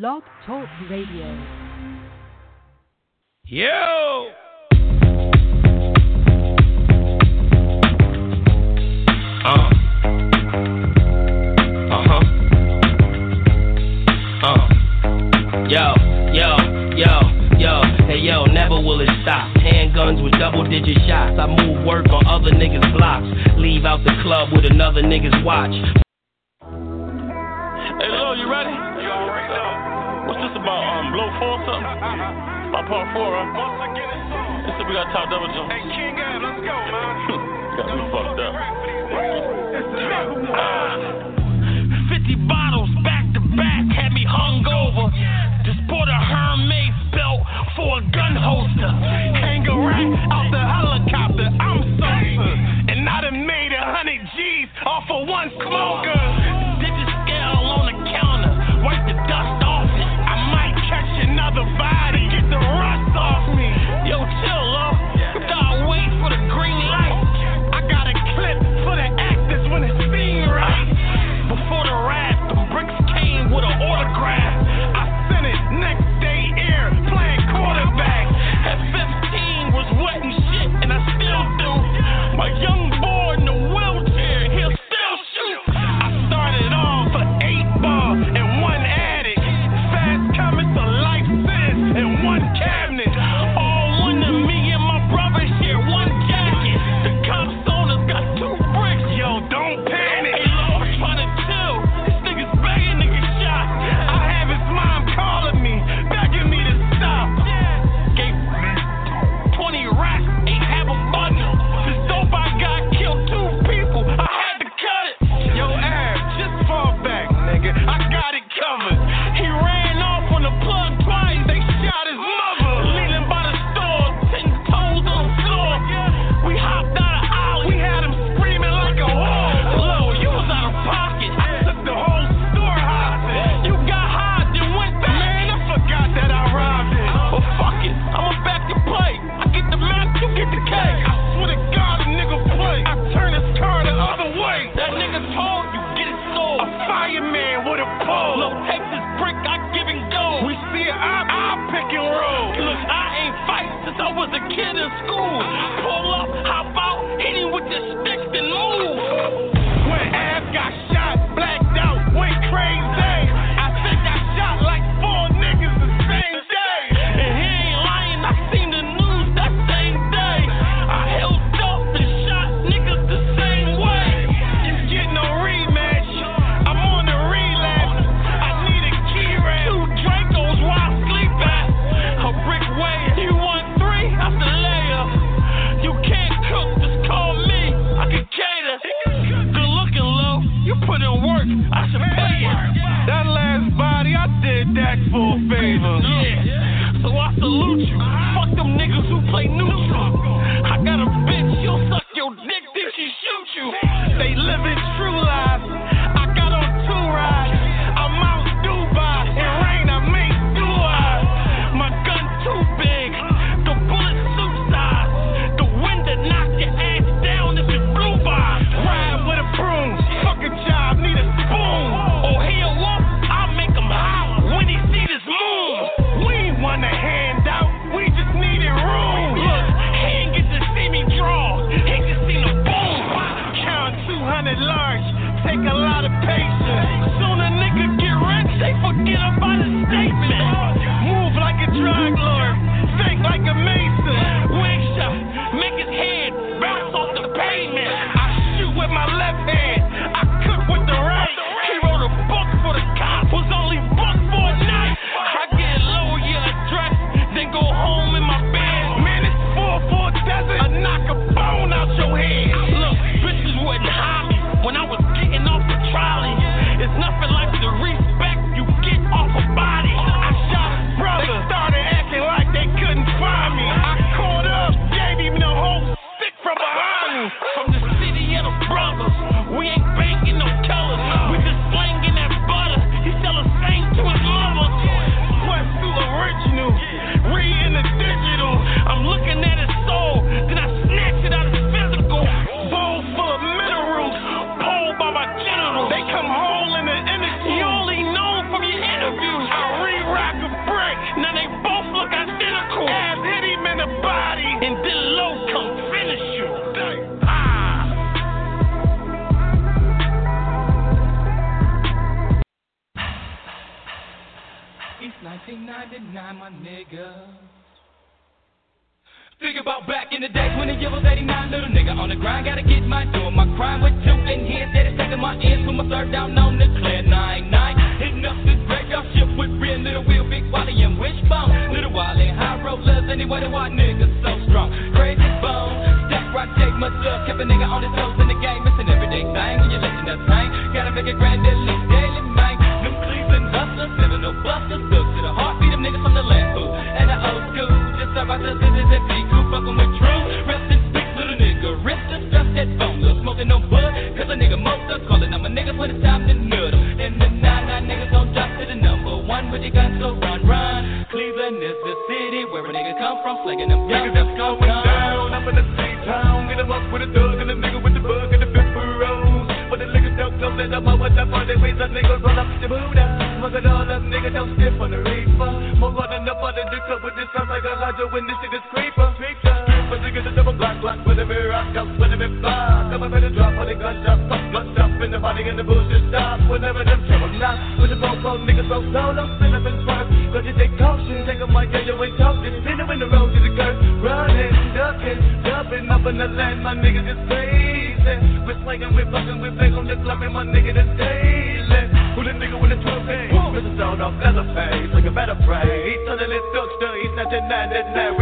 Blog Talk Radio. Yo! Uh. Uh-huh. Uh. Yo, yo, yo, yo, hey yo, never will it stop. Handguns with double digit shots. I move work on other niggas' blocks. Leave out the club with another nigga's watch. About um blow four or something. about part four. Once again, we got top double jump. Hey King, Ad, let's go, man. got me fucked up. Fifty bottles back to back had me hungover. Just bought a Hermes belt for a gun holster. Kangaroo out the helicopter. I'm sober, and I done made a hundred G's off of one smoke. general. They come whole in the interview. You only know from your interviews. I re-rock a brick. Now they both look identical. Ass hit him in the body, and then low come finish you. It's 1999, my nigga. About back in the days when the was 89, little nigga on the grind, gotta get my doing my crime with two in here, steady taking my ends, put my third down on the clear. Nine nine, hitting up this graveyard ship with real little wheel, big Wally and wishbone, little Wally, high rollers, anyway the white niggas so strong, crazy bone, step right, take my love, kept a nigga on his toes in the game, missing everyday thing. When you're letting us hang, gotta make it grand at least daily, man, them Cleveland hustlers, no busters, stuck to the heartbeat of niggas from the left and the old school, just about the on niggas when it's time to nuddle, and the nine nine niggas gon' drop to the number one with your guns, so run, run, Cleveland is the city where a nigga come from, slinging them Niggas that's going down, up in the same town. Get 'em up with a thug and a nigga with the bug and the pepper rose. But the niggas don't that I'm up with that party ways. That niggas run up the Buddha. Smoke it all up, nigga don't stiff on the reefer. More running up under the club with this sounds like a Elijah when this shit is creeper. Creeper, creeper, nigga the double black, black with a mirror, up with a big fly. Come in the drop, on the gun drop, fuck, in the bullshit stop. Whenever them trouble knock, with the both niggas so solo, sit up and swerve. Cause you take caution, take a mic, yeah, you ain't talking. Spin it in the road to the curb, running, ducking, jumping up in the land, my niggas is crazy. We're slinging, we're bucking, we're big on the club, and my nigga is daily. Who the nigga with the 12 pay? Mr. Stone off Leatherface, like a better pray. He suddenly stuck to, he's not denying that now,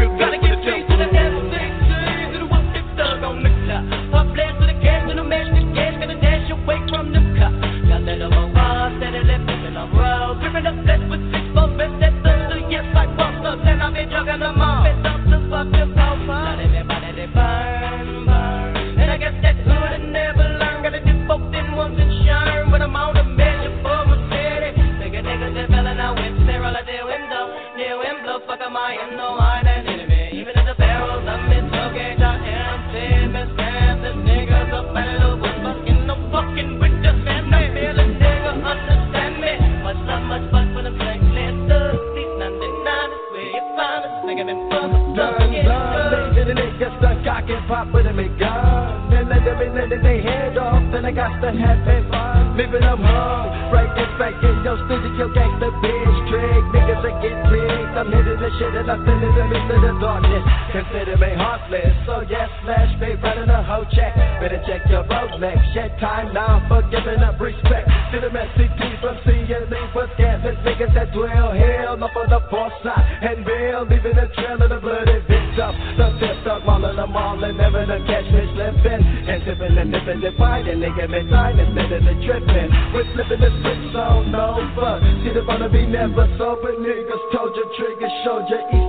niggas told you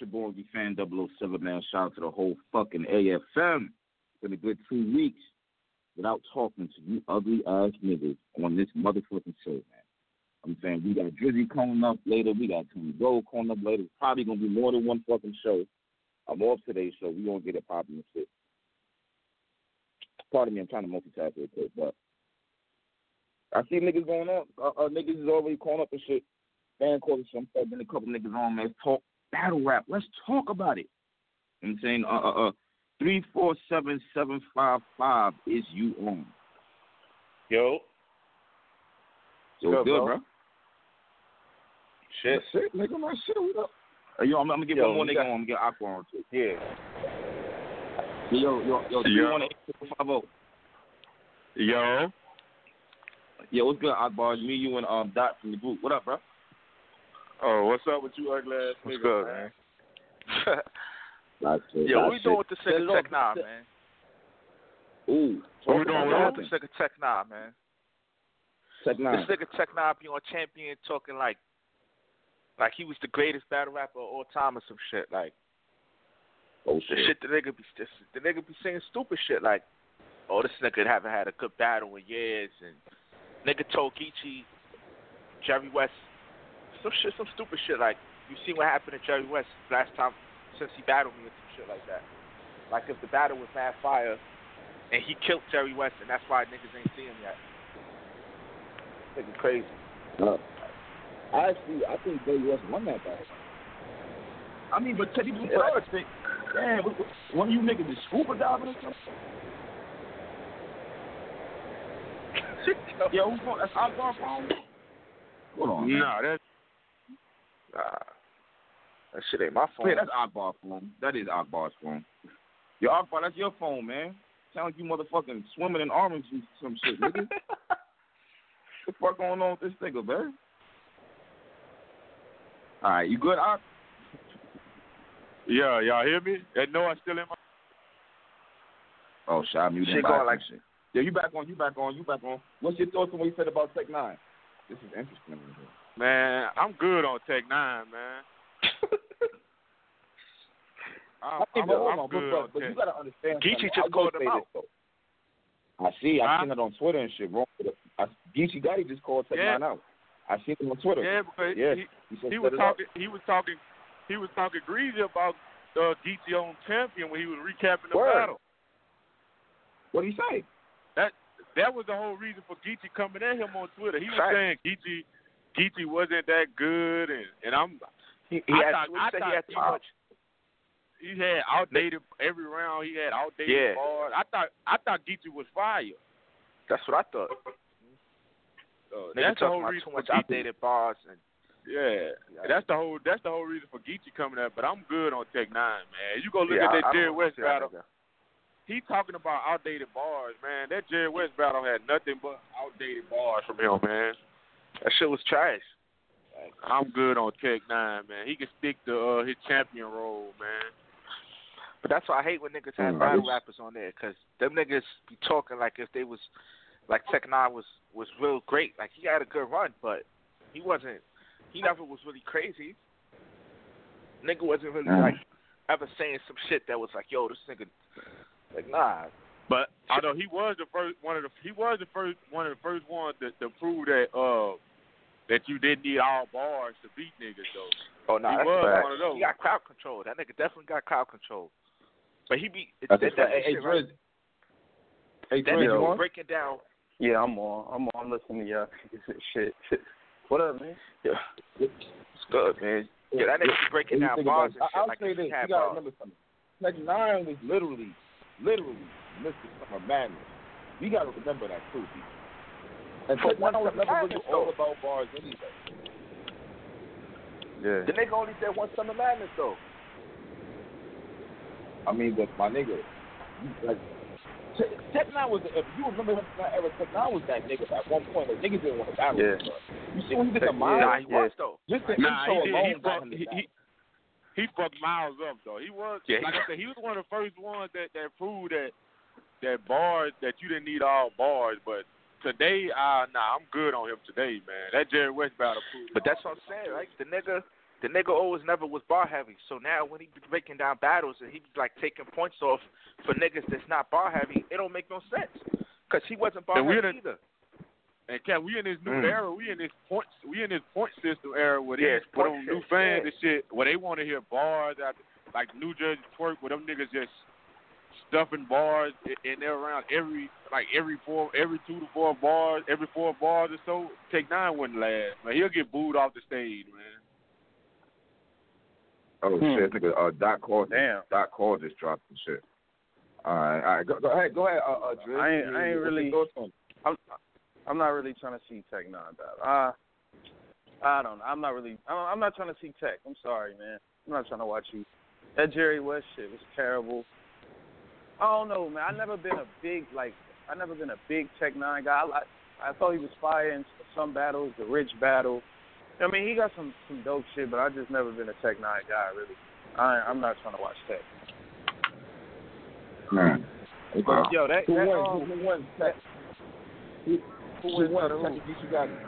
your boy, be fan 007, man. Shout out to the whole fucking AFM. Been a good two weeks without talking to you ugly ass niggas on this motherfucking show, man. I'm saying we got Drizzy coming up later, we got Tony Gold coming up later. Probably gonna be more than one fucking show. I'm off today's show. We gonna get it popping and shit. Pardon me, I'm trying to multitask real quick, but I see niggas going on. Uh, uh, niggas is already calling up and shit. Fan calling some. Then a couple niggas on. Let's talk battle rap. Let's talk about it. You know what I'm saying. Uh, uh, uh. Three four seven seven five five is you on. Yo, So Good, good, bro. bro. shit. That's it, nigga. My shit. What up? Uh, yo, I'm, I'm gonna get Yo, one more we nigga got- on. I'm gonna get Aqua on too. Yeah. Yo, yo, yo. Three Yo. one eight four five zero. Yo, Yeah, what's good, Akbar? Me, you, and um Dot from the group. What up, bro? Oh, what's up with you, ugly ass What's nigga, good, man? man? It. Yo, what that's we doing with the Set it Sick off. Tech Nine, man? Ooh, What we talk doing about with What that. with the second Tech Nine, man? Tech nine. This nigga Tech Nine be on Champion talking like, like he was the greatest battle rapper of all time or some shit. Like Oh the shit. shit the nigga be just, the nigga be saying stupid shit like, oh this nigga haven't had a good battle in years and nigga told Geechee, Jerry West, some shit, some stupid shit like you see what happened to Jerry West last time since he battled me and some shit like that. Like if the battle was mad fire and he killed Jerry West and that's why niggas ain't see him yet. Nigga crazy. Uh, I actually, I think Jerry West won that battle. I mean, but Teddy Blue Bird think, damn, what- what- one of you niggas is scuba diving or something? Yo, who's going? That's Akbar phone. Hold on. Nah, that's Nah. That shit ain't my phone. Wait, that's Akbar's phone. That is Akbar's phone. Yo, Akbar, that's your phone, man. Sound like you motherfucking swimming in orange juice or some shit, nigga. what the fuck going on with this nigga, man? All right, you good, Ak? yeah. Y'all hear me? That no, I'm still in my. Oh, shit, I muted Shit him going back like- shit. Yeah, you back on, you back on, you back on. What's your thoughts on what you said about Tech Nine? This is interesting. Man, I'm good on Tech Nine, man. I'm, I think, I'm, I'm on, but, good but, on you Tech. gotta understand. Geechee just I will called say him this. I see. I Huh? seen it on Twitter and shit. Wrong. with. I, Geechee Gotti just called Tech Yeah. Nine out. I seen him on Twitter. Yeah, because Yeah. he, He, said he was it up. talking. He was talking. He was talking greasy about uh, Geechee on champion when he was recapping the Word. battle. What did he say? That that was the whole reason for Geechee coming at him on Twitter. He was Fact. saying Geechee, Geechee wasn't that good, and and I'm He, he I had, thought- he I thought he had too much. he had outdated every round. He had outdated Yeah. bars. I thought I thought Geechee was fire. That's what I thought. Nigga that's the whole reason too much Geechee. outdated bars and Yeah, that's the whole that's the whole reason for Geechee coming up. But I'm good on Tech Nine, man. You go look yeah, at that I Jerry don't West battle. He talking about outdated bars, man. That Jerry West battle had nothing but outdated bars from him, man. That shit was trash. I'm good on Tech Nine, man. He can stick to uh, his champion role, man. But that's why I hate when niggas have Mm, battle rappers on there, cause them niggas be talking like if they was, like Tech Nine was was real great. Like he had a good run, but he wasn't. He never was really crazy. Nigga wasn't really Mm. like ever saying some shit that was like, yo, this nigga, like nah. But although he was the first one of the he was the first one of the first ones to, to prove that uh that you didn't need all bars to beat niggas though. Oh no, He that's was a fact. one of those. He got crowd control. That nigga definitely got crowd control. But he be it, That's that, that. Hey, hey, shit, right? Hey, That Drizzy, nigga you be on? breaking down. Yeah, I'm on. I'm on. I'm listening to y'all. Shit. What up, man? Yeah, it's good, man. Yeah, that nigga be breaking What you down think bars about- and shit I- I'll like say this. You gotta remember something. Tech Nine was literally, literally Mr. Summer Madness. You gotta remember that too, people. And For Tech one Nine was never really all about bars anyway. Yeah. The nigga only did one Summer Madness though. I mean, but my nigga, like, Tech Tech Nine was. If you remember that era, Tech Nine was that nigga at one point. Like niggas didn't want to battle. Yeah. him, bro. You see when he did the Yeah. Nah, he was though. Just the Nah, intro he, did, he, alone got him he, he, he fucked Miles up though. He was Yeah, like I said, he was one of the first ones that that proved that that bars that you didn't need all bars. But today, uh nah, I'm good on him today, man. That Jerry West battle. But that's what I'm saying, right? The nigga, the nigga always never was bar heavy. So now when he be breaking down battles and he be like taking points off for niggas that's not bar heavy, it don't make no sense. Cause he wasn't bar And heavy the- either. And Cat, we in this new Mm. era. We in this point. We in this point system era where Yeah, these put on new fans yeah. and shit. Where they want to hear bars, out, like New Jersey Twork, where them niggas just stuffing bars and they're around every like every four every two to four bars, every four bars or so. Tech Nine wouldn't last. Man, he'll get booed off the stage, man. Oh Hmm. shit, nigga. Uh, Doc called. Damn. Doc Call just dropped some shit. All right, all right. Go, go ahead, go ahead. Uh, uh, Driz. I ain't- I ain't really- thoughts on- I'm I'm not really trying to see Tech Nine battle. Uh, I don't know. I'm not really. I'm I'm not trying to see Tech. I'm sorry, man. I'm not trying to watch you. That Jerry West shit was terrible. I don't know, man. I never been a big like. I never been a big Tech Nine guy. I. I thought he was fire in some battles, the Rich battle. I mean, he got some some dope shit, but I just never been a Tech Nine guy really. I I'm not trying to watch Tech. Man. Okay. Yo, that Who that won? um, Who, who won? Tech? Who, who who wins won? better who? Tech and Geechee got it.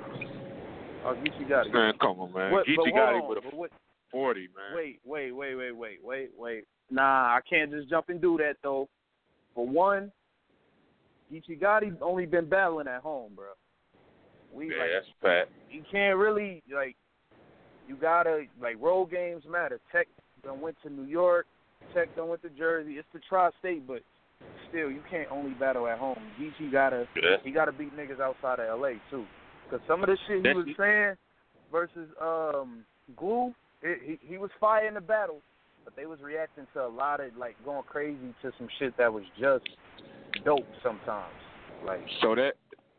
Oh, Geechee got it. Man, come on, man. What- but Geechee hold got on, it with a but what- forty, man. Wait, wait, wait, wait, wait, wait, wait. Nah, I can't just jump and do that though. For one, Geechee Gotti only been battling at home, bro. We Yeah, like that's fat. you can't really like you gotta like road games matter. Tech done went to New York, Tech done went to Jersey. It's the tri-state, but still you can't only battle at home. Geechee gotta Yeah. he gotta beat niggas outside of LA too. Cause some of the shit he was saying versus um Glue, it, he he was fire in the battle, but they was reacting to a lot of like going crazy to some shit that was just dope sometimes. Like So that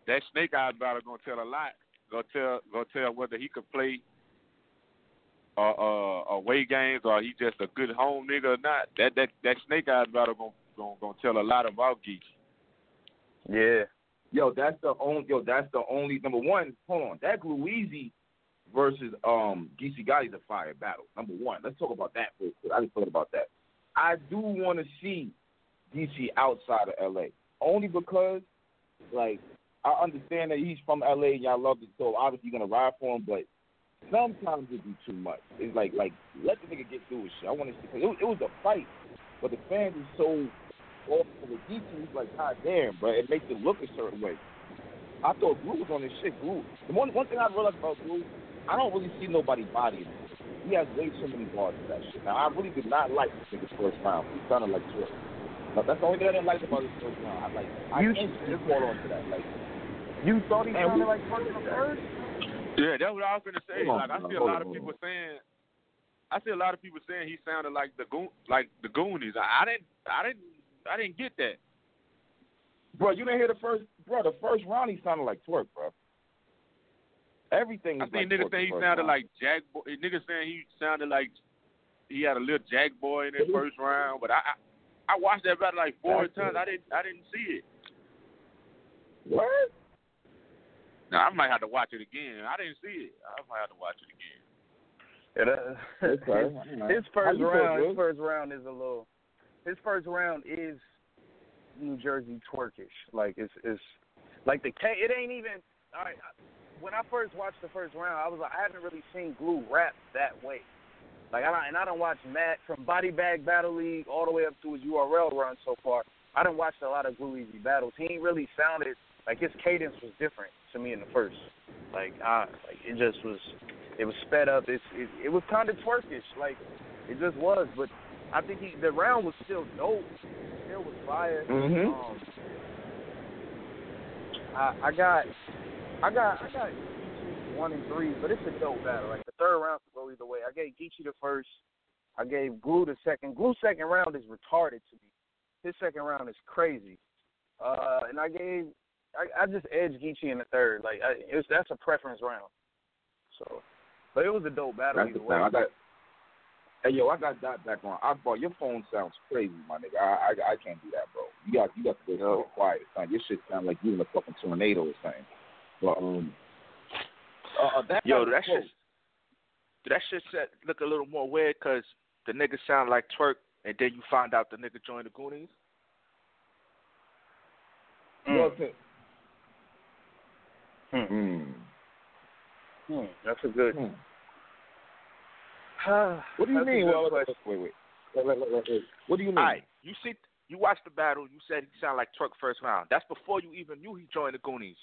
that Snake Eyes battle gonna tell a lot. Gonna tell gonna tell whether he could play uh, uh, away games or he just a good home nigga or not. That that that Snake Eyes battle gonna gonna, gonna tell a lot about Geechee. yeah. Yo, that's the only. Yo, that's the only number one. Hold on, that Louisi versus um Geechee Gotti's a fire battle. Number one. Let's talk about that. Real quick. I just thought about that. I do want to see DC outside of L.A. Only because, like, I understand that he's from L.A. and y'all love it, so obviously you're gonna ride for him. But sometimes it be too much. It's like, like let the nigga get through his shit. I want to see. It was, it was a fight, but the fans is so off for the Geechee. It's like, god damn, but It makes it look a certain way. I thought Glue was on this shit. Glue. The one one thing I realized about Glue, I don't really see nobody bodying him. He has way too many bars for that shit. Now I really did not like this nigga's first round. He sounded like Twork. But that's the only thing I didn't like about his first round. I like I You- instantly caught on to that. Like You thought he Man, sounded we- like Twork in first? Yeah, that's what I was gonna say. On, like I see a on, lot of people on. saying, I see a lot of people saying he sounded like the goon, like the Goonies. I, I didn't, I didn't, I didn't get that. Bro, you didn't hear the first bro, the first round he sounded like Twork, bro. Everything I was think like niggas saying he sounded round. like Jack. Boy, niggas saying he sounded like he had a little Jack Boy in his first round. But I, I, I watched that battle like four That's times. it. I didn't, I didn't see it. What? Now I might have to watch it again. I didn't see it. I might have to watch it again. Yeah, that, Okay. his, his first How you round, his first round is a little. His first round is New Jersey Tworkish. Like it's it's like the K. It ain't even. All right. When I first watched the first round, I was like, I haven't really seen Glue rap that way. Like I don't, and I don't watch Matt from Body Bag Battle League all the way up to his URL run so far. I done watched a lot of Glue Easy battles. He ain't really sounded like his cadence was different to me in the first. Like I like it just was it was sped up. It's it, it was kind of Tworkish, like it just was. But I think he, the round was still dope. It was fire. Mhm. Um, I, I got, I got, I got Geechee one and three, but it's a dope battle. Like the third round could go either way. I gave Geechee the first. I gave Glue the second. Glue second round is retarded to me. His second round is crazy. Uh, and I gave, I, I just edged Geechee in the third. Like I, it was, that's a preference round. So, but it was a dope battle That's the either way. thing. I got Hey yo, I got that back on. I bro, your phone sounds crazy, my nigga. I I, I can't do that, bro. You got you got to go so quiet. Son. Your shit sound like you in a fucking tornado or something. But um, uh, uh, that Yo, that shit, that shit set, look a little more weird because the nigga sound like Twork, and then you find out the nigga joined the Goonies. Yo, t- Hmm. Hmm. Hmm, that's a good. Hmm. What do you That's mean? Well, wait, wait, wait, wait, wait, wait, wait. What do you mean? All right, you see, you watched the battle. You said he sounded like Twork first round. That's before you even knew he joined the Goonies.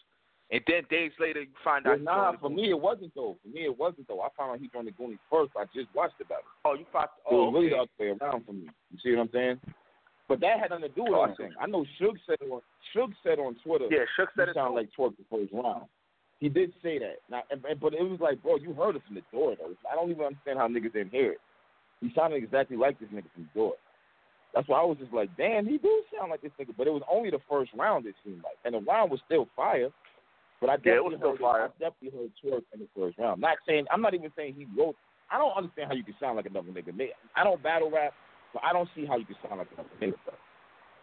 And then days later, you find out. Well, he nah, for me it wasn't though. For me it wasn't though. I found out he joined the Goonies first. I just watched the battle. Oh, you found. So it Oh, was really okay. the other way around for me. You see what I'm saying? But that had nothing to do with Oh, anything. I know Suge said on Suge said on Twitter. Yeah, Shook said he it sounded like Twork the first round. He did say that. Now, but it was like, bro, you heard it from the door though. I don't even understand how niggas didn't hear it. He sounded exactly like this nigga from the door. That's why I was just like, damn, he do sound like this nigga. But it was only the first round it seemed like, and the round was still fire. But I Yeah, it definitely still heard. I definitely heard Twork in the first round. I'm Not saying I'm not even saying he wrote. I don't understand how you can sound like another nigga. I don't battle rap, but I don't see how you can sound like another nigga.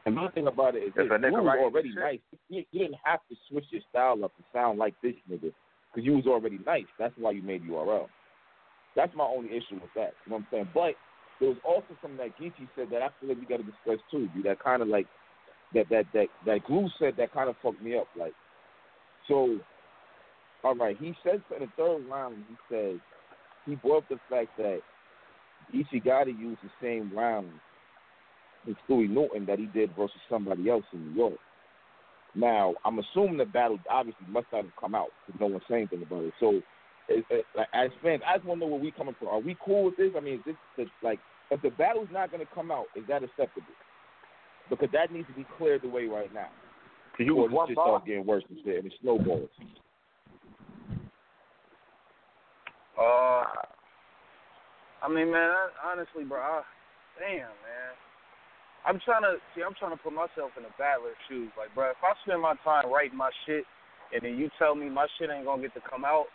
And one thing about it is, this, nigga you was already nice. You, you didn't have to switch your style up to sound like this nigga because you was already nice. That's why you made URL. That's my only issue with that. You know what I'm saying? But there was also something that Geechee said that I feel like we got to discuss too. Dude, that kind of like that that that that Glue said that kind of fucked me up. Like, so, all right, he said in the third round, he said he brought up the fact that Geechee got to use the same round with Stewie Newton that he did versus somebody else in New York. Now, I'm assuming the battle obviously must not have come out because no one's saying anything about it. So, as fans, I just want to know where we coming from. Are we cool with this? I mean, is this the, like if the battle's not going to come out, is that acceptable? Because that needs to be cleared away right now. You this one shit bar? getting worse shit, and it snowballs. Uh, I mean, man, I, honestly, bro, I, damn, man. I'm trying to see. I'm trying to put myself in the battler's shoes. Like, bro, if I spend my time writing my shit, and then you tell me my shit ain't gonna get to come out,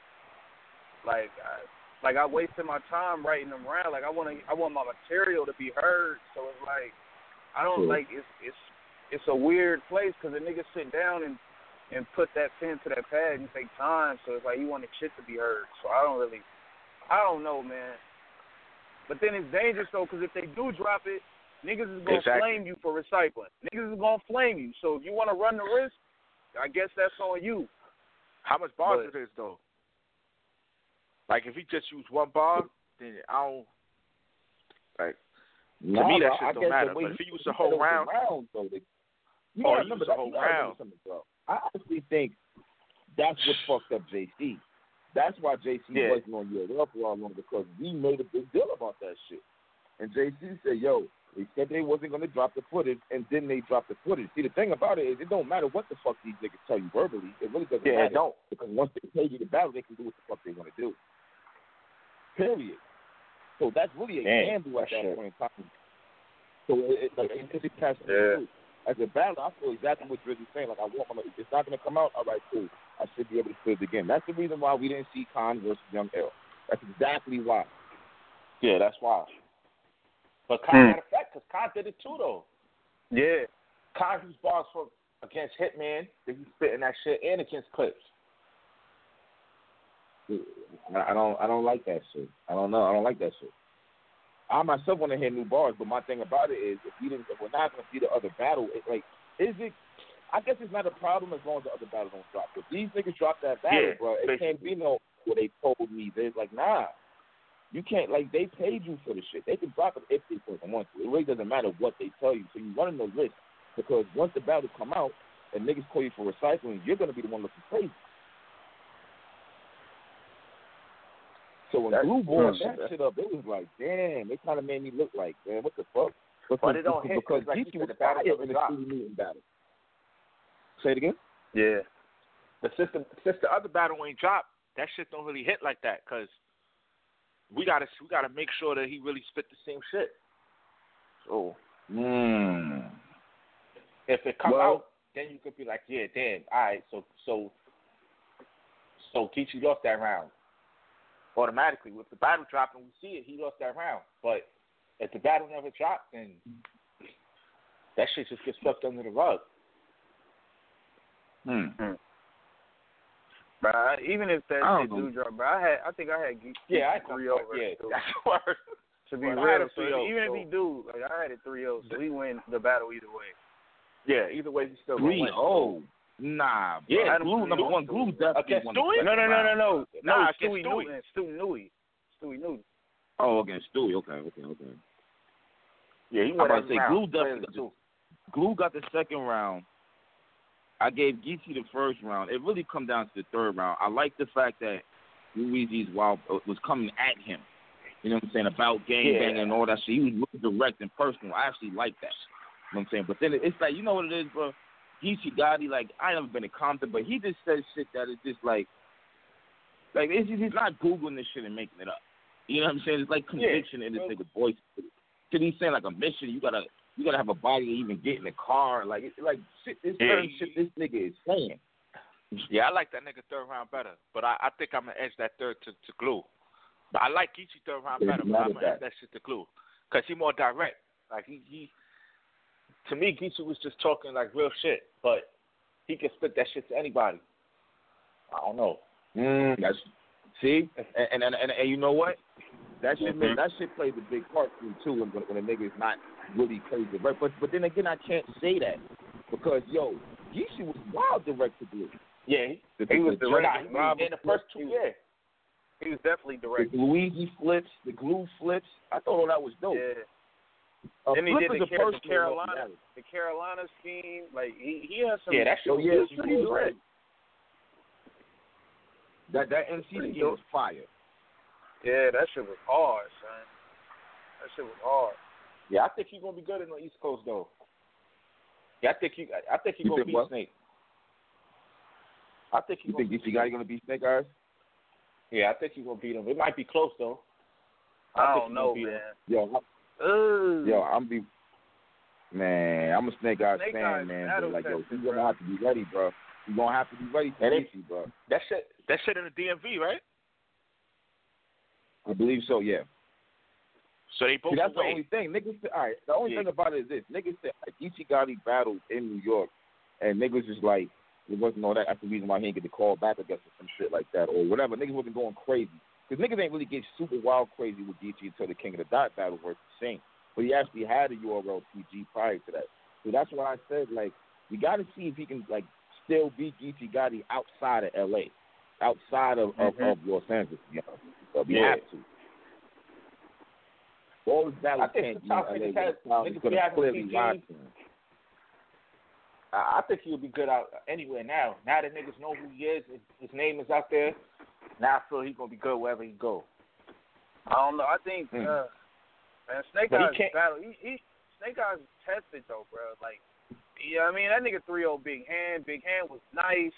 like, I, like I wasted my time writing them around. Like, I want to, I want my material to be heard. So it's like, I don't True. like. It's it's it's a weird place because the niggas sit down and and put that pen to that pad and take time. So it's like you want the shit to be heard. So I don't really, I don't know, man. But then it's dangerous though, because if they do drop it, niggas is gonna Exactly. flame you for recycling. Niggas is gonna flame you. So if you want to run the risk, I guess that's on you. How much bars But- it is though? Like if he just used one bar, then I don't like Nah, me, that bro, shit don't matter, but if he, used the whole round- round though, they, you Oh, remember that- whole you gotta remember round. bro. I honestly think that's what fucked up JC. That's why JC Yeah. wasn't on URL for all long because we made a big deal about that shit. And JC said, "Yo, they said they wasn't gonna drop the footage, and then they dropped the footage." See, the thing about it is, it don't matter what the fuck these niggas tell you verbally. It really doesn't Yeah, it matter don't. because once they pay you the battle, they can do what the fuck they want to do. Period. So that's really a Damn, gamble at that shit. point in time. So it, it, like, it, it's catch Yeah. As a battle, I feel exactly what you're saying. Like I want my, if it's not going to come out, all right, cool. I should be able to split it again. That's the reason why we didn't see Khan versus Young L. That's exactly why. Yeah, that's why. But Hmm. Khan had effect because Khan did it too though. Yeah. Khan used bars for against Hitman, then he's spitting that shit and against Clips. I I don't, I don't like that shit. I don't know. I don't like that shit. I myself want to hear new bars, but my thing about it is, if we didn't, if we're not going to see the other battle, it, like, is it? I guess it's not a problem as long as the other battle don't drop. If these niggas drop that battle, Yeah, bro, it can't be no. What they told me, they're like, nah. You can't like they paid you for the shit. They can drop it if they fucking want to. It really doesn't matter what they tell you. So you running the risk because once the battle come out and niggas call you for recycling, you're gonna be the one looking crazy. So when That's Glue brought true. that shit up, it was like, damn, it kind of made me look like, man, what the fuck? Because, But it don't hit, because 'cause like you Geechee said, was the battle fire in the dropped. Stewie Newton battle. Say it again. Yeah. But since the since the other battle ain't dropped, that shit don't really hit like that because we gotta we gotta make sure that he really spit the same shit. So Mm. if it come Well- out, then you could be like, yeah, damn, all right, so so so Geechee lost that round automatically. With the battle drop and we see it, he lost that round. But if the battle never dropped, then that shit just gets swept under the rug. Hmm. Bro, even if that I shit don't know. do drop, bro, I had, I think I had Geek Yeah, I three come over. Yeah, too. that's worse. To be Well, I real, so even so- if he do, like I had it 3-0, so he win the battle either way. Yeah, either way, he's still gonna Three win. oh. Nah, bro. Yeah, Glue number one. Glue definitely Against won Stewie? No, no, no, no, no, no. Nah, Stewie against Stewie. Newton, Stewie Newey, Stewie Newton. Oh, against Stewie. Okay, okay, okay. Yeah, he I'm about to say. Glue definitely- Glue got the second round. I gave Geechee the first round. It really come down to the third round. I like the fact that Luigi's wild uh, was coming at him. You know what I'm saying about gang Yeah. banging and all that shit. He was really direct and personal. I actually like that. know what I'm saying? But then it's like, you know what it is, bro? Geechee Gotti, like, I never been to Compton, but he just says shit that is just like, like, it's just, he's not Googling this shit and making it up. You know what I'm saying? It's like conviction in this nigga voice. Cause he's saying like a mission, you gotta, you gotta have a body to even get in the car. Like, it's like shit, this Yeah, certain shit this nigga is saying. Yeah, I like that nigga third round better, but I, I think I'm gonna edge that third to, to glue. But I like Geechee third round Yeah, better, but I'm gonna edge that. that shit to glue because he more direct. Like he, he to me, Geechee was just talking like real shit, but he can spit that shit to anybody. I don't know. Mm, that's see, and and, and and you know what? That shit Mhm. that shit plays a big part for me too when when a nigga is not really crazy, right? But but then again, I can't say that because yo, Geechee was wild direct to Glue. Yeah, he, The, He was the, direct. he was in the first two years. He was definitely the. Luigi flips, the glue flips. I thought all that was dope. Yeah. A Then he flip did the Car- the Carolina- The Carolina scheme, like he he has some. Yeah, that shit So was oh, yeah, good. it's pretty. That that NC Pretty scheme was fire. Yeah, that shit was hard, son. That shit was hard. Yeah, I think he's gonna be good in the East Coast though. Yeah, I think he, I think he's You gonna think beat what? Snake. I think he's You gonna think beat Geechee Gotti gonna beat Snake Eyes? Yeah, I think he's gonna beat him. It might be close though. I, think don't know, gonna beat him. man. Yo, I- Ugh. yo, I'm be man. I'm a Snake Eyes Snake fan, Eyes man. But like, yo, you gonna have to be ready, bro. You gonna have to be ready for And it- bro. That shit, that shit in the DMV, right? I believe so. Yeah. So they both See, that's the only thing. Niggas, say- all right. The only Yeah. thing about it is this: niggas said like, Geechee Gotti battled in New York, and niggas just like it wasn't all that. That's the reason why he didn't get the call back, I guess, or some shit like that, or whatever. Niggas wasn't going crazy because niggas ain't really get super wild crazy with Geechee until the King of the Dot battle was the same. But he actually had a URL PG prior to that, so that's why I said like we got to see if he can like still beat Geechee Gotti outside of L.A., outside of of, Mhm. of Los Angeles. You know, so we Yeah. have to. All his battles I think can't be LA. niggas has- Now niggas he's gonna be having clearly PG. to him. I, think he'll be good out anywhere now. Now that niggas know who he is, his name is out there. Now I feel he's gonna be good wherever he go. I don't know. I think Hmm. uh, man, Snake But he Eyes can't- battle. He, he Snake Eyes tested though, bro. Like, yeah, I mean that nigga three O Big Hand. Big Hand was nice.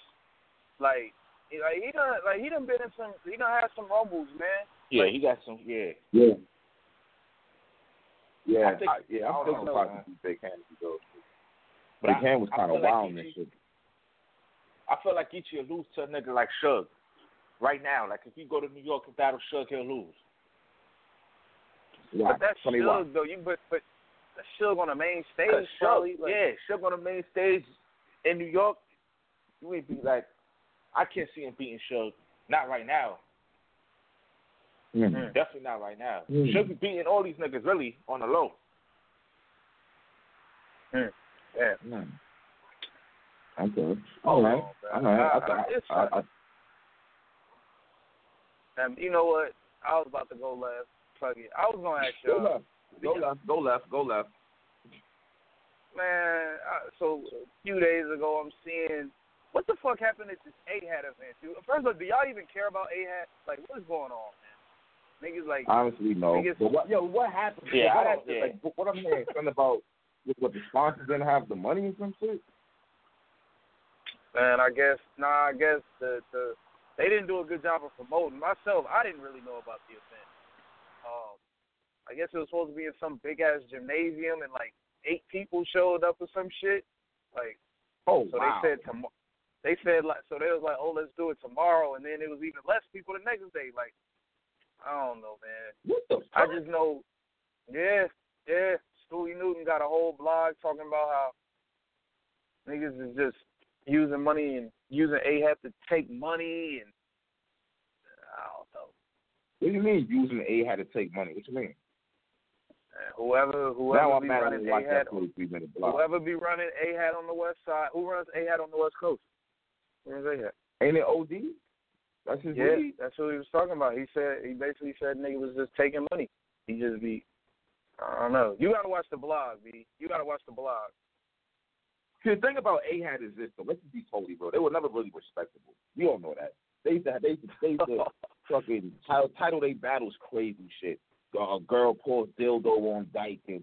Like, he, like he done like he done been in some. He done had some rumbles, man. Yeah, Like- he got some. Yeah, Yeah. Yeah, I think- I, yeah, I I'm don't still know, surprised man. to see Big Hand if he goes. but Big I, Hand was kind of feel like wild in shit. I feel like Geechee will lose to a nigga like Suge right now. Like if you go to New York and battle Suge, he'll lose. Why? But that's Tell me why. Suge though. You but but that's Suge on the main stage, 'Cause probably. Suge, Like, yeah, Suge on the main stage in New York, you ain't be like, I can't see him beating Suge. Not right now. Mhm. Definitely not right now. Mm. Suge be beating all these niggas really on the low. Hmm. yeah. Mm. Okay. Oh, All right. All right. I, I- thought- it's I, I, And you know what? I was about to go left. Fuck it. I was gonna ask go y'all. left. Go left. Go left. Go left. Man, I, so a few days ago, I'm seeing what the fuck happened at this AHAT event, dude. First of all, do y'all even care about AHAT? Like, what's going on, man? Niggas like, Honestly, no. Niggas- But what, yo, what happened? Yeah, what I don't- happened? yeah. Like, what- what I'm hearing something about what, what the sponsors didn't have the money or some shit. man, I guess, nah, I guess the the they didn't do a good job of promoting. Myself, I didn't really know about the event. Um, I guess it was supposed to be in some big ass gymnasium, and like eight people showed up or some shit. Like, Oh So wow. they said tomorrow. They said like so they was like, oh, let's do it tomorrow, and then it was even less people the next day. Like, I don't know, man. what the fuck? I just know, yeah, yeah. Stewie Newton got a whole blog talking about how niggas is just using money and using AHAT to take money, and I don't know. What do you mean using the AHAT to take money? What you mean? Whoever whoever I'm be running block. whoever be running AHAT on the west side, who runs AHAT on the west coast? Who runs AHAT? Ain't it OD? That's his Yeah, league? that's what he was talking about. He said he basically said nigga was just taking money. He just be I don't know. You gotta watch the blog, B. You gotta watch the blog. See, the thing about AHAT is this, though. Let's just be totally real. They were never really respectable. We all know that. They used to, they used to, they used to fucking title, title they battles crazy shit. Uh, A girl pulls dildo on Dyke and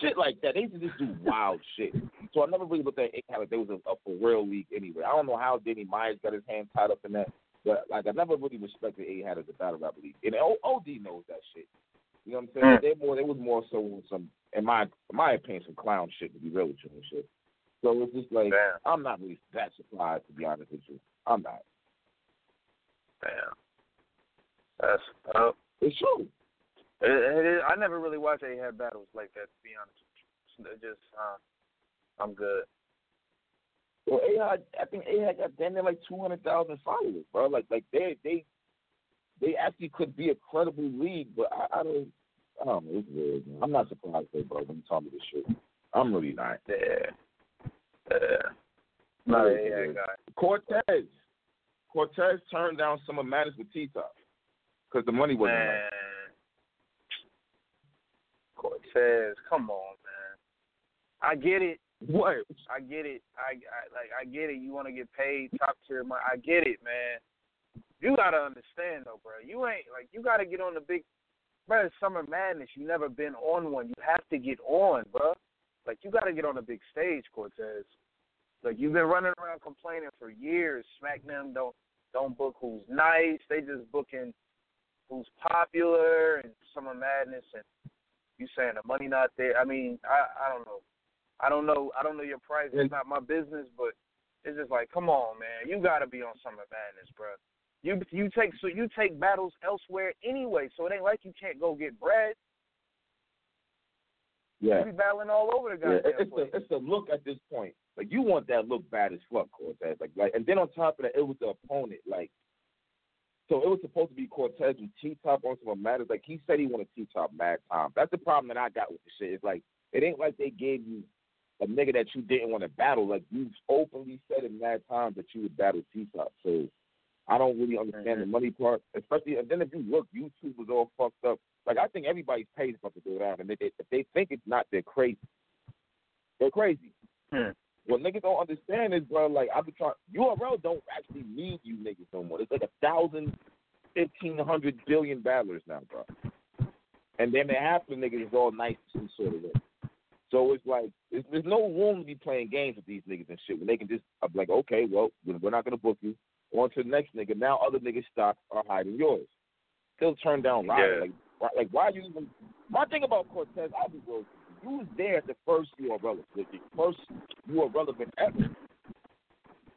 shit like that. They used to just do wild shit. So I never really looked at it like there was a, a for real league anyway. I don't know how Danny Myers got his hand tied up in that, but like I never really respected AHAT as a battle rap league. And O- OD knows that shit. You know what I'm saying? Mm. They more they was more so some in my in my opinion some clown shit to be real with you and shit. So it's just like Damn. I'm not really that surprised to be honest with you. I'm not. Damn. That's uh, It's true. it, it is, I never really watched AHAT battles like that. To be honest. It just uh, I'm good. Well, AHAT, I think AHAT got damn near like two hundred thousand followers, bro. Like, like they, they, they actually could be a credible league, but I, I don't, I don't know. It's weird. Man. I'm not surprised, though, bro. When you tell me this shit, I'm really not. Yeah. Yeah. Not an Really AHAT weird. guy. Cortez, Cortez turned down Summer Madness with T-Top because the money wasn't Man. enough. Cortez, come on, man. I get it. What? I get it. I, I like. I get it. You want to get paid top tier money. I get it, man. You gotta understand though, bro. You ain't like you gotta get on the big, bro. Summer Madness. You never been on one. You have to get on, bro. Like you gotta get on a big stage, Cortez. Like you've been running around complaining for years. Smack them don't don't book who's nice. They just booking who's popular and Summer Madness and you saying the money not there. I mean, I I don't know. I don't know. I don't know your price. It's not my business, but it's just like, come on, man. You got to be on Summer Madness, bro. You you take so you take battles elsewhere anyway, so it ain't like you can't go get bread. Yeah. You be battling all over the Yeah, it's place. a it's a look at this point. Like you want that look bad as fuck, Cortez. Like like, and then on top of that, it was the opponent. Like, so it was supposed to be Cortez and T Top on Summer Madness. Like he said he wanted T Top mad time. That's the problem that I got with the shit. It's like it ain't like they gave you a nigga that you didn't want to battle. Like you openly said in mad times that you would battle T Top. So I don't really understand mm-hmm. the money part, especially. And then if you look, YouTube was all fucked up. Like I think everybody's paid about to do that, and they, they, if they think it's not, they're crazy. They're crazy. Hmm. What niggas don't understand is, bro, like I've be trying. URL don't actually need you niggas no more. It's like a thousand, fifteen hundred billion battlers now, bro. And then half the niggas is all nice and sort of way. So it's like there's, there's no room to be playing games with these niggas and shit when they can just I'm like, okay, well, we're not gonna book you. On to the next nigga. Now other niggas' stock are hiding yours. Still turn down Ryder. Yeah. Like, why, like why are you even? My thing about Cortez, be real. You was there at the first you are relevant, the first you are relevant ever.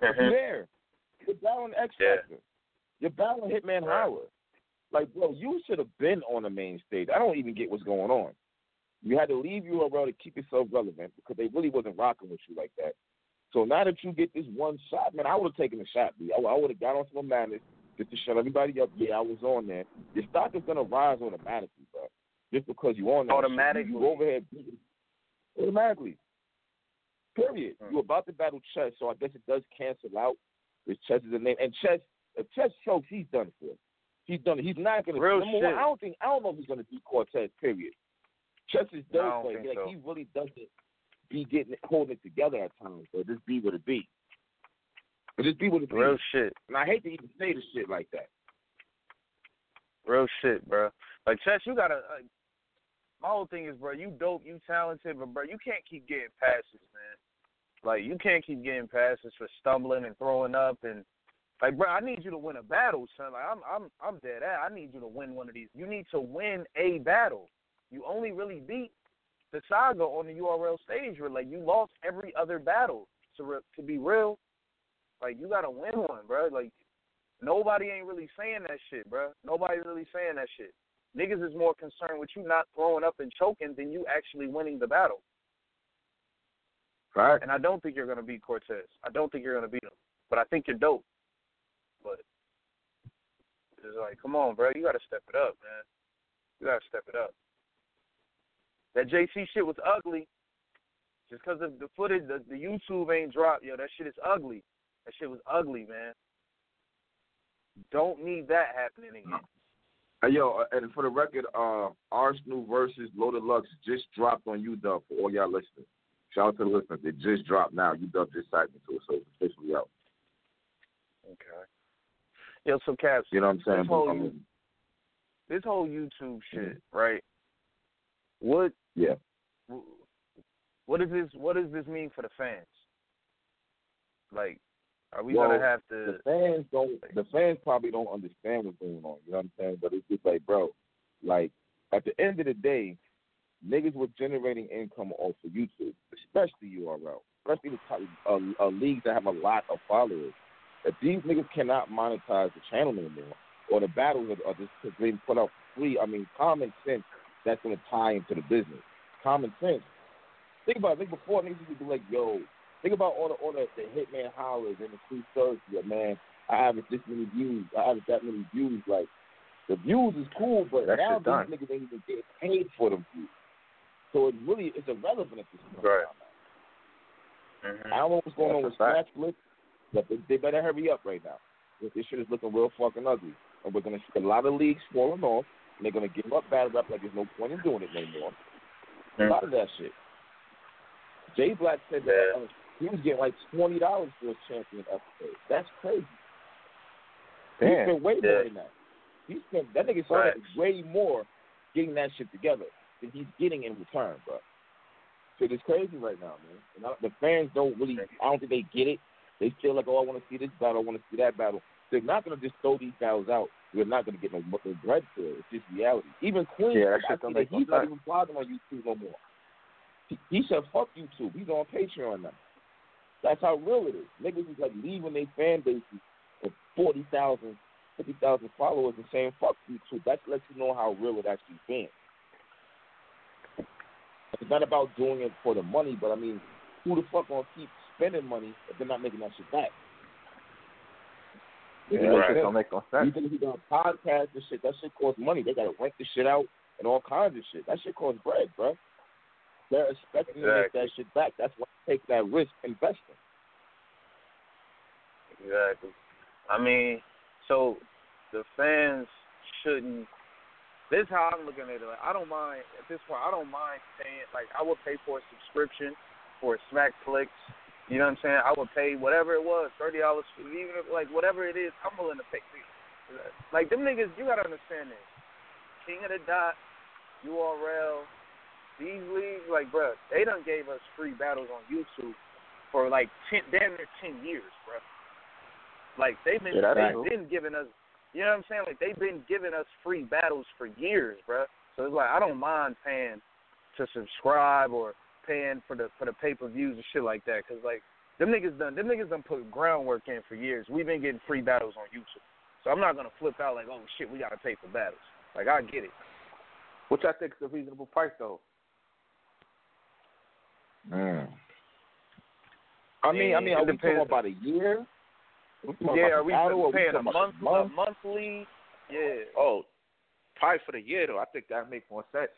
You're mm-hmm. there. You're battling X Yeah. Factor. You're battling Hitman. Holla. Like, bro, you should have been on the main stage. I don't even get what's going on. You had to leave URL to keep yourself relevant because they really wasn't rocking with you like that. So now that you get this one shot, man, I would have taken a shot. B. I, I would have got on some madness just to shut everybody up. Yeah, I was on there. Your stock is gonna rise automatically, bro. Just because you on there. Automatically? You, you over here beating- automatically. Period. Hmm. You're about to battle Chess, so I guess it does cancel out. Because Chess is a name, and Chess, if Chess chokes, he's done for. He's done. It. He's not gonna. Real number one, shit. I don't think. I don't know if he's gonna beat Cortez. Period. Chess is No, I done don't for. think Like so. he really doesn't be getting it, holding it together at times. So just be what it be. But just be what it. Real shit. And I hate to even say this shit like that. Real shit, bro. Like Chess, you gotta. Like, my whole thing is, bro, you dope, you talented, but bro, you can't keep getting passes, man. Like you can't keep getting passes for stumbling and throwing up and like, bro, I need you to win a battle, son. Like I'm, I'm, I'm dead. At. I need you to win one of these. You need to win a battle. You only really beat the saga on the URL stage. Where like you lost every other battle. To re- to be real, like you gotta win one, bro. Like nobody ain't really saying that shit, bro. Nobody really saying that shit. Niggas is more concerned with you not throwing up and choking than you actually winning the battle. Right. And I don't think you're gonna beat Cortez. I don't think you're gonna beat him. But I think you're dope. But it's like, come on, bro, you gotta step it up, man. You gotta step it up. That JC shit was ugly. Just because of the footage, the, the YouTube ain't dropped, yo. That shit is ugly. That shit was ugly, man. Don't need that happening again. Hey, yo, uh, and for the record, uh, Arsenal versus Loaded Lux just dropped on UW for all y'all listeners. Shout out to the listeners. It just dropped now. UW just signed me to it, so it's officially out. Okay. Yo, so Caps, You know what I'm saying? This whole, I mean, this whole YouTube shit, right? What yeah. what does this what does this mean for the fans? Like, are we well, gonna have to? The fans don't. The fans probably don't understand what's going on. You know what I'm saying? But it's just like, bro, like at the end of the day, niggas were generating income off of YouTube, especially URL, especially the type, uh, uh, leagues that have a lot of followers. If these niggas cannot monetize the channel anymore, or the battles are, are just being put out free, I mean, common sense that's going to tie into the business. Common sense. Think about it. Think before niggas used to be like, yo, think about all the all the, the Hitman Hollas and the free service. man, I average this many views. I average that many views. Like the views is cool, but that now these done. niggas ain't even getting paid for them views. So it really it's irrelevant at this point. Right. I don't know what's going on with. Scratch Flip, but they, they better hurry up right now. This shit is looking real fucking ugly, and we're gonna see a lot of leagues falling off. And they're gonna give up battle rap like there's no point in doing it anymore. A lot of that shit. Jay Black said that uh, he was getting like twenty dollars for a champion episode. That's crazy. He Damn. spent way Yeah. more than that. He spent that nigga spent Facts. way more getting that shit together than he's getting in return, bro. Shit is crazy right now, man. And I, the fans don't really. I don't think they get it. They feel like, oh, I want to see this battle, I want to see that battle. They're not gonna just throw these battles out. We're not gonna get no, no bread for it. It's just reality. Even Queen, Yeah, that shit don't see that no he's not sense. even blogging on YouTube no more. He, he said, fuck YouTube. He's on Patreon now. That's how real it is. Niggas is like leaving their fan bases with 40,000, 50,000 followers and saying, fuck YouTube. That lets you know how real it actually been. It's not about doing it for the money, but I mean, who the fuck gonna keep spending money if they're not making that shit back? Yeah, You know right. Don't make no sense. think if you got podcast and shit, that shit costs money. They gotta rent the shit out and all kinds of shit. That shit costs bread, bro. They're expecting to make that shit back. That's why they take that risk investing. Exactly. I mean, so the fans shouldn't. This is how I'm looking at it. Like, I don't mind at this point. I don't mind paying. Like, I would pay for a subscription for Smackflix. You know what I'm saying? I would pay whatever it was, thirty dollars, even if like whatever it is. I'm willing to pay. Like them niggas, you gotta understand this. King of the Dot, URL, these leagues, like, bruh, they done gave us free battles on YouTube for like ten, damn near ten years, bruh. Like they've been, Yeah, they've been giving us, you know what I'm saying? Like they've been giving us free battles for years, bruh. So it's like I don't mind paying to subscribe or paying for the for the pay per views and shit like that, cause like them niggas done, them niggas done put groundwork in for years. We've been getting free battles on YouTube, so I'm not gonna flip out like, oh shit, we gotta pay for battles. Like I get it. Which I think is a reasonable price, though. Mm. I mean, I mean, are we talking about a year? Yeah, are we battle, or paying a month, a monthly? Yeah. Oh, probably for the year though. I think that make more sense.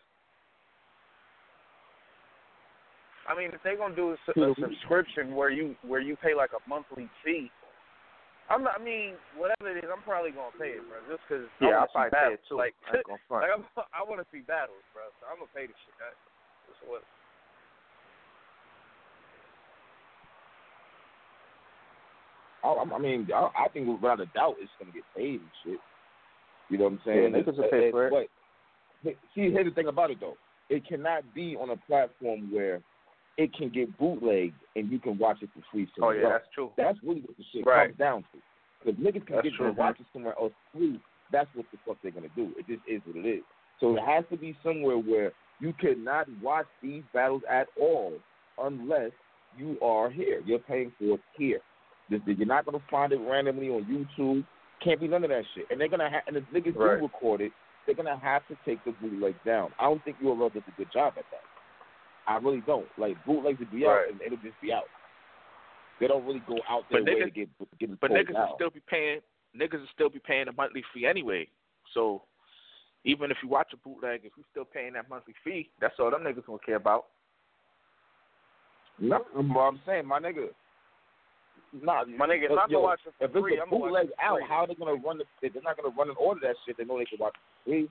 I mean, if they're gonna do a, a subscription where you where you pay like a monthly fee, I'm not, I mean, whatever it is, I'm probably gonna pay it, bro. Just because Yeah, I I'll want to probably pay it too. Like, I ain't gonna front. like I'm, I want to see battles, bro. So I'm gonna pay this shit. That's what. I, I mean, I, I think without a doubt it's gonna get paid and shit. You know what I'm saying? Yeah, niggas will pay for it. But see, here's the thing about it though. It cannot be on a platform where it can get bootlegged and you can watch it for free. Oh yeah, else. that's true. That's really what the shit Right. comes down to. Because niggas can That's get true, to watch it somewhere else free. That's what the fuck they're gonna do. It just is what it is. So it has to be somewhere where you cannot watch these battles at all unless you are here. You're paying for it here. You're not gonna find it randomly on YouTube. Can't be none of that shit. And they're gonna have, and if niggas Right. do record it, they're gonna have to take the bootleg down. I don't think URL does a good job at that. I really don't. Like bootlegs would be out and it'll just be out. They don't really go out their But way niggas- to get get it But niggas out. will still be paying. Niggas will still be paying a monthly fee anyway. So even if you watch a bootleg, if you're still paying that monthly fee, that's all them niggas gonna care about. No, I'm saying, my nigga. Nah, My nigga, if I'm gonna watch it for if it's free, a I'm gonna watch bootleg it out, how are they gonna run the? They're not gonna run and order that shit. They know they can watch it for free.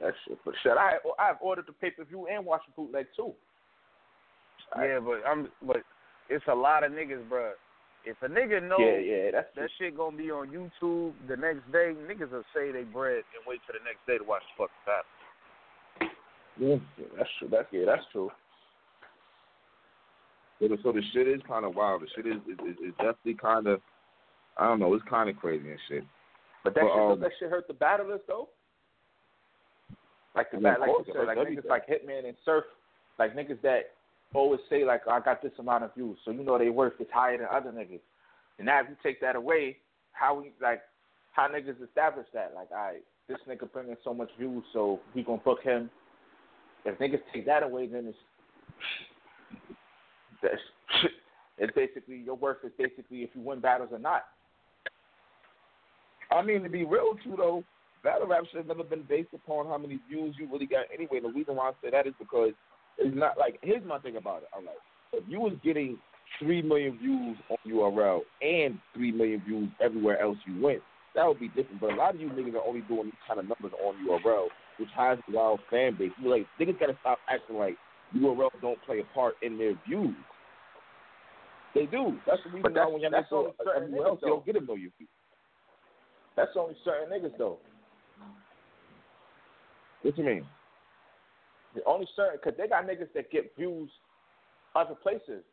That shit. But shit, I I've ordered the pay per view and watched the bootleg too. Yeah, but I'm but it's a lot of niggas, bro. If a nigga know Yeah, yeah, that's that shit gonna be on YouTube the next day, niggas will say they bread and wait till the next day to watch the fucking battle. Yeah. Yeah, that's true. That's yeah, that's true. So the, so the shit is kind of wild. The shit is is, is, definitely kind of I don't know. It's kind of crazy and shit. But that But, shit, um, that shit hurt the battlers though. Like the Yeah, bat, of like you said, like everything. niggas like Hitman and Surf, like niggas that always say like I got this amount of views, so you know they worth is higher than other niggas. And now if you take that away, how we like how niggas establish that? Like, all right, this nigga bringing so much views, so we gonna book him. If niggas take that away, then it's that's it's basically your worth is basically if you win battles or not. I mean, to be real too, though, battle rap should have never been based upon how many views you really got anyway. The reason why I say that is because it's not like here's my thing about it. I'm like, if you was getting three million views on URL and three million views everywhere else you went, that would be different. But a lot of you niggas are only doing these kind of numbers on URL, which has a wild fan base. You like niggas gotta stop acting like URL don't play a part in their views. They do. That's the reason But why that's- when y'all that's only certain niggas, else, you don't get a million views. That's only certain niggas though. What you mean? The only certain because they got niggas that get views other places.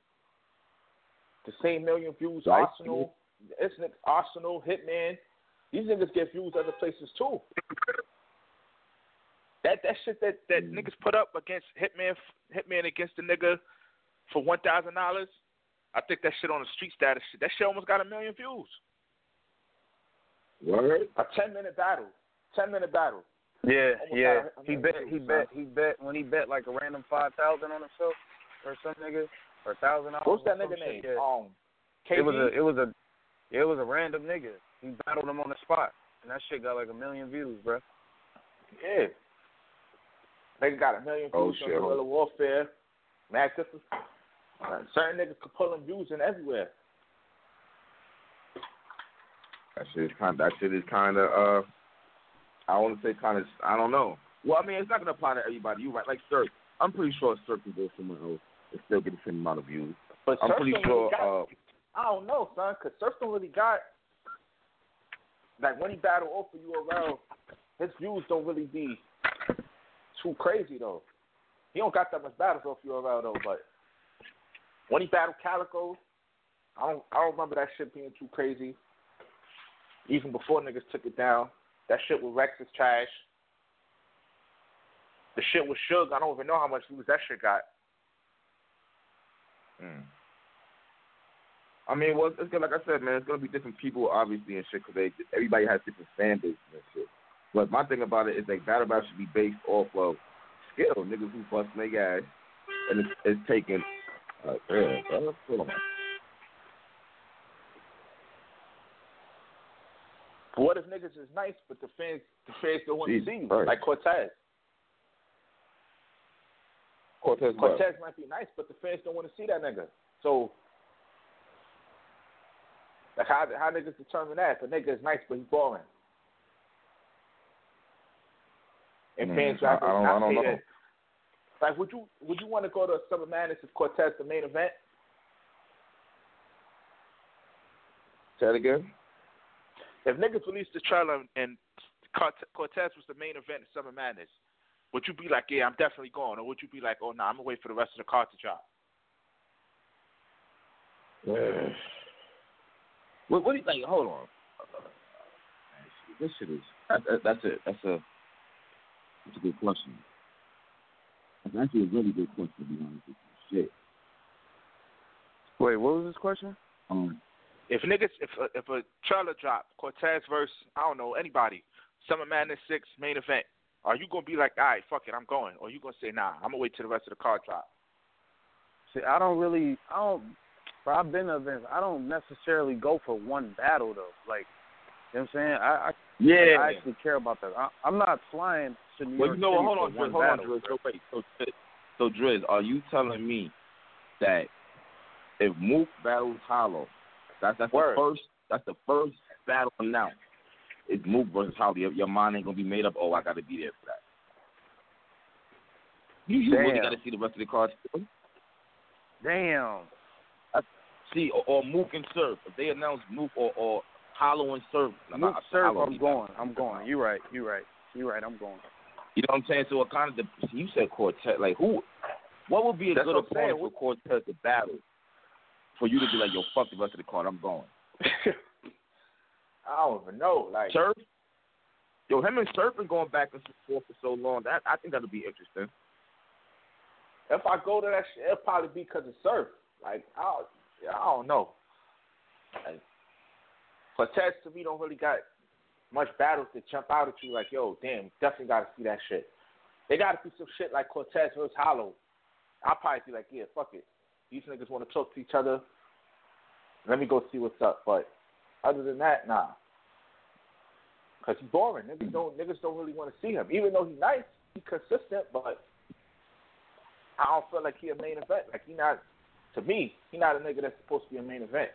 The same million views, Right. Arsenal, it's Arsenal, Hitman. These niggas get views other places too. That that shit that that Mm. niggas put up against Hitman, Hitman against the nigga for one thousand dollars. I think that shit on the street status shit. That shit almost got a million views. Word? A ten minute battle, ten minute battle. Yeah, Almost yeah. got a- a He bet, views, he son. bet, he bet when he bet like a random five thousand on himself or some nigga or a thousand dollars. What's that or nigga shit, name? Yeah. Um, KD. It was a, it was a, it was a random nigga. He battled him on the spot, and that shit got like a million views, bro. Yeah. Nigga got a million views Oh, on. Guerrilla Warfare. Max, this is, uh, certain niggas could pull them views in everywhere. That shit is kind. That shit is kind of. Uh, I want to say kind of. I don't know. Well, I mean, it's not gonna apply to everybody. You right? Like Surf, I'm pretty sure Surf can go somewhere else and still get the same amount of views. But I'm pretty sure. really Uh, I don't know, son, because Surf don't really got, like when he battle off of URL, his views don't really be too crazy, though. He don't got that much battles off URL, though, but when he battled Calicoe, I don't, I don't remember that shit being too crazy. Even before niggas took it down. That shit with Rex is trash. The shit with Suge, I don't even know how much views that shit got. mm. I mean, well, it's gonna, like I said, man, it's gonna be different people, obviously, and shit, because everybody has different fan bases and shit. But my thing about it is like battle rap should be based off of skill, niggas who bust their ass, and it's, it's taken. Uh, yeah, uh, hold on. But what if niggas is nice, but the fans, the fans don't want to see you? Christ. Like Cortez. Cortez. Cortez might be nice, but the fans don't want to see that nigga. So, like how how niggas determine that? If a nigga is nice, but he's boring. And Mm, fans I- I don't- I don't know. that. Like, would you would you want to go to Summer Madness if Cortez the main event? Say it again. If niggas released the trailer and Cortez was the main event in Summer Madness, would you be like, yeah, I'm definitely going, or would you be like, oh, nah, I'm gonna wait for the rest of the card to drop? Yeah. What, what do you think? Hold on. This shit is that, that, that's it. That's a that's a good question. That's actually a really good question to be honest with you. Shit. Wait, what was this question? Um. If niggas, if a, if a trailer drop, Cortez versus I don't know anybody, Summer Madness six main event, are you gonna be like, all right, fuck it, I'm going, or you gonna say, nah, I'm gonna wait till the rest of the card drop? See, I don't really, I don't. Bro, I've been to events. I don't necessarily go for one battle though. Like, you know what I'm saying? I, I Yeah. I actually care about that. I, I'm not flying to New Well, York you know what? City Hold on, Driz. Hold on, battle, Driz. So wait. So, so Driz, are you telling me that if Mook battles Hollow, that's that's Word. the first that's the first battle announced. It's Mook versus Hollow. Your, your mind ain't gonna be made up. Oh, I got to be there for that. You, you really got to see the rest of the cards. Damn. See, or, or Mook and Surf. If they announce Mook or, or Hollow and Surf, nah, Luke nah, I'm going. I'm going. You right. You right. You right. I'm going. You know what I'm saying? So it kind of dep- you said Cortez. Like who? What would be a That's good what opponent for Cortez to battle? For you to be like, yo, fuck the rest of the card. I'm going. I don't even know. Like Surf. Yo, him and Surf been going back and forth for so long. That I think that'll be interesting. if I go to that, shit, it'll probably be because of surf. Like I, I don't know. Like, Cortez to me don't really got much battles to jump out at you. Like yo, damn, definitely got to see that shit. They got to be some shit like Cortez versus Hollow. I'll probably be like, yeah, fuck it. These niggas want to talk to each other. Let me go see what's up. But other than that, nah. Cause he's boring. Niggas don't niggas don't really want to see him. Even though he's nice, he's consistent, but I don't feel like he a main event. Like he not to me, he not a nigga that's supposed to be a main event.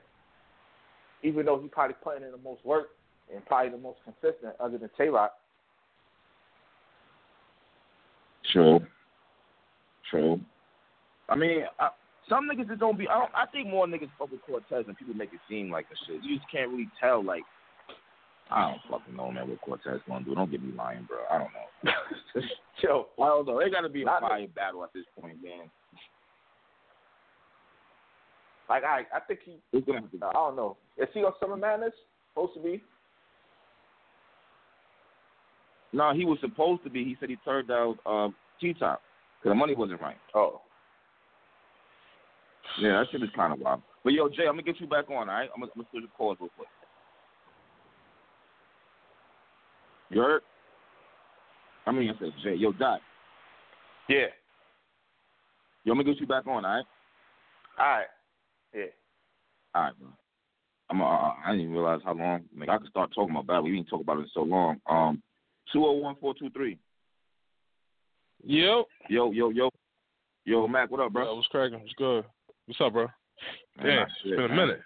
Even though he probably putting in the most work and probably the most consistent other than Tay Roc. True. True. I mean, I, some niggas just don't be. I, don't, I think more niggas fuck with Cortez than people make it seem like a shit. You just can't really tell. Like, I don't fucking know, man, what Cortez gonna do. Don't get me lying, bro. I don't know. Yo, I don't know. They got to be a Not- fire battle at this point, man. Like I I think he gonna have to. I don't know. Is he on Summer Madness? Supposed to be? No, he was supposed to be. He said he turned down um, T-Top because the money wasn't right. Oh. Yeah, that shit is kind of wild. But yo, Jay, I'm gonna get you back on. All right, I'm gonna, I'm gonna switch the calls real quick. You heard? I mean, I said Jay. Yo, Dot. Yeah. Yo, I'm gonna get you back on. All right. All right. Yeah. All right, bro. I'm. Uh, I didn't even realize how long. Like I could start talking about battle. We didn't talk about it in so long. Um, two zero one four two three. Yo. Yo, yo, yo, yo, Mac. What up, bro? Yo, what's cracking? What's good? What's up, bro? Man, Damn, nah, it's shit, been a man. minute.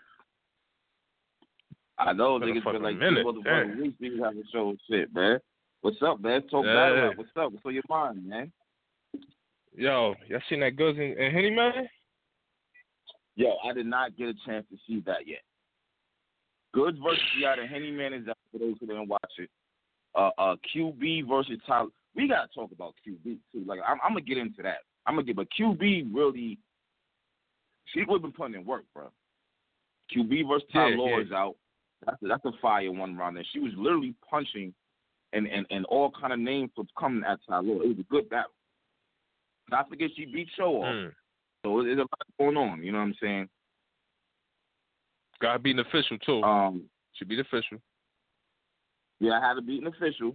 I know Been a niggas been like minute, motherfucking damn. weeks niggas having show and shit, man. What's up, man? Talk Yeah. battle rap. What's up? What's on your mind, man? Yo, y'all seen that Goodz and, and Henny man? Yo, I did not get a chance to see that yet. Goodz versus Giada Henny Man is out for those who didn't watch it. Uh, uh, QB versus Tyler. We gotta talk about QB too. Like I'm, I'm gonna get into that. I'm gonna get, but QB really, she would been putting in work, bro. QB versus Yeah, Law yeah. is out. That's a, that's a fire one round. And she was literally punching, and and and all kind of names was coming at Tyler. It was a good battle. Not forget she beat Show off. Mm. So there's a lot going on. You know what I'm saying? Gotta be an official too. Um, Should be the official. yeah, I had to beat an official,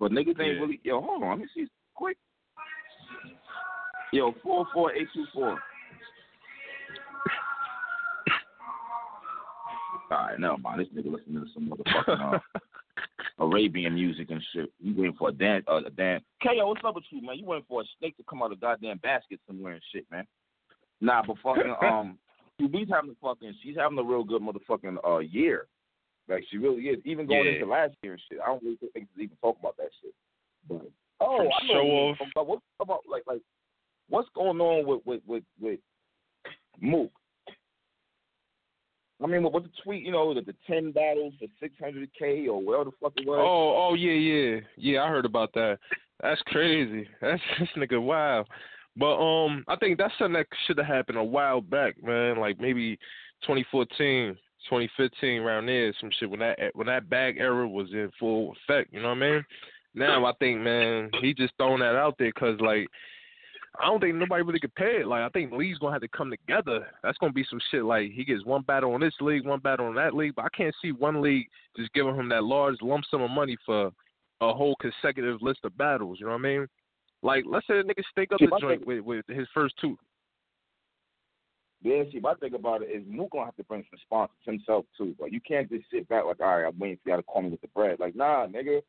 but niggas ain't Yeah. really. Yo, hold on, let me see quick. Yo, four four eight two four. All right, never mind. This nigga listening to some motherfucking uh, Arabian music and shit. You waiting for a dance? Uh, a dance? KO, what's up with you, man? You waiting for a snake to come out of goddamn basket somewhere and shit, man? Nah, but fucking um, she's having a fucking. She's having a real good motherfucking uh year. Like she really is. Even going Yeah. into last year and shit. I don't really think niggas even talk about that shit. But oh, From I know show what off. But what's about like like what's going on with with with with Mook? I mean, what the tweet? You know, the, the ten battles for six hundred k or whatever the fuck it was. Oh, oh yeah, yeah, yeah. I heard about that. That's crazy. That's this nigga wild. But um, I think that's something that should have happened a while back, man. Like maybe 2014, 2015, around there, some shit when that when that bag era was in full effect. You know what I mean? Now I think, man, he just throwing that out there because like. I don't think nobody really could pay it. Like I think league's gonna have to come together. That's gonna be some shit. Like he gets one battle on this league, one battle on that league, but I can't see one league just giving him that large lump sum of money for a whole consecutive list of battles. You know what I mean? Like let's say a nigga stake up See, the joint thing- with, with his first two. Yeah, see, my thing about it is Mook gonna have to bring some sponsors himself too. But you can't just sit back like, all right, I'm waiting for y'all to call me with the bread. Like, nah, nigga.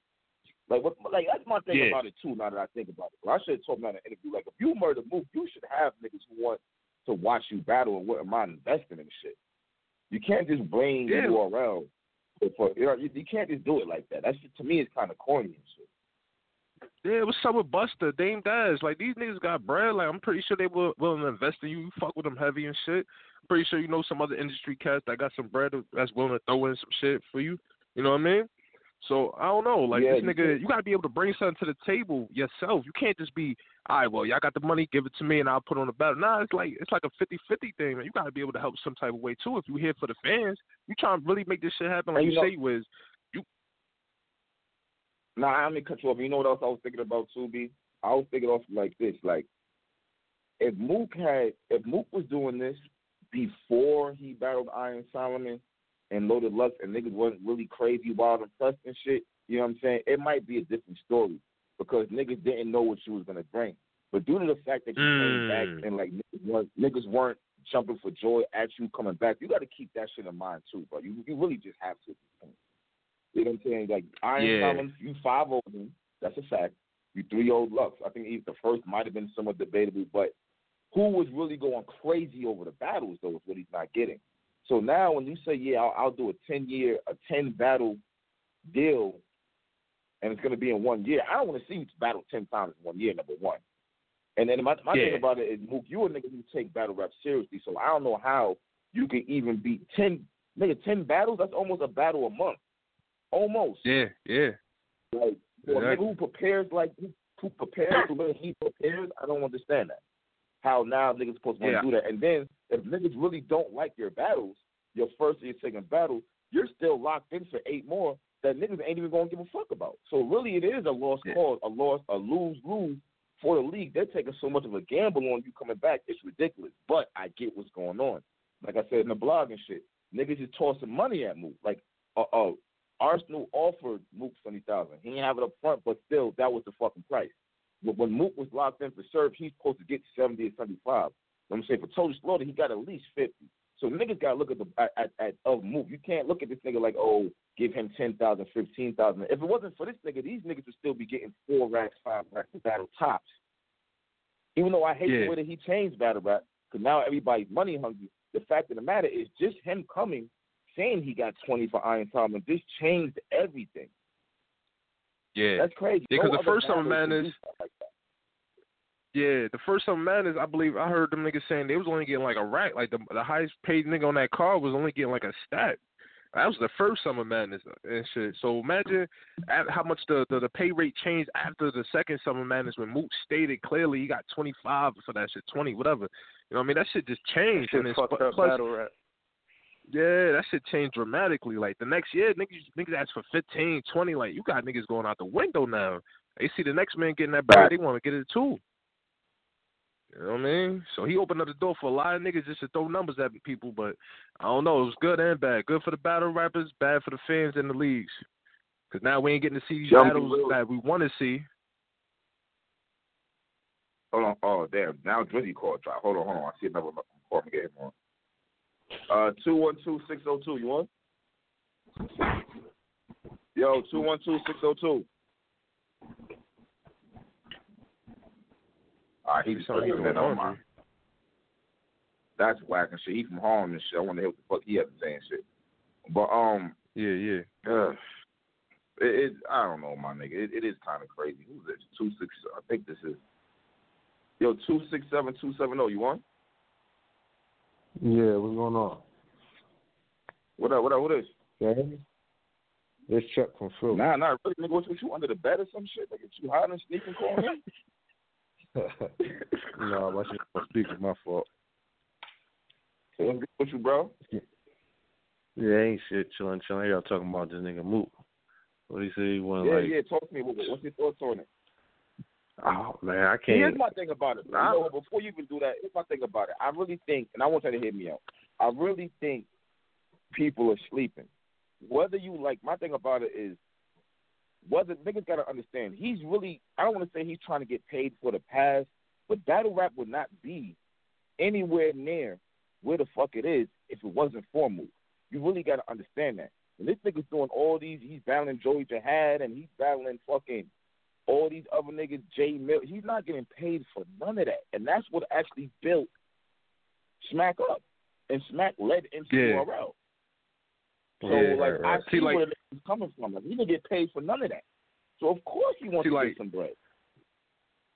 Like, what? Like that's my thing Yeah. about it too. Now that I think about it, Well, I should have told him that in an interview. Like, if you murder move, you should have niggas who want to watch you battle and wouldn't mind investing in shit. You can't just blame Yeah. URL for, you, know, you, you can't just do it like that. That's to me, it's kind of corny and shit. Yeah, what's up with Busta, Dame Dash? Like these niggas got bread. Like I'm pretty sure they were willing to invest in you. You fuck with them heavy and shit. I'm pretty sure you know some other industry cats that got some bread that's willing to throw in some shit for you. You know what I mean? So I don't know, like Yeah, this you nigga, you gotta be able to bring something to the table yourself. You can't just be, all right, well, y'all got the money, give it to me, and I'll put on the battle. Nah, it's like it's like a 50-50 thing, man. You gotta be able to help some type of way too. If you here for the fans, you trying to really make this shit happen, like And you you know- say, Wiz. Nah, I mean cut you off. You know what else I was thinking about too, B? I was thinking off like this, like if Mook had if Mook was doing this before he battled Iron Solomon and Loaded Lux and niggas wasn't really crazy wild and pressed and shit, you know what I'm saying? It might be a different story because niggas didn't know what she was gonna bring. But due to the fact that you came Mm. back and like niggas weren't, niggas weren't jumping for joy at you coming back, you got to keep that shit in mind too, bro. You you really just have to. at this point. You know what I'm saying? Like Iron Yeah. You five over him. That's a fact. You three old Lux. I think even the first might have been somewhat debatable, but who was really going crazy over the battles though is what he's not getting. So now when you say, yeah, I'll, I'll do a ten year, a ten battle deal, and it's going to be in one year, I don't want to see you battle ten times in one year. Number one, and then my my Yeah. thing about it is, Mook, you a nigga who take battle rap seriously, so I don't know how you can even beat ten nigga ten battles. That's almost a battle a month, almost. Yeah, yeah. Like a Exactly. nigga who prepares like who, prepares the way he prepares, I don't understand that. How now niggas supposed to Yeah. to do that? And then if niggas really don't like your battles, your first or your second battle, you're still locked in for eight more that niggas ain't even gonna give a fuck about. So really, it is a lost Yeah. cause, a loss, a lose lose for the league. They're taking so much of a gamble on you coming back. It's ridiculous. But I get what's going on. Like I said in the blog and shit, niggas is tossing money at Mook. Like, uh, uh Arsenal offered Mook seventy thousand. He didn't have it up front, but still, that was the fucking price. But when Mook was locked in for Surf, he's supposed to get seventy or seventy five. I'm saying for total slaughter, he got at least fifty. So niggas gotta look at the at, at, at of move. You can't look at this nigga like, oh, give him ten thousand, fifteen thousand. If it wasn't for this nigga, these niggas would still be getting four racks, five racks to battle tops. Even though I hate Yeah. the way that he changed battle rap, because now everybody's money hungry. The fact of the matter is just him coming, saying he got twenty for Iron Solomon, this changed everything. Yeah. That's crazy. Yeah, 'cause No the first time, battle can do Madness- stuff like. Yeah, the first Summer Madness, I believe I heard them niggas saying they was only getting like a rack. Like the the highest paid nigga on that card was only getting like a stat. That was the first Summer Madness uh, and shit. So imagine at how much the, the, the pay rate changed after the second Summer Madness when Mook stated clearly he got 25 for that shit, 20, whatever. You know what I mean? That shit just changed. Shit and it's, fucked up plus, battle rap. yeah, that shit changed dramatically. Like the next year, niggas niggas ask for 15, 20. Like you got niggas going out the window now. They see the next man getting that bag, they want to get it too. You know what I mean? So he opened up the door for a lot of niggas just to throw numbers at people, but I don't know. It was good and bad. Good for the battle rappers, bad for the fans and the leagues. Because now we ain't getting to see these Jumpy battles Will. that we want to see. Hold on. Oh, damn. Now Drizzy call drop. Hold on, hold on. I see another call. I'm getting on. Uh, 212-602. You on? Yo, 212-602. All right, he's Sound like still he that doing on laundry. That's whack and shit. He from Harlem and shit. I wonder what the fuck he has to say and shit. But um, Yeah, yeah. uh, it, it I don't know, my nigga. It, it is kind of crazy. Who's this? Two six. I think this is. Yo, two six seven two seven zero. You on? Yeah, what's going on? What up? What up? What is? Can you hear me? It's Chuck from Philly. Nah, nah. Really, nigga, what, what you under the bed or some shit? Like, you hiding and sneaking, calling him? no, my shit on speaker, my fault. What's good with you, bro? Yeah, ain't shit, chilling, chilling. Y'all talking about this nigga Mook. What do you say he want Yeah, like? yeah. Talk to me. What, what's your thoughts on it? Oh man, I can't. Here's my thing about it. bro. You know before you even do that, here's my thing about it. I really think, and I want you to hear me out. I really think people are sleeping. Whether you like, my thing about it is, whether niggas gotta understand, he's really. I don't want to say he's trying to get paid for the past, but battle rap would not be anywhere near where the fuck it is if it wasn't for Mook. You really gotta understand that. And this nigga's doing all these. He's battling Joey Jihad, and he's battling fucking all these other niggas, Jay Mill. He's not getting paid for none of that, and that's what actually built Smack up, and Smack led into Yeah. URL. So Yeah, like right, right. I see See, like- where it's coming from. Like he didn't get paid for none of that. So of course he wants See, to like- get some bread.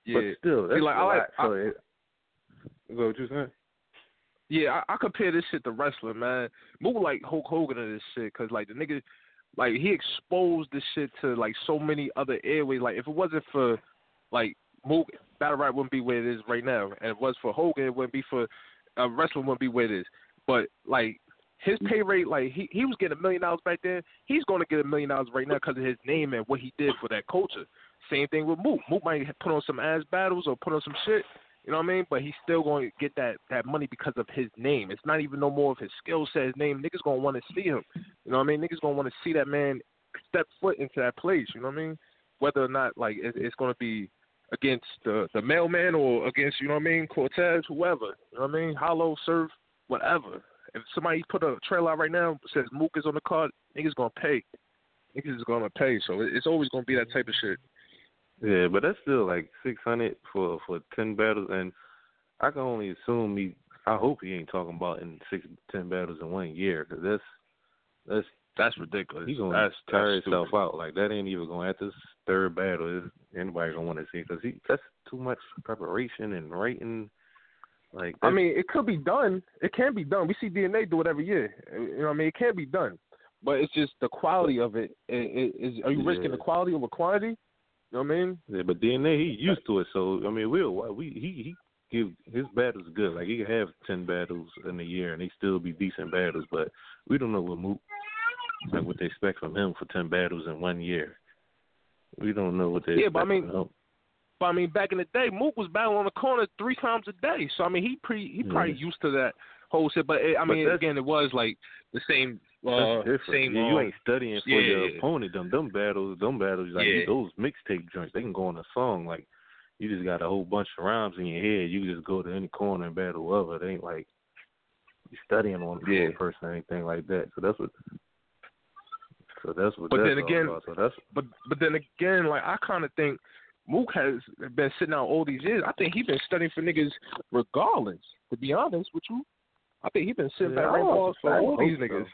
Yeah. But still, that's like, a I like- lot. So it, is that what you saying? Yeah, I, I compare this shit to wrestling, man. Move like Hulk Hogan in this shit, cause like the nigga, like he exposed this shit to like so many other airways. Like if it wasn't for like Mook, battle rap wouldn't be where it is right now, and if it was for Hogan, it wouldn't be for uh, wrestling wouldn't be where it is. But like his pay rate, like he he was getting a million dollars back then. He's going to get a million dollars right now because of his name and what he did for that culture. Same thing with Mook. Mook might put on some ass battles or put on some shit, you know what I mean? But he's still going to get that that money because of his name. It's not even no more of his skill set, his name. Niggas gonna want to see him. You know what I mean? Niggas gonna want to see that man step foot into that place. You know what I mean? Whether or not like it, it's gonna be against the the mailman or against you know what I mean Cortez, whoever. You know what I mean? Hollow, Surf, whatever. If somebody put a trailer out right now says Mook is on the card, niggas gonna pay. Niggas is gonna pay. So it's always gonna be that type of shit. Yeah, but that's still like six hundred for for ten battles, and I can only assume he. I hope he ain't talking about in six ten battles in one year, because that's that's that's ridiculous. He's gonna that's, tire that's himself out. Like that ain't even gonna at this third battle. Is anybody gonna want to see? Because he that's too much preparation and writing. Like I mean, it could be done. It can be done. We see DNA do it every year. You know what I mean? It can be done, but it's just the quality of it. I- i- Is are you risking Yeah. the quality over quantity? You know what I mean? Yeah, but DNA he used to it, so I mean, we'll we he he give his battles good. Like he can have ten battles in a year and they still be decent battles, but we don't know what Mook like what they expect from him for ten battles in one year. We don't know what they Yeah, expect but I mean- from him. But I mean, back in the day, Mook was battling on the corner three times a day. So I mean, he pre he probably Yeah. used to that whole shit. But it, I mean, that's- again, it was like the same. Uh, same. Yeah, you um, ain't studying for yeah, your opponent. Them them battles, them battles like those mixtape joints. They can go on a song. Like you just got a whole bunch of rhymes in your head. You can just go to any corner and battle whoever. It ain't like you studying on Yeah. a person or anything like that. So that's what. So that's what. But that's then again- so that's But but then again, like I kind of think Mook has been sitting out all these years. I think he's been studying for niggas regardless. To be honest with you, I think he's been sitting Yeah, back right for, all these so. niggas.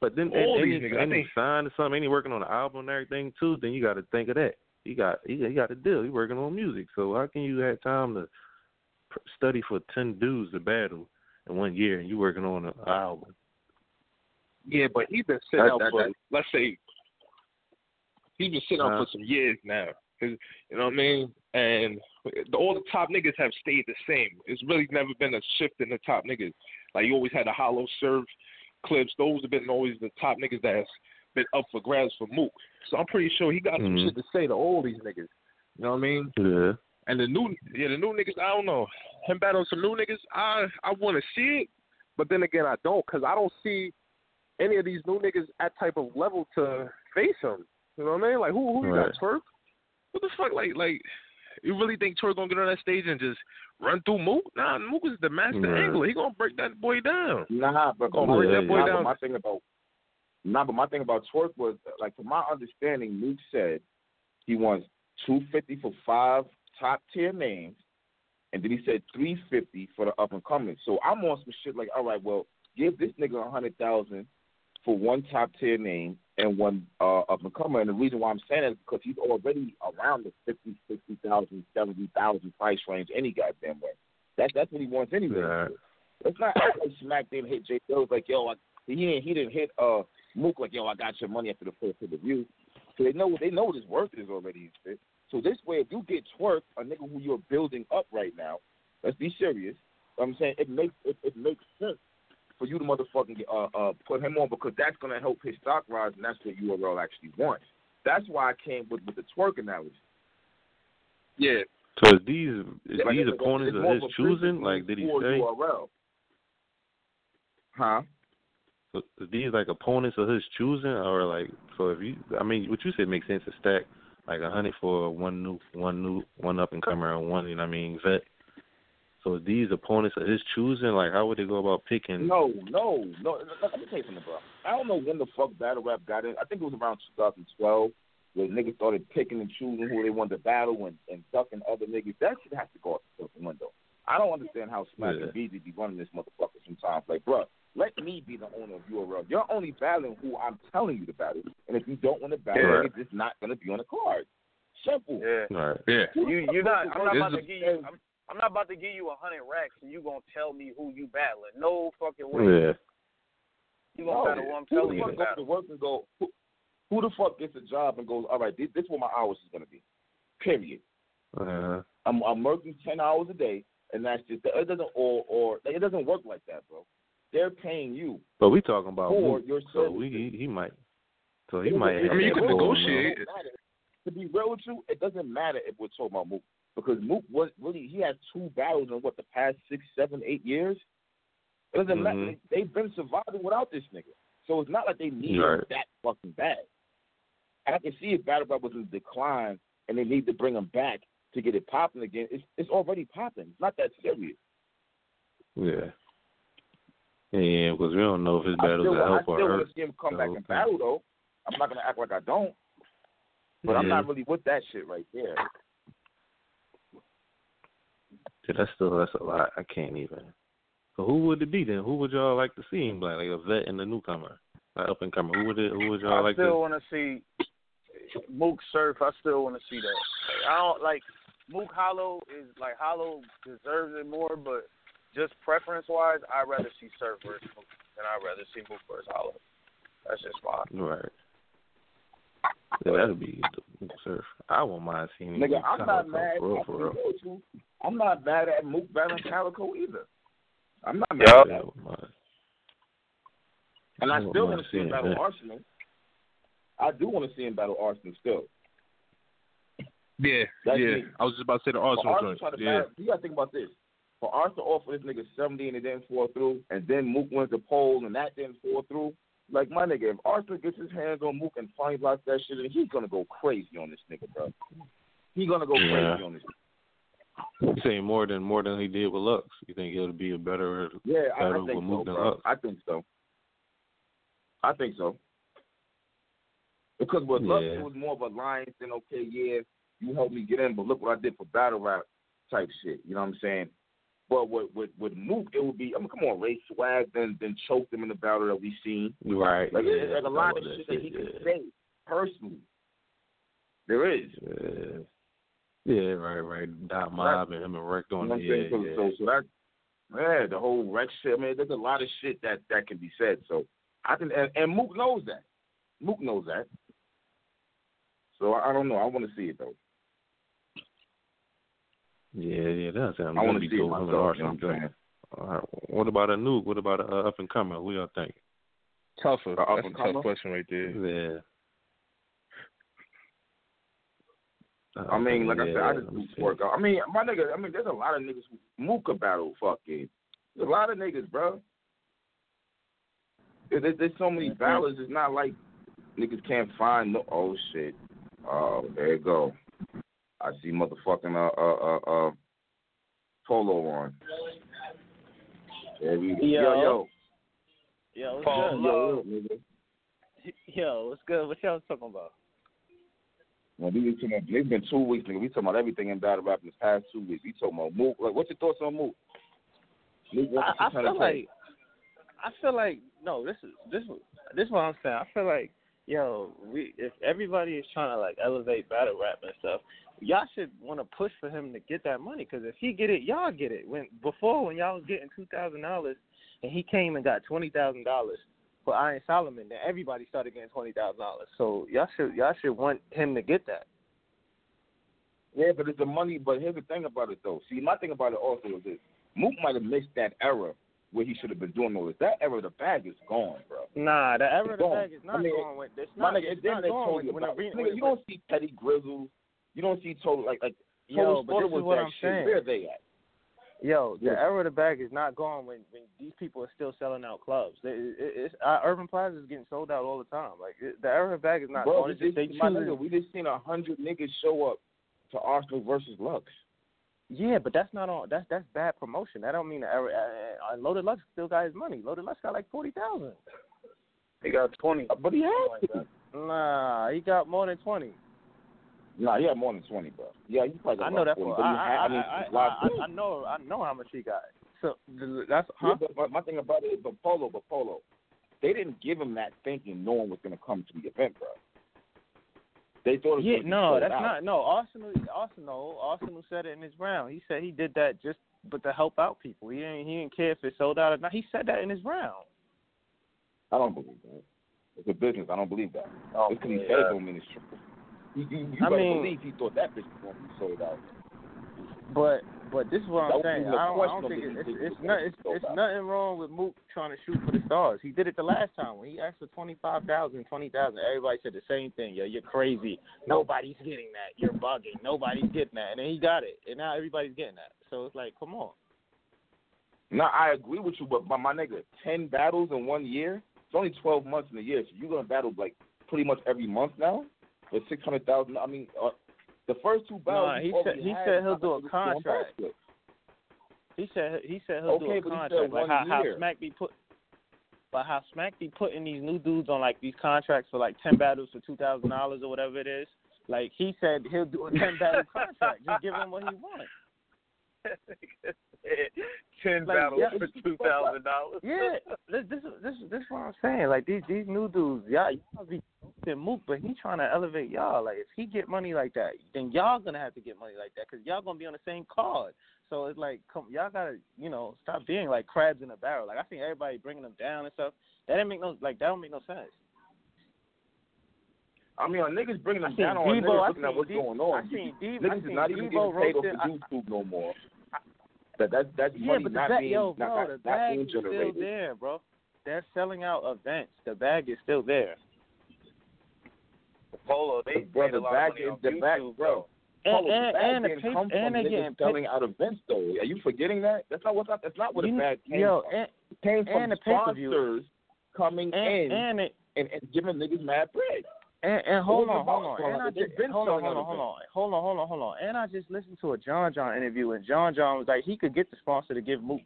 But then All and, these and, niggas, and he think- signed or something, and he working on an album and everything too. Then you got to think of that. He got he, he got a deal. He working on music. So how can you have time to pr- study for ten dudes to battle in one year, and you working on an album? Yeah, but he's been sitting out that- for let's say he's been sitting out Uh-huh. for some years now. 'Cause, you know what I mean? And the, all the top niggas have stayed the same. It's really never been a shift in the top niggas. Like you always had the hollow Surf clips. Those have been always the top niggas that's been up for grabs for Mook. So I'm pretty sure he got some Mhm. shit to say to all these niggas. You know what I mean? Yeah. And the new, yeah, the new niggas. I don't know. Him battling some new niggas. I I want to see it, but then again, I don't, cause I don't see any of these new niggas at type of level to face him. You know what I mean? Like who who you Right. got, Twork? What the fuck? Like like you really think Twork gonna get on that stage and just run through Mook? Nah, Mook is the master Right. angler. He gonna break that boy down. Nah, but Gonna my, break that boy nah, but down. my thing about nah, but my thing about Twork was like, from my understanding, Mook said he wants two fifty for five top tier names, and then he said three fifty for the up and coming. So I'm on some shit like, all right, well, give this nigga a hundred thousand for one top tier name and one uh, up and comer. And the reason why I'm saying that is because he's already around the fifty, sixty thousand, seventy thousand price range any goddamn way. That's that's what he wants anyway. Yeah. It's not act like Smack didn't hit J. Dill's like, yo, I, he didn't he didn't hit uh Mook like, yo, I got your money after the first hit review. So they know they know what his worth is already. So this way, if you get Twork, a nigga who you're building up right now, let's be serious. I'm saying it makes it, it makes sense for you to motherfucking get, uh uh put him on because that's gonna help his stock rise, and that's what URL actually wants. That's why I came with with the Twork analogy. Yeah. So is these is Like, these it's- opponents it's of his choosing? Like did he say? URL. Huh? So is these like opponents of his choosing, or like so? If you, I mean, what you said makes sense to stack like a hundred for one new, one new, one up and comer, and one, you know what I mean, vet. So these opponents are his choosing, like how would they go about picking? No, no, no. Let me tell you something, bro. I don't know when the fuck battle rap got in. I think it was around 2012 where niggas started picking and choosing who they wanted to battle and, and ducking other niggas. That shit has to go out the fucking window. I don't understand how Smack Yeah. and BZ be running this motherfucker sometimes. Like, bro, let me be the owner of URL. You're only battling who I'm telling you to battle. And if you don't want to battle, Right. it's just not going to be on the card. Simple. Yeah. All right. Yeah. You you not I'm not about to give you I'm, I'm not about to give you a hundred racks and you gonna tell me who you battling. No fucking way. Yeah. You gonna battle who I'm who telling the you fuck to goes to work and go? Who, who the fuck gets a job and goes? All right, this, this is what my hours is gonna be. Period. Uh, I'm I'm working ten hours a day, and that's just it doesn't or or it doesn't work like that, bro. They're paying you but we talking about for Mook, your so we he, he might. So he It might. have I mean, you it can that doesn't pull, negotiate. To be real with you, it doesn't matter if we're talking about Mook because Mook was really he has two battles in what the past six, seven, eight years. It doesn't matter. Mhm. They, they've been surviving without this nigga, so it's not like they need him that fucking bad. And I can see if Battle Rap was in decline and they need to bring him back to get it popping again. It's it's already popping. It's not that serious. Yeah. Yeah, because we don't know if his I battles still, will I help still or hurt. to see him come back and battle though. I'm not gonna act like I don't, but I'm not really with that shit right there. Yeah, that's still that's a lot. I can't even. So who would it be then? Who would y'all like to see in black? like a vet and a newcomer, like up and comer? Who would it? Who would y'all I like I still to? want to see Mook Surf. I still want to see that. Like, I don't like Mook Holla is like Holla deserves it more, but just preference wise, I'd rather see Surf versus Mook than I'd rather see Mook versus Holla. That's just mine. Right. Yeah, that'd be the surf. I won't mind seeing him. Nigga, in I'm not Calicoe, mad. For real, for real. I'm not mad at Mook battling Calicoe either. I'm not mad Yup. at that. wouldn't. And I I still want to see him battle that. Arsonal. I do want to see him battle Arsonal still. Yeah, That's yeah. me. I was just about to say the Arsonal Arsonal joint. Yeah. battle, you gotta think about this. For Arsonal offer this nigga 70 and it didn't fall through, and then Mook wins the poll and that didn't fall through. Like my nigga, if Arthur gets his hands on Mook and finally blocks that shit, then he's gonna go crazy on this nigga, bro. He gonna go Yeah. crazy on this. You saying more than more than he did with Lux? You think it'll be a better Yeah, I, I think so, than bro. Lux? I think so. I think so. Because with Lux, it was more of a line than okay, yeah, you helped me get in, but look what I did for battle rap type shit. You know what I'm saying? But with with with Mook, it would be I mean, come on, Ray Swag, then then choke them in the battle that we seen. Right. Like, yeah, there's like a lot of that shit that he can yeah. say personally. There is. Yeah. Yeah, right, right. Dot Mob and him and You on what Yeah, yeah. So, so, so that, yeah, the whole Rex shit. I mean, there's a lot of shit that that can be said. So I can, and, and Mook knows that. Mook knows that. So I, I don't know. I want to see it though. Yeah, yeah, that's him. I want That'd to be see it myself. Him You know what I'm saying? All right. What about a nuke? What about a uh, up and comer? Who y'all think? Tougher. The up That's and a tough comer? question right there. Yeah. I mean, like I said, I just do work out. I mean, my nigga. I mean, there's a lot of niggas who Mook could battle. Fucking, there's a lot of niggas, bro. There's, there's so many battles. It's not like niggas can't find no. Oh shit. Oh, there you go. I see motherfucking uh uh uh, uh polo on. We go. Yo yo. Yo, what's Yo, good? yo. Yo, what's good? What y'all talking about? Well, we been talking about, it's been two weeks, nigga. We talking about everything in battle rap in the past two weeks. We talking about Mook. Like, what's your thoughts on Mook? I, I he trying to feel like I feel like no, this is this this is what I'm saying. I feel like yo, we if everybody is trying to like elevate battle rap and stuff, y'all should want to push for him to get that money because if he get it, y'all get it. When before when y'all was getting two thousand dollars and he came and got twenty thousand dollars for Iron Solomon, then everybody started getting twenty thousand dollars. So y'all should y'all should want him to get that. Yeah, but it's the money. But here's the thing about it, though. See, my thing about it also is this: Mook might have missed that era where he should have been doing all this. That era, the bag is gone, bro. Nah, the ever It's the gone. bag is not I mean, going with. It's My nigga, it's it not didn't going told with you when about. the, Nigga, you don't see Petty Grizzle. You don't see Total like like Yo, Total but Slaughter this was is what that I'm shit. saying. Where they at? Yo, the Yeah. era of the bag is not gone when when these people are still selling out clubs. They, it, it's uh, Urban Plaza is getting sold out all the time. Like it, the era of the bag is not Bro, gone. we It's just just, they my nigga, we just seen a hundred niggas show up to Arsonal versus Lux. Yeah, but that's not all. That's that's bad promotion. That don't mean the era. Uh, uh, Loaded Lux still got his money. Loaded Lux got like forty thousand. He got twenty. But he had to. Nah, he got more than twenty. Nah, he had more than twenty, bro. Yeah, he probably got I know that 40, for but I he I, had, I, I mean, I, live I, I, I know I know how much he got. So that's Yeah, huh? but, but my thing about it is, but Polo, but Polo, they didn't give him that thinking no one was going to come to the event, bro. They thought it was Yeah, no, that's out. not. No, Arsonal, Arsonal, Arsonal said it in his round. He said he did that just, but to help out people. He didn't, he didn't care if it sold out or not. He said that in his round. I don't believe that. It's a business. I don't believe that. Oh, it's because he yeah. said it don't mean it's true. You, you, you I better mean- believe he thought that bitch was going to be sold out. But but this is what That I'm saying. I don't, I don't think it, it's it's it's not it's, it's nothing wrong with Mook trying to shoot for the stars. He did it the last time when he asked for twenty five thousand, twenty thousand. Everybody said the same thing. Yo, you're crazy. Nobody's getting that. You're bugging. Nobody's getting that. And then he got it, and now everybody's getting that. So it's like, come on. No, I agree with you, but my, my nigga, ten battles in one year. It's only twelve months in a year, so you're gonna battle like pretty much every month now with six hundred thousand. I mean, uh, the first two battles. Nah, he said he said he'll do a he was doing contract. He said he said he'll Okay, do a contract like how, how. Smack be put. But how Smack be putting these new dudes on like these contracts for like ten battles for two thousand dollars or whatever it is. Like he said he'll do a ten battle contract. Just give him what he wants. Ten Like, battles yeah. for two thousand dollars. Yeah, this this this this is what I'm saying. Like these these new dudes, y'all y'all be than Mook, but he trying to elevate y'all. Like if he get money like that, then y'all gonna have to get money like that because y'all gonna be on the same card. So it's like, come, y'all gotta, you know, stop being like crabs in a barrel. Like I think everybody bringing them down and stuff. That didn't make no like that don't make no sense. I mean, are niggas bringing I them seen down on Debo, niggas I looking at seen what's D- going on. I seen D- I niggas is seen not even Debo getting paid off roasted- the YouTube no more. That that's that's Yeah, money but the not bag, being yo, not, bro, not, the not bag being is still there, bro. They're selling out events. The bag is still there. Polo, they Bro, made a the lot bag of money is on the YouTube, bag, bro. And Polo, the and, bag and the didn't paper, come from and they niggas selling out events though. Are you forgetting that? That's not what that's not where the You- bag came yo, from. and, it came from and the sponsors coming and in and it, and, and giving niggas mad bread. And, and hold What on, hold on, and I just hold on, hold on, hold on, hold on, hold on, hold on. And I just listened to a John John interview, and John John was like he could get the sponsor to give Mook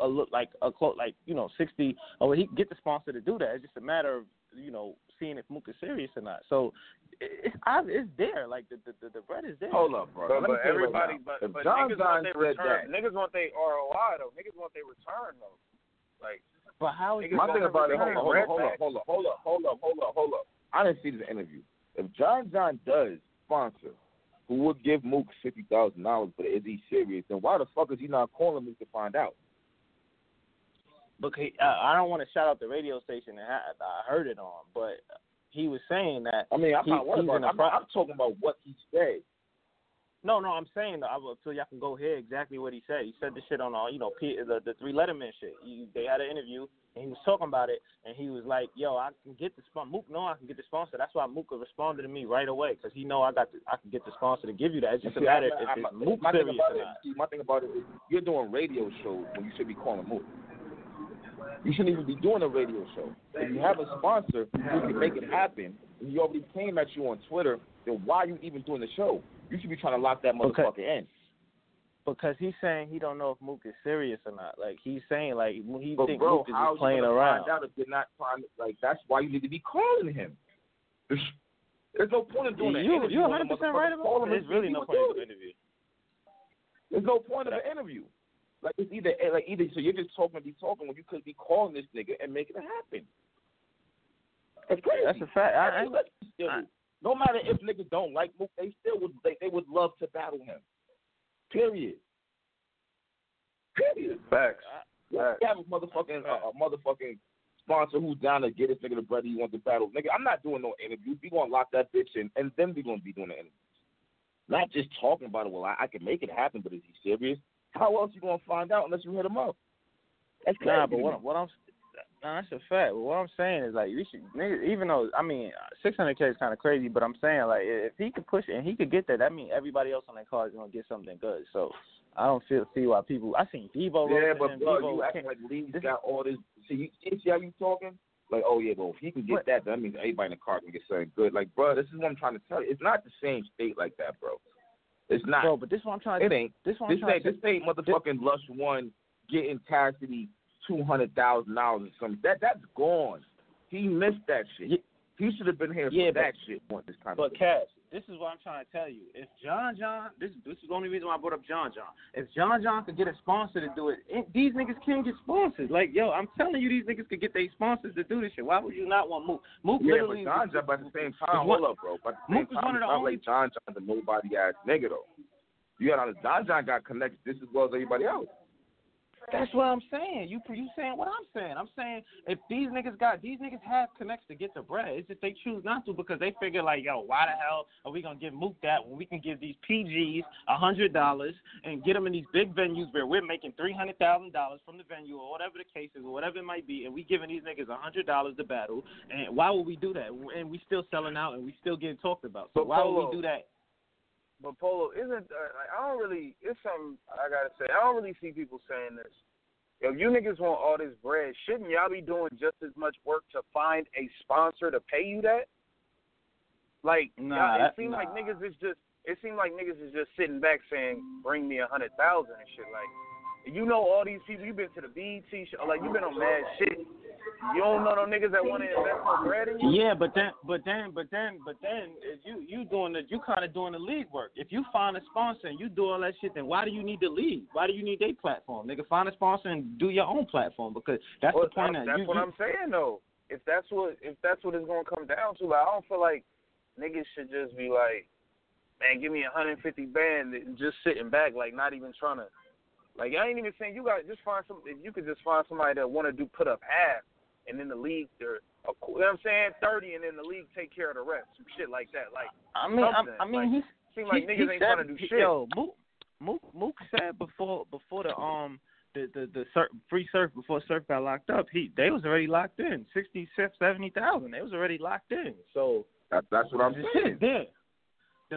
a look like a quote like you know sixty, or he could get the sponsor to do that. It's just a matter of you know seeing if Mook is serious or not. So it- it's ob- it's there, like the the, the, the bread is there. Hold up, bro. But, but tell right everybody, but, if but John niggas John want their return. that, Niggas want their ROI though. Niggas want their return though. Like, but how is my thing about it, hold return. up, hold Red up, hold up, back. hold up, hold up, hold up, hold up, hold up. I didn't see this interview. If John John does sponsor, who would give Mook fifty thousand dollars, but is he serious? Then why the fuck is he not calling me to find out? Because he, uh, I don't want to shout out the radio station that I, I heard it on, but he was saying that. I mean, I'm he, not worried about. in It. a I'm, pro- I'm talking about what he said. No, no, I'm saying I will, so y'all can go hear exactly what he said. He said the shit on all, you know, P, the the three Letterman shit. He, they had an interview and he was talking about it, and he was like, "Yo, I can get the sponsor. Mook, no, I can get the sponsor. That's why Mook responded to me right away because he know I got, the, I can get the sponsor to give you that. It's just a matter if it's my- Mook my thing about it, my thing about it is you're doing radio shows when you should be calling Mook. You shouldn't even be doing a radio show. If you have a sponsor who can make it happen, and he already came at you on Twitter, then why are you even doing the show? You should be trying to lock that Okay. motherfucker in. Because he's saying he don't know if Mook is serious or not. Like he's saying, like he But think bro, Mook is just playing around. find out if you're not trying? Like that's why you need to be calling him. There's, there's no point in doing you interview you when 100 the percent right about it. There's really no point in the interview. There's no point of an interview. Like it's either eh, like either so you're just talking to be talking when you could be calling this nigga and making it happen. That's crazy. That's a fact. I, I, Every legend still I- do. No matter if niggas don't like Mook, they still would they, they would love to battle him. Period. Period. Facts. You have a motherfucking a, a motherfucking sponsor who's down to get this nigga the brother he wants to battle. Nigga, I'm not doing no interviews. We gonna lock that bitch in, and then we gonna be doing the interviews. Not just talking about it. Well, I, I can make it happen, but is he serious? How else you gonna find out unless you hit him up? That's crazy. Nah, but what what I'm nah, that's a fact. But what I'm saying is like we should even though I mean 600k is kind of crazy, but I'm saying like if he could push it and he could get that, that means everybody else on that card is gonna get something good. So I don't feel see why people. I seen Debo. Yeah, but bro, Debo you acting like Lee's this- got all this. See, you see see how you talking? Like, oh yeah, but if he can get But- that, that means everybody in the car can get something good. Like, bro, this is what I'm trying to tell you. It's not the same state like that, bro. It's not. bro, but this one I'm trying. it to, ain't. This one This ain't to. this ain't motherfucking Lush One getting Cassidy two hundred thousand dollars or something. That that's gone. He missed that shit. Yeah. He should have been here Yeah, for but- that shit. Want this kind But of. Cass, this is what I'm trying to tell you. If John John, this this is the only reason why I brought up John John. If John John could get a sponsor to do it, it these niggas can't get sponsors. Like yo, I'm telling you, these niggas could get their sponsors to do this shit. Why would you not want Mook? Mook Yeah, but. John John, but at the same time, hold up, bro. But at the Mook is time, one of the not only- like John John's a nobody ass nigga though. You got on John John got connected just as well as everybody else. That's what I'm saying. You you saying what I'm saying. I'm saying if these niggas got these niggas have connects to get the bread, it's just they choose not to because they figure like, yo, why the hell are we gonna give Mook that when we can give these PGs a hundred dollars and get them in these big venues where we're making three hundred thousand dollars from the venue or whatever the case is or whatever it might be, and we giving these niggas a hundred dollars to battle, and why would we do that? And we still selling out and we still getting talked about. So But why would we do that? But Polo isn't. Uh, I don't really. It's something I gotta say. I don't really see people saying this. If you niggas want all this bread, shouldn't y'all be doing just as much work to find a sponsor to pay you that? Like, Nah, it seems like niggas is just. It seems like niggas is just sitting back saying, "Bring me a hundred thousand and shit." Like, you know all these people. You've been to the BET show. Like, you've been on mad shit. You don't know no niggas that want to invest no bread in you. Yeah, but then, but then, but then, but then, if you you doing the you kind of doing the league work. If you find a sponsor and you do all that shit, then why do you need the league? Why do you need their platform? Nigga, find a sponsor and do your own platform because that's Well, the point. that's, that that's you, what you, I'm saying though. If that's what if that's what it's gonna come down to, like I don't feel like niggas should just be like, man, give me hundred and fifty band and just sitting back, like not even trying to. Like I ain't even saying you got to just find some. If you could just find somebody that want to do put up half, and then the league, they're, you know what I'm saying, thirty, and then the league take care of the rest, some shit like that. Like I mean, I, something. I mean, like, he's seem like he, niggas he ain't said, trying to do he- shit. Yo, Mook, Mook, Mook said before before the um the the the surf, free surf before surf got locked up, he they was already locked in sixty seventy thousand. They was already locked in. So That, that's what I'm the shit saying.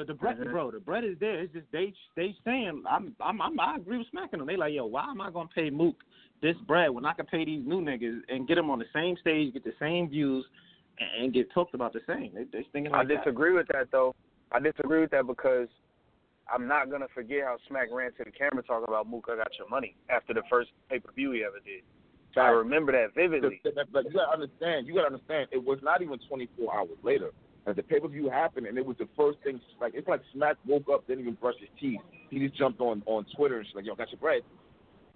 Is there. The the bread, Mhm. bro, the bread is there. It's just they they saying I'm I'm, I'm I agree with smacking them. They like yo, why am I gonna pay Mook this bread when I can pay these new niggas and get them on the same stage, get the same views, and, and get talked about the same? They they thinking I like that. disagree with that though. I disagree with that because I'm not gonna forget how Smack ran to the camera talking about Mook, I got your money after the first pay per view he ever did. So I remember that vividly. The- the- But you gotta understand. You gotta understand. It was not even 24 hours later that the pay per view happened, and it was the first thing. Like it's like Smack woke up, didn't even brush his teeth. He just jumped on on Twitter and she's like, "Yo, got your bread."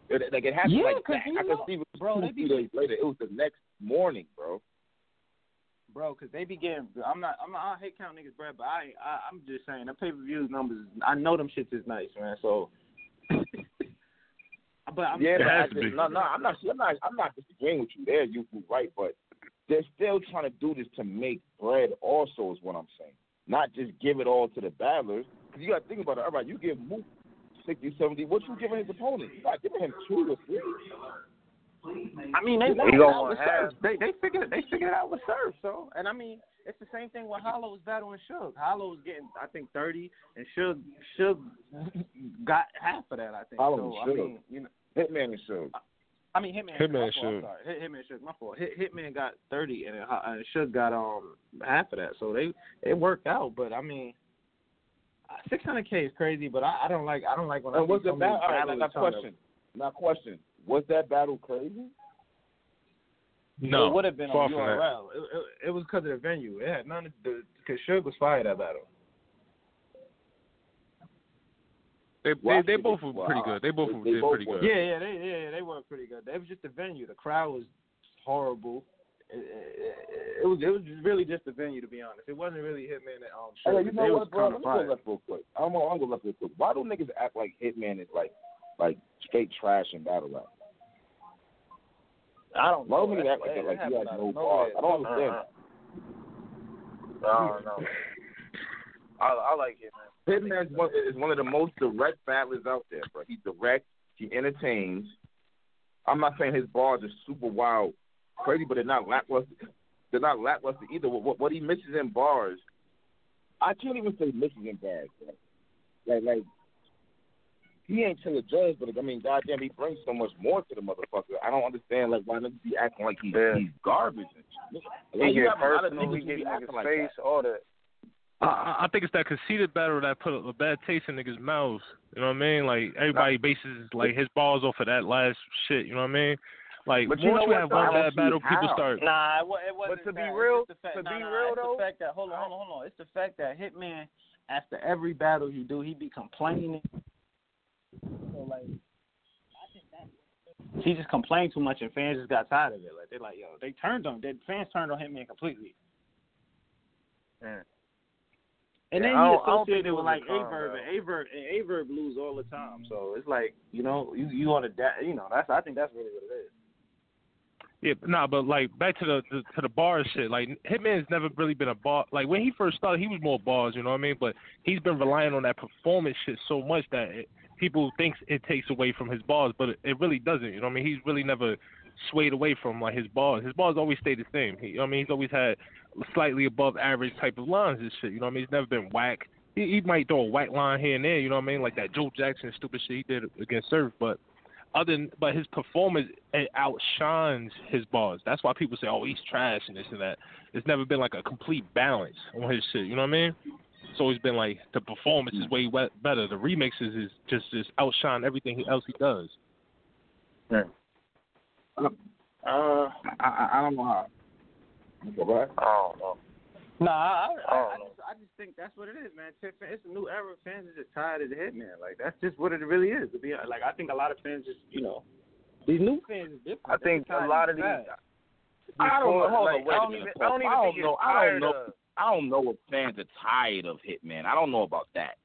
It, like it happened Yeah, like 'cause that. you I know- could see it was bro, two, they be- three days later. It was the next morning, bro. bro, because they be getting. I'm not. I'm not. I hate count niggas, bread, but I, I I'm just saying the pay per view numbers. I know them shits is nice, man. So. but I'm yeah, but I just, no, no, I'm not. I'm not. I'm not disagreeing with you there. You you right, but they're still trying to do this to make bread. Also, is what I'm saying. Not just give it all to the battlers. Because you got to think about it. All right, you give Mook 60, 70. What you giving his opponent? You not giving him two or three. I mean, they He worked it out with half. Surf. They they figured they figured it out with Surf. So, and I mean, it's the same thing with Holla was battling Suge. Holla was getting, I think, thirty, and Suge Suge got half of that. I think. Holla so, and I Suge. mean, you know, Hitman and Suge. I mean, Hitman. Hitman my fault, I'm Suge. sorry. Hit, Hitman Suge. My fault. Hit, Hitman got thirty, and uh, and Suge got um half of that. So they it worked out. But I mean. Six hundred K is crazy, but I, I don't like I don't like when I And see was so the battle? All right, battlers now trying to- question. Now question. Was that battle crazy? No, it would have been far on from that. URL. It, it, it was because of the venue. It had none. to do because Suge was fired that battle. They they, they both were pretty good. They both They- they did both pretty were. good. Yeah, yeah, they yeah they were pretty good. It was just the venue. The crowd was horrible. It, it, it was it was really just the venue to be honest. It wasn't really Hitman and um. Hey, Suge. you know was what, bro? Let me go left real quick. I'm gonna, I'm gonna go left real quick. Why do niggas act like Hitman is like, like straight trash and battle rap? I don't Why know. do niggas act like that? Like he has no bars. I don't understand. I don't know. I I like it, man. Hitman is one, is one of the most direct battlers out there, bro. He's direct. He entertains. I'm not saying his bars are super wild, crazy, but they're not lackluster. They're not lackluster either. What, what he misses in bars, I can't even say misses in bars. Bro. Like, like he ain't Taylor Jones, but I mean, goddamn, he brings so much more to the motherfucker. I don't understand like why niggas be acting like he's, Yeah. he's garbage. And shit. He Like, you get have a lot of niggas He who be acting like face. that. All that. I- I, I think it's that conceited battle that put a, a bad taste in niggas' mouths. You know what I mean? Like everybody bases like his balls off of that last shit. You know what I mean? Like But you once know you have one bad see battle, people how. start. Nah, it, it wasn't. But to be that. It's real- fact, to nah, be nah, real, it's though- the fact that hold on, hold on, hold on. It's the fact that Hitman, after every battle he do, he be complaining. So like, I think that he just complained too much, and fans just got tired of it. Like they're like, yo, they turned on, they fans turned on Hitman completely. Mm. And Yeah, then I he don't- I don't think associated it with like a con, Averb, though. and Averb and Averb lose all the time. So it's like you know you you on a da- you know that's I think that's really what it is. Yeah, but nah, but like back to the, the to the bar shit. Like Hitman's never really been a bar. Like when he first started, he was more bars. You know what I mean? But he's been relying on that performance shit so much that it, people thinks it takes away from his bars, but it, it really doesn't. You know what I mean? He's really never swayed away from like his bars. His bars always stayed the same. He, you know I mean? He's always had slightly above average type of lines and shit. You know what I mean? He's never been whack. He, he might throw a whack line here and there. You know what I mean? Like that Joe Jackson stupid shit he did against Surf, but other than, but his performance outshines his bars. That's why people say, "Oh, he's trash" and this and that. It's never been like a complete balance on his shit. You know what I mean? It's always been like the performance is way better. The remixes is just just outshine everything else he does. Uh, I, I, I don't know how. Okay, right? I don't know. Nah, I, I, I I, just, I just think that's what it is, man. It's a new era. Fans are just tired of the Hitman. Like that's just what it really is. To be honest. like, I think a lot of fans just, you know, these new fans is different. I think They're a lot of these. fast. I don't know. Hold like, on, wait I a don't minute. even. I don't even I don't know. I don't know. of. I don't know if fans are tired of Hitman. I don't know about that.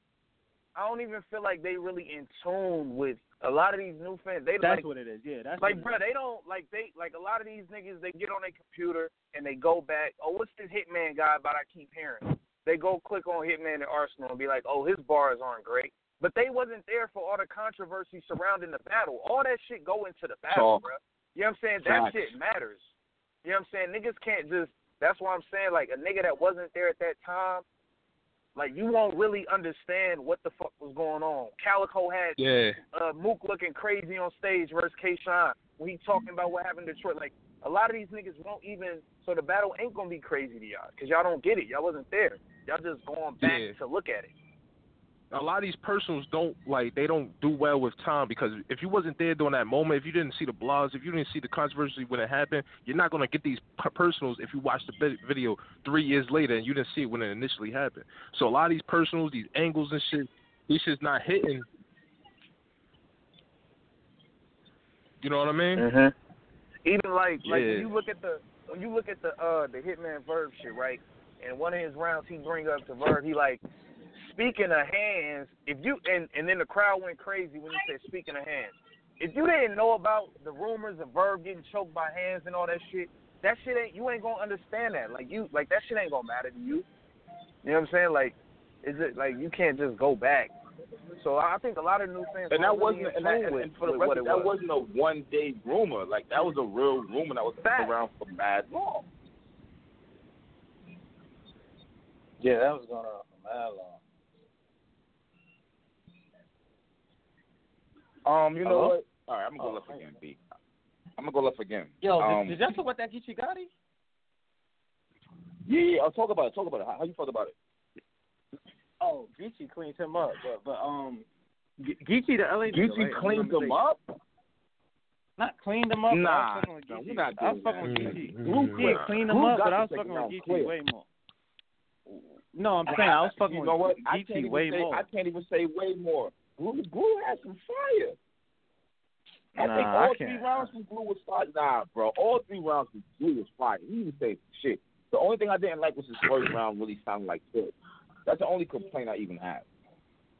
I don't even feel like they really in tune with a lot of these new fans. They That's like, what it is. Yeah, that's like, what bro, they don't like they like a lot of these niggas. They get on their computer and they go back. Oh, what's this Hitman guy about? I keep hearing. They go click on Hitman and Arsonal and be like, oh, his bars aren't great. But they wasn't there for all the controversy surrounding the battle. All that shit go into the battle, Talk. bro. You know what I'm saying? That Facts. shit matters. You know what I'm saying? Niggas can't just. That's why I'm saying like a nigga that wasn't there at that time. Like you won't really understand what the fuck was going on. Calicoe had Yeah. uh, Mook looking crazy on stage versus K. Shine when he talking about what happened in Detroit. Like a lot of these niggas won't even. So the battle ain't gonna be crazy to y'all because y'all don't get it. Y'all wasn't there. Y'all just going back Yeah. to look at it. A lot of these personals don't like they don't do well with time because if you wasn't there during that moment, if you didn't see the blogs, if you didn't see the controversy when it happened, you're not gonna get these personals if you watch the video three years later and you didn't see it when it initially happened. So a lot of these personals, these angles and shit, these shit's not hitting. You know what I mean? Mm-hmm. Even like like Yeah. when you look at the when you look at the uh the Hitman Verb shit, right? And one of his rounds he bring up to Verb, he like speaking of hands, if you and and then the crowd went crazy when he said speaking of hands. If you didn't know about the rumors of Verb getting choked by hands and all that shit, that shit ain't you ain't gonna understand that. Like you like that shit ain't gonna matter to you. You know what I'm saying? Like is it like you can't just go back. So I think a lot of new fans And that wasn't, and, that, and, with, and for the with what record, that was. wasn't a one day rumor. Like that was a real rumor that was Fact. around for mad long. Yeah, that was going on for mad long. Um, you know Hello? what? All right, I'm gonna go left again, B. I'm gonna go left again. Yo, um, did, did y'all talk about that Geechee Gotti? yeah, yeah. I'll talk about it. Talk about it. How, how you felt about it? Oh, Geechee cleaned him up, but but um, Ge- Geechee the LA nigga, Gucci right? cleaned I'm him up. Not cleaned him up. but I Nah, was fucking with no, Geechee. we're not I was doing fucking with that. Geechee. Glue Yeah, got- cleaned him Glue up, got but I the was second fucking with round Geechee clear. way more. No, I'm saying I was fucking you know with what? I can't Geechee even way say, more. I can't even say way more. Glue, Glue had some fire. I Nah, think I all three can't. rounds from Glue was fire. Nah, bro, all three rounds from Glue was fire. He didn't say shit. The only thing I didn't like was his first round really sounded like shit. That's the only complaint I even have.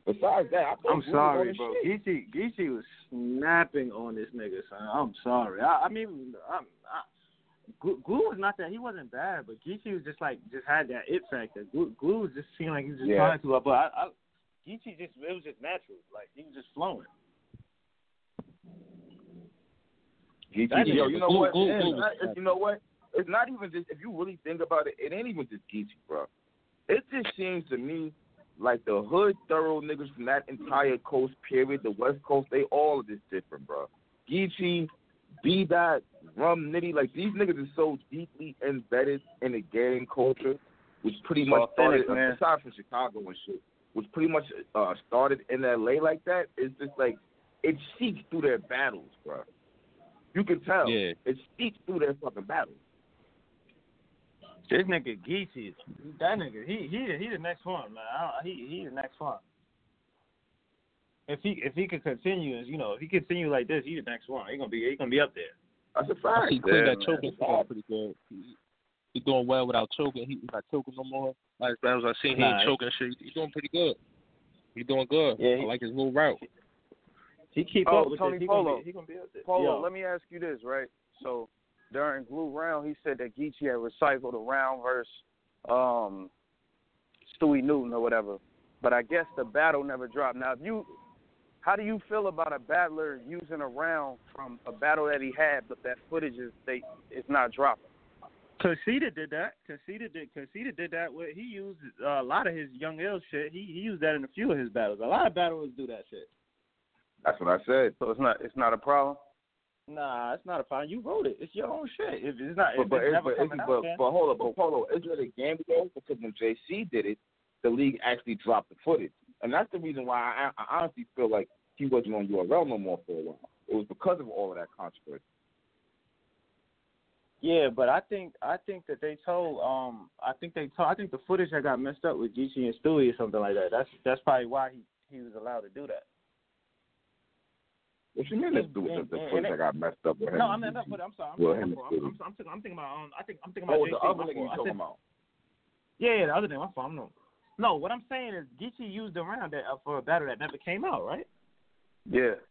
Besides that, I I'm Glue sorry, his bro. shit. Geechee, Geechee was snapping on this nigga, son. I'm sorry. I, I mean, I'm, I, Glue, Glue was not that. He wasn't bad, but Geechee was just like just had that it factor. Glue, Glue was just seemed like he was just Yeah. trying to. But I, I, Geechee just it was just natural. Like he was just flowing. Geechee, yo, you know what? Glue- It's Glue not- was- it's- you know what? It's not even just if you really think about it. It ain't even just Geechee, bro. It just seems to me like the hood thorough niggas from that entire coast period, the West Coast, they all are just different, bro. Geechee, B Dot, Rum Nitty, like these niggas are so deeply embedded in the gang culture, which pretty much started man. aside from Chicago and shit, which pretty much uh, started in LA like that. It's just like it seeps through their battles, bro. You can tell. Yeah. It seeps through their fucking battles. This nigga Geechee, that nigga, he he he the next one, man. I don't, he he the next one. If he if he could continue, as you know, if he continue like this, he the next one. He gonna be he gonna be up there. That's a I fact. see clean that choking pretty good. He's doing well without choking. He, he's not choking no more. Last battles I seen, he Nah, ain't choking shit. He's doing pretty good. He's doing good. Yeah, I like his little route. He keep Oh, up with Tony this. He Polo. Gonna be, he gonna be up there. Polo, Yo. let me ask you this, right? So during Glue Round, he said that Geechee had recycled a round versus um, Stewie Newton or whatever. But I guess the battle never dropped. Now, if you, how do you feel about a battler using a round from a battle that he had, but that footage is they is not dropping? Conceited did that. Conceited did. Conceited did that. With he used uh, a lot of his Young L shit. He he used that in a few of his battles. A lot of battlers do that shit. That's what I said. So it's not it's not a problem. Nah, it's not a problem. You wrote it. It's your own shit. If it's not, But if but, it's never but, coming it's, out, but, but hold up, but Polo, isn't it a game though? Because when JC did it, the league actually dropped the footage, and that's the reason why I, I honestly feel like he wasn't on URL no more for a while. It was because of all of that controversy. Yeah, but I think I think that they told um I think they told I think the footage that got messed up with Geechee and Stewie or something like that. That's that's probably why he he was allowed to do that. What you mean the, the, and- the footage that got messed up with him? No, I'm not. But I'm sorry. I'm, Well, I'm, I'm, I'm, I'm, thinking, I'm thinking about um I think I'm thinking about Oh, the other nigga you. Talking about? Yeah, yeah, the other thing. My fault. I'm no. No, what I'm saying is Geechee used a round that uh, for a battle that never came out, right? Yeah.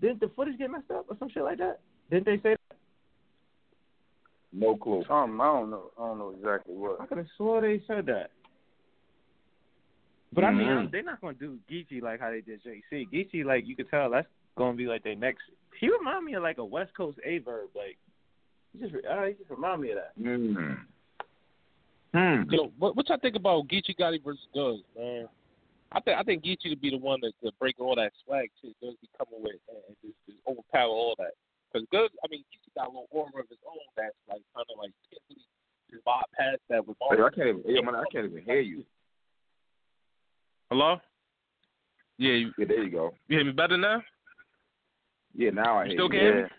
Didn't the footage get messed up or some shit like that? Didn't they say? No clue. Um, I don't know. I don't know exactly what. I could have swore they said that. But I mean, Mhm. I'm, they're not gonna do Geechee like how they did JC. Geechee, like you could tell, that's gonna be like their next. He remind me of like a West Coast A verb. Like he just, uh, he just remind me of that. Mm. Hmm. Yo, what what y'all think about Geechee Gotti versus Goodz, man? I think I think Geechee to be the one that to break all that swag shit Goodz be coming with and and just, just overpower all that. Because Goodz, I mean, Geechee got a little aura of his own that's like kind of like can't really just bypass that with all. Hey, I can't even. Hey, man, I can't even hear you. Hello. Yeah, you, Yeah, there you go. you hear me better now? Yeah, now I You hear still you. can hear me?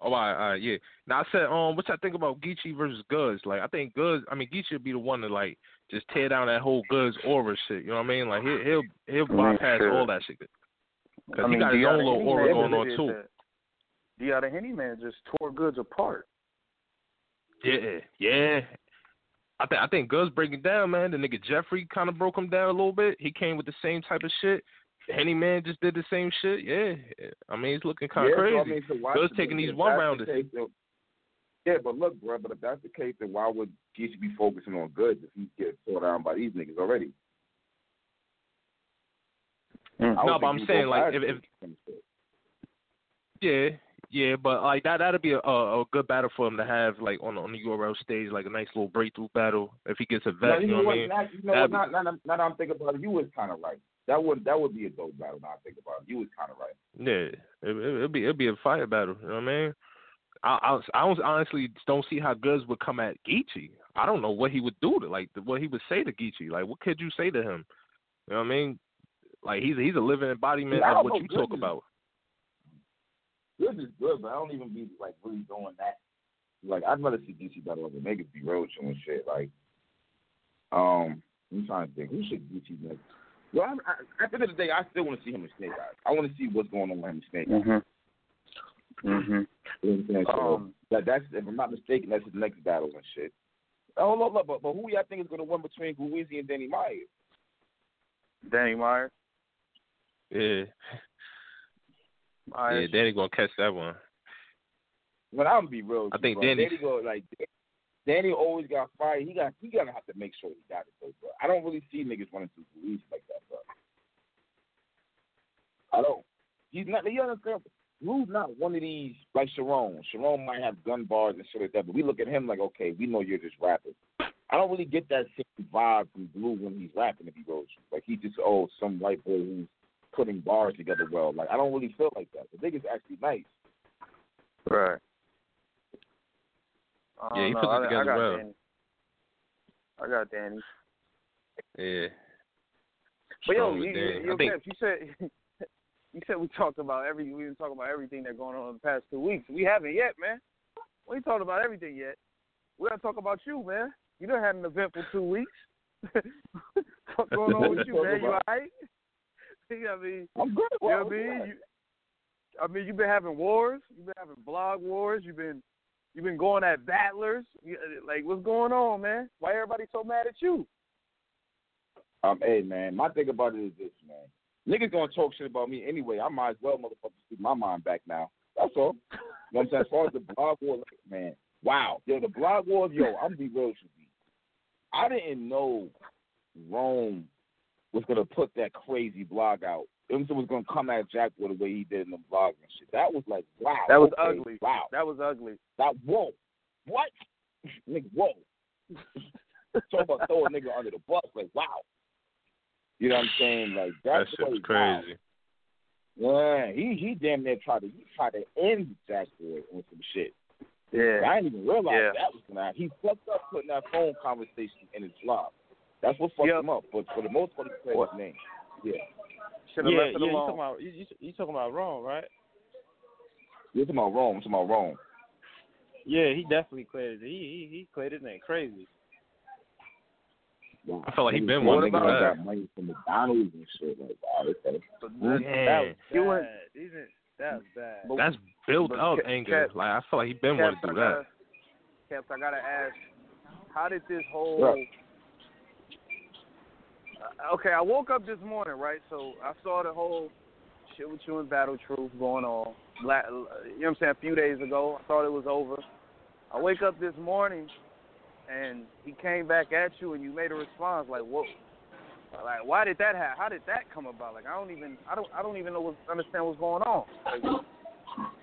Oh, all right, all right, yeah. Now I said, um, what y'all think about Geechee versus Goodz? Like, I think Goodz, I mean, Geechee would be the one to like just tear down that whole Goodz aura shit. You know what I mean? Like, he'll he'll he'll I mean, bypass all that shit. Cause I he got his own little Henny aura Man going on too. that. Deotta Henny man just tore Goodz apart. Yeah, yeah. I think I think Goodz breaking down, man. The nigga Jeffrey kind of broke him down a little bit. He came with the same type of shit. Henny man just did the same shit. Yeah, I mean, it's looking kind of yeah, crazy. So, I mean, so why taking these one the rounders. case, then- Yeah, but look, bro. But if that's the case, then why would Geechee be focusing on Goodz if he's getting tore down by these niggas already? Mm. I would No, but I'm saying like if, if. Yeah, yeah, but like that that'd be a, a good battle for him to have like on on the URL stage, like a nice little breakthrough battle if he gets a vet. you know what? I mean? Now, you know what? Now, now, now that I'm thinking about it, you was kind of right. That would that would be a dope battle. Now I think about it, you was kind of right. Yeah, it, it, it'd be it'd be a fire battle. You know what I mean? I I, I honestly don't see how Goodz would come at Geechee. I don't know what he would do to like what he would say to Geechee. Like what could you say to him? You know what I mean? Like he's he's a living embodiment of what you talk about. Good is good, but I don't even be like really doing that. Like I'd rather see DC battle over niggas be road and shit. Like, um, I'm trying to think who should DC next. Well, I, I, at the end of the day, I still want to see him in Snake Eyes. I want to see what's going on with him in Snake Eyes. Mhm. Mhm. You know what I'm saying? So, Um, that that's if I'm not mistaken, that's his next battle and shit. Oh, look, look, but, but who y'all think is going to win between Guizi and Danny Myers? Danny Myers. Yeah, Myers. yeah, Danny gonna catch that one. When I'm gonna be real, I think Danny- Danny go like Danny always got fired. He got he gotta have to make sure he got it though, bro. I don't really see niggas running to Guizi like that, bro. I don't. He's not. You understand? Rue's not one of these like Sharon. Sharon might have gun bars and shit like that, but we look at him like, okay, we know you're just rapping. I don't really get that same vibe from Blue when he's rapping if he goes like he just oh some white boy who's putting bars together well. Like I don't really feel like that. The nigga's actually nice. Right. Yeah, he don't puts know. it I, I together got well. Danny. I got Danny. Yeah. But yo, Strong with you, you, think Kev, you said you said we talked about every we didn't talk about everything that's going on in the past two weeks. We haven't yet, man. We ain't talked about everything yet. We gotta talk about you, man. You done had an event for two weeks. What's going on with you, man? You alright? You know what I mean? I'm good. You Well, know what I mean? You, I mean, you've been having wars. You've been having blog wars. You've been, you've been going at battlers? You- Like, what's going on, man? Why everybody so mad at you? Um, hey man, my thing about it is this, man. Niggas gonna talk shit about me anyway. I might as well motherfucker speak my mind back now. That's all. You know what I'm saying? As far as the blog war, man, wow. Yo, the blog wars, yo, I'm gonna be real with you. I didn't know Rome was gonna put that crazy blog out. It was, gonna come at Jack with the way he did in the blog and shit. That was like, wow. That was okay, ugly. Wow. That was ugly. That whoa. What? nigga, whoa. Talk about throw a nigga under the bus, like wow. You know what I'm saying? Like That that's was like, wow. crazy. Yeah, he he damn near tried to he tried to end Jack Boy on some shit. Yeah. I didn't even realize Yeah. that was gonna happen. He fucked up putting that phone conversation in his blog. That's what fucked Yep. him up. But for the most part, he said his name. Yeah. Should have yeah, left it yeah. You alone. talking about you, you, you talking about wrong, right? You're talking about Rome. You're talking about Rome. Yeah, he definitely cleared it. He he he cleared it and crazy. Wow. I felt like he'd been Niggas wanting to do got money from McDonald's and shit. Like, wow, okay. That Damn. was, you Bad. went, These are- That's bad. but- That's built but up Cap- anger. Cap- Like I feel like he'd been wanting to Caps, do I that. gotta- Caps, I gotta ask, how did this whole? Right. Okay, I woke up this morning, right? So I saw the whole shit with you and Battle Truth going on. You know what I'm saying? A few days ago, I thought it was over. I wake up this morning, and he came back at you, and you made a response like, "Whoa." Like, why did that happen? How did that come about? Like, I don't even, I don't, I don't even know what, understand what's going on. Like,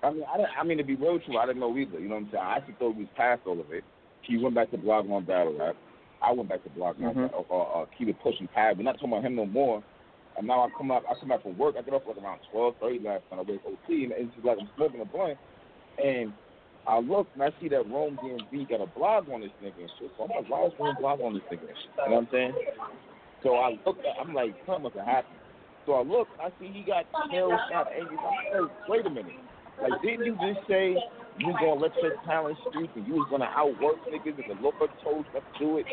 I mean, I, I mean to be real you, I didn't know either. You know what I'm saying? I actually thought he was past all of it. He went back to blog on battle rap. I went back to on Mhm. uh, uh, uh, keep it pushing pad. We're not talking about him no more. And now I come up, I come back from work. I get off like around twelve thirty last night. I wake OT, and it's just like I'm smoking a blunt. And I look and I see that Rome DMV got a blog on this nigga and shit. So I'm like, why is Rome blog on this nigga and shit? You know what I'm saying? So I look, at, I'm like, something must have happened. So I look, I see he got killed, shot, angry. I'm like, wait a minute. Like, didn't you just say you was gonna let your talent speak and you was gonna outwork niggas and the Lord told you to do it?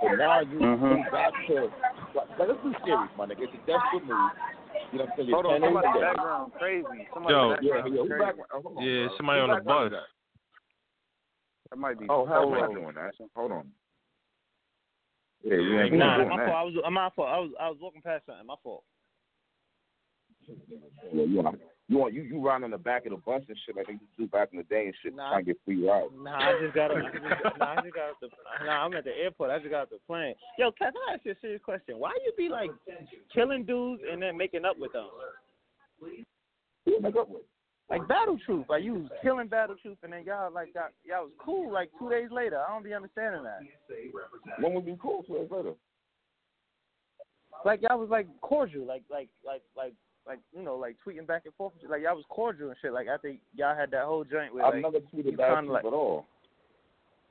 But now you Mhm. come back to like, like let's be serious, my nigga. It's a desperate move. You know what I'm saying? hold on, Your somebody's talent is dead. background crazy. Somebody's Yo. Yeah, background yeah, is crazy. back, hold on, Yeah, somebody Who on the bus. that? That might be. Oh, hell, we're Polo. not doing that. Hold on. Yeah, we ain't Nah, doing my that. fault. I was my fault. I was I was walking past something. My fault. Yeah, you want you want you you riding on the back of the bus and shit like they used to do back in the day and shit, Nah. trying to get free rides. Nah, I just got. I just, nah, I just got. off The, nah, I'm at the airport. I just got off the plane. Yo, Kat, I ask you a serious question. Why you be like killing dudes and then making up with them? Who make up with? Like Battle Truth, like you was killing Battle Truth and then y'all like got y'all was cool like two days later. I don't be understanding that. When would be cool two days later? Like y'all was like cordial, like like like like like you know like tweeting back and forth. Like y'all was cordial and shit. Like I think y'all had that whole joint with I've like never tweeted bad kinda like- at all.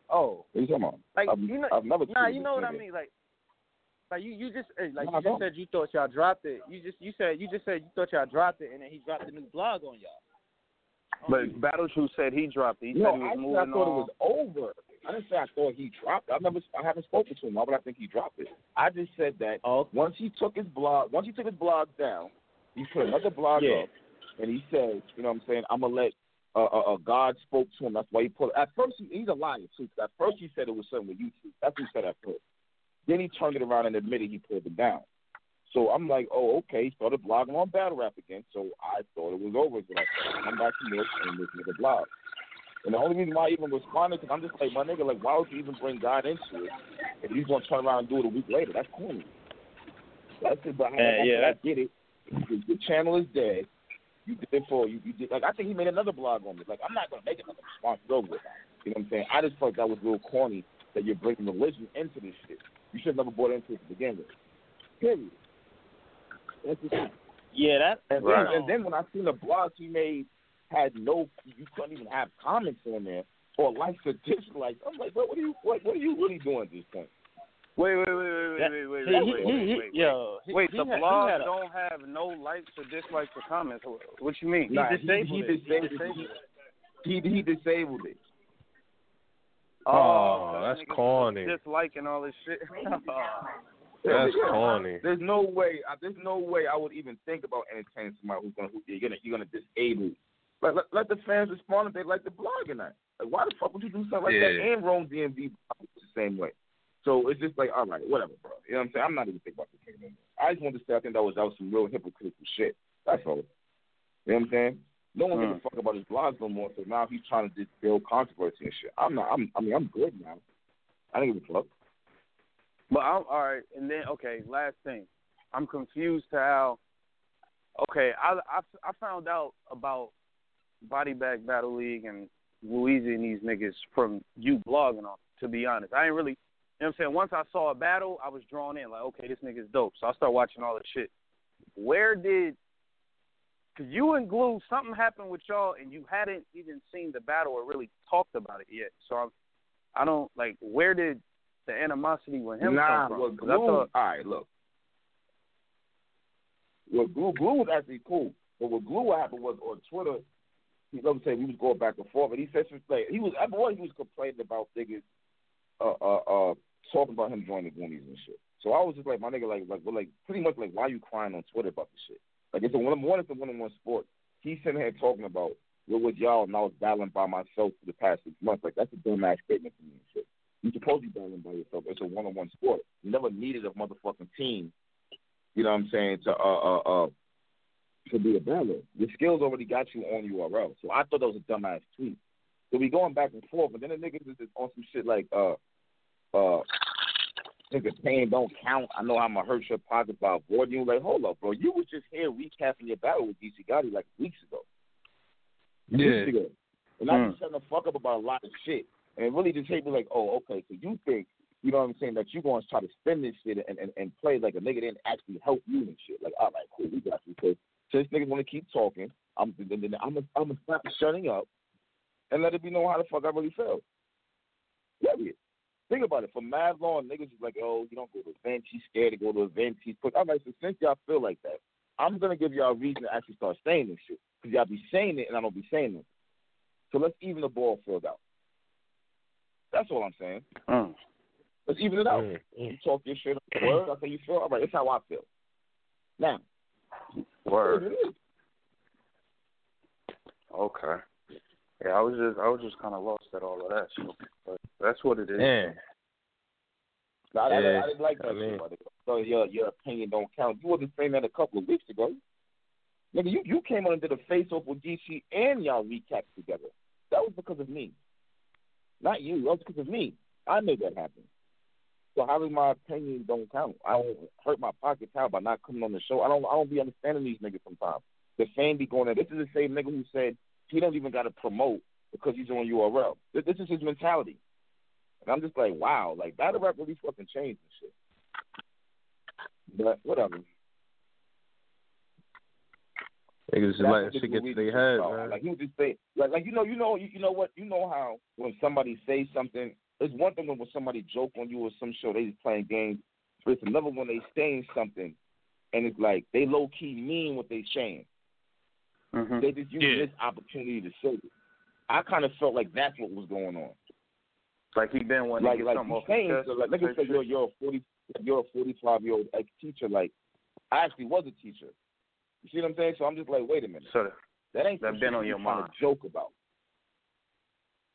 oh What are you talking about? like I've, you know I've never nah you know what this I mean like. Like you, you just like No, you just said you thought y'all dropped it. You just you said you just said you thought y'all dropped it, and then he dropped the new blog on y'all. But Battle Truth said he dropped it. He No, said he was actually, moving I thought on. it was over. I didn't say I thought he dropped it. I never, I haven't spoken to him. Why would I think he dropped it? I just said that Oh. once he took his blog, once he took his blog down, he put another blog Yeah. up, and he said, you know what I'm saying, I'm gonna let uh, uh, uh, God spoke to him. That's why he put. At first, he, he's a liar too. At first, he said it was something with YouTube. That's what he said at first. Then he turned it around and admitted he pulled it down. So I'm like, oh, okay. He started blogging on battle rap again. So I thought it was over. So I come back to this and this nigga blog. And the only reason why I even responded, because I'm just like, my nigga, like, why would you even bring God into it if going to turn around and do it a week later? That's corny. That's it, but I, Yeah, I, yeah, I that's- get it. The, the channel is dead. You did it for you. You did like I think he made another blog on it. Like I'm not gonna make another response over it. You know what I'm saying? I just felt that was real corny that you're bringing religion into this shit. You should have never brought into it to begin with. Period. That's just it. Yeah, that And, Right. then, and then when I seen the blogs he made had no, you couldn't even have comments on there or likes or dislikes. I'm like, what, what are you, what, what are you really doing at this point? Wait, wait, wait, wait, wait, wait, wait, he- wait, he- wait, he- wait, yo, wait. Wait, the had- he a- don't have no likes or dislikes or comments. What- What you mean? Nah, he, disabled he, it. He disabled, disabled he, it. he, he disabled it. Oh, so that's corny. Disliking all this shit. That's corny. There's no way. uh, There's no way I would even think about entertaining somebody who's gonna who, you're gonna you're gonna disable Like let, let the fans respond if they like the blog or not. Like why the fuck would you do something like that and Rome DMV the same way? So it's just like, all right, whatever, bro. You know what I'm saying? I'm not even thinking about the king anymore. I just wanted to say I think that was that was some real hypocritical shit. That's all. You know what I'm saying? No one gives a hmm. fuck about his blogs no more. So now he's trying to just build controversy and shit. I'm not. I'm. I mean, I'm good now. I don't give a fuck. But I'm all right, and then okay, last thing, I'm confused to how. Okay, I I, I found out about Body Bag Battle League and Louise and these niggas from you blogging on. To be honest, I ain't really. You know what I'm saying? Once I saw a battle, I was drawn in. Like, okay, this nigga's dope. So I started watching all the shit. Where did? Cause you and Glue, something happened with y'all, and you hadn't even seen the battle or really talked about it yet. So I'm, I don't like. Where did the animosity with him nah, come from? well, glue. I thought, all right, look. Well, glue, glue was actually cool, but what glue happened was on Twitter. He let me say we was going back and forth, and he said some like he was. I boy, he was complaining about niggas, uh, uh, uh, talking about him joining the Goonies and shit. So I was just like, my nigga, like, like, like, pretty much like, why you crying on Twitter about this shit? Like, it's a one, one, it's a one-on-one sport. He's sitting here talking about what was y'all, and I was battling by myself for the past six months. Like, that's a dumbass statement to me and shit. You're supposed to be battling by yourself. It's a one-on-one sport. You never needed a motherfucking team. You know what I'm saying? To uh uh uh to be a battler. Your skills already got you on URL. So I thought that was a dumbass tweet. So we going back and forth, but then the niggas is on some shit like uh uh nigga pain don't count. I know I'm gonna hurt your pocket by avoiding you. Like, hold up, bro. You was just here recapping your battle with Geechee Gotti like weeks ago. Yeah. Weeks ago. And I was shutting the fuck up about a lot of shit. And really just hit me like, oh, okay, so you think, you know what I'm saying, that you gonna try to spin this shit and, and, and play like a nigga didn't actually help you and shit. Like, all right, cool, we got you. So since niggas wanna keep talking, I'm then, then I'm gonna I'm gonna stop shutting up and let it be known how the fuck I really feel. Period. Think about it. For mad long, niggas is like, oh, you don't go to events. He's scared to go to events. He's put. I'm like, so since y'all feel like that, I'm gonna give y'all a reason to actually start saying this shit because y'all be saying it and I don't be saying it. So let's even the ball field out. That's all I'm saying. Mm. Let's even it out. You talk your shit. Word. That's how you feel. All right. That's how I feel. Now. Word. Okay. Yeah, I was just I was just kind of lost at all of that. So, but that's what it is. Yeah. Nah, I, Yeah, I didn't like that I mean- So your your opinion don't count. You wasn't saying that a couple of weeks ago. Nigga, you, you came on and did a face off with Geechee and y'all recapped together. That was because of me. Not you. That was because of me. I made that happen. So how does my opinion don't count? I don't hurt my pockets out by not coming on the show. I don't I don't be understanding these niggas sometimes. The fan be going there. This is the same nigga who said he don't even got to promote because he's on URL. This, this is his mentality. And I'm just like, wow, like battle rap really fucking changed and shit. But whatever. Niggas just That's letting what this shit get to movie their head, about. man. Like he would just say, like, like you know, you know, you, you know what, you know how when somebody says something, it's one thing when somebody joke on you or some show they just playing games, but it's another when they saying something, and it's like they low key mean what they saying. Mm-hmm. They just use Yeah. this opportunity to say it. I kind of felt like that's what was going on. Like he been wanting like like something off saying, so like niggas type say you're you're a forty you're a forty five year old ex teacher. Like I actually was a teacher. You see what I'm saying? So I'm just like, wait a minute. So That ain't that been on your mind. to joke about.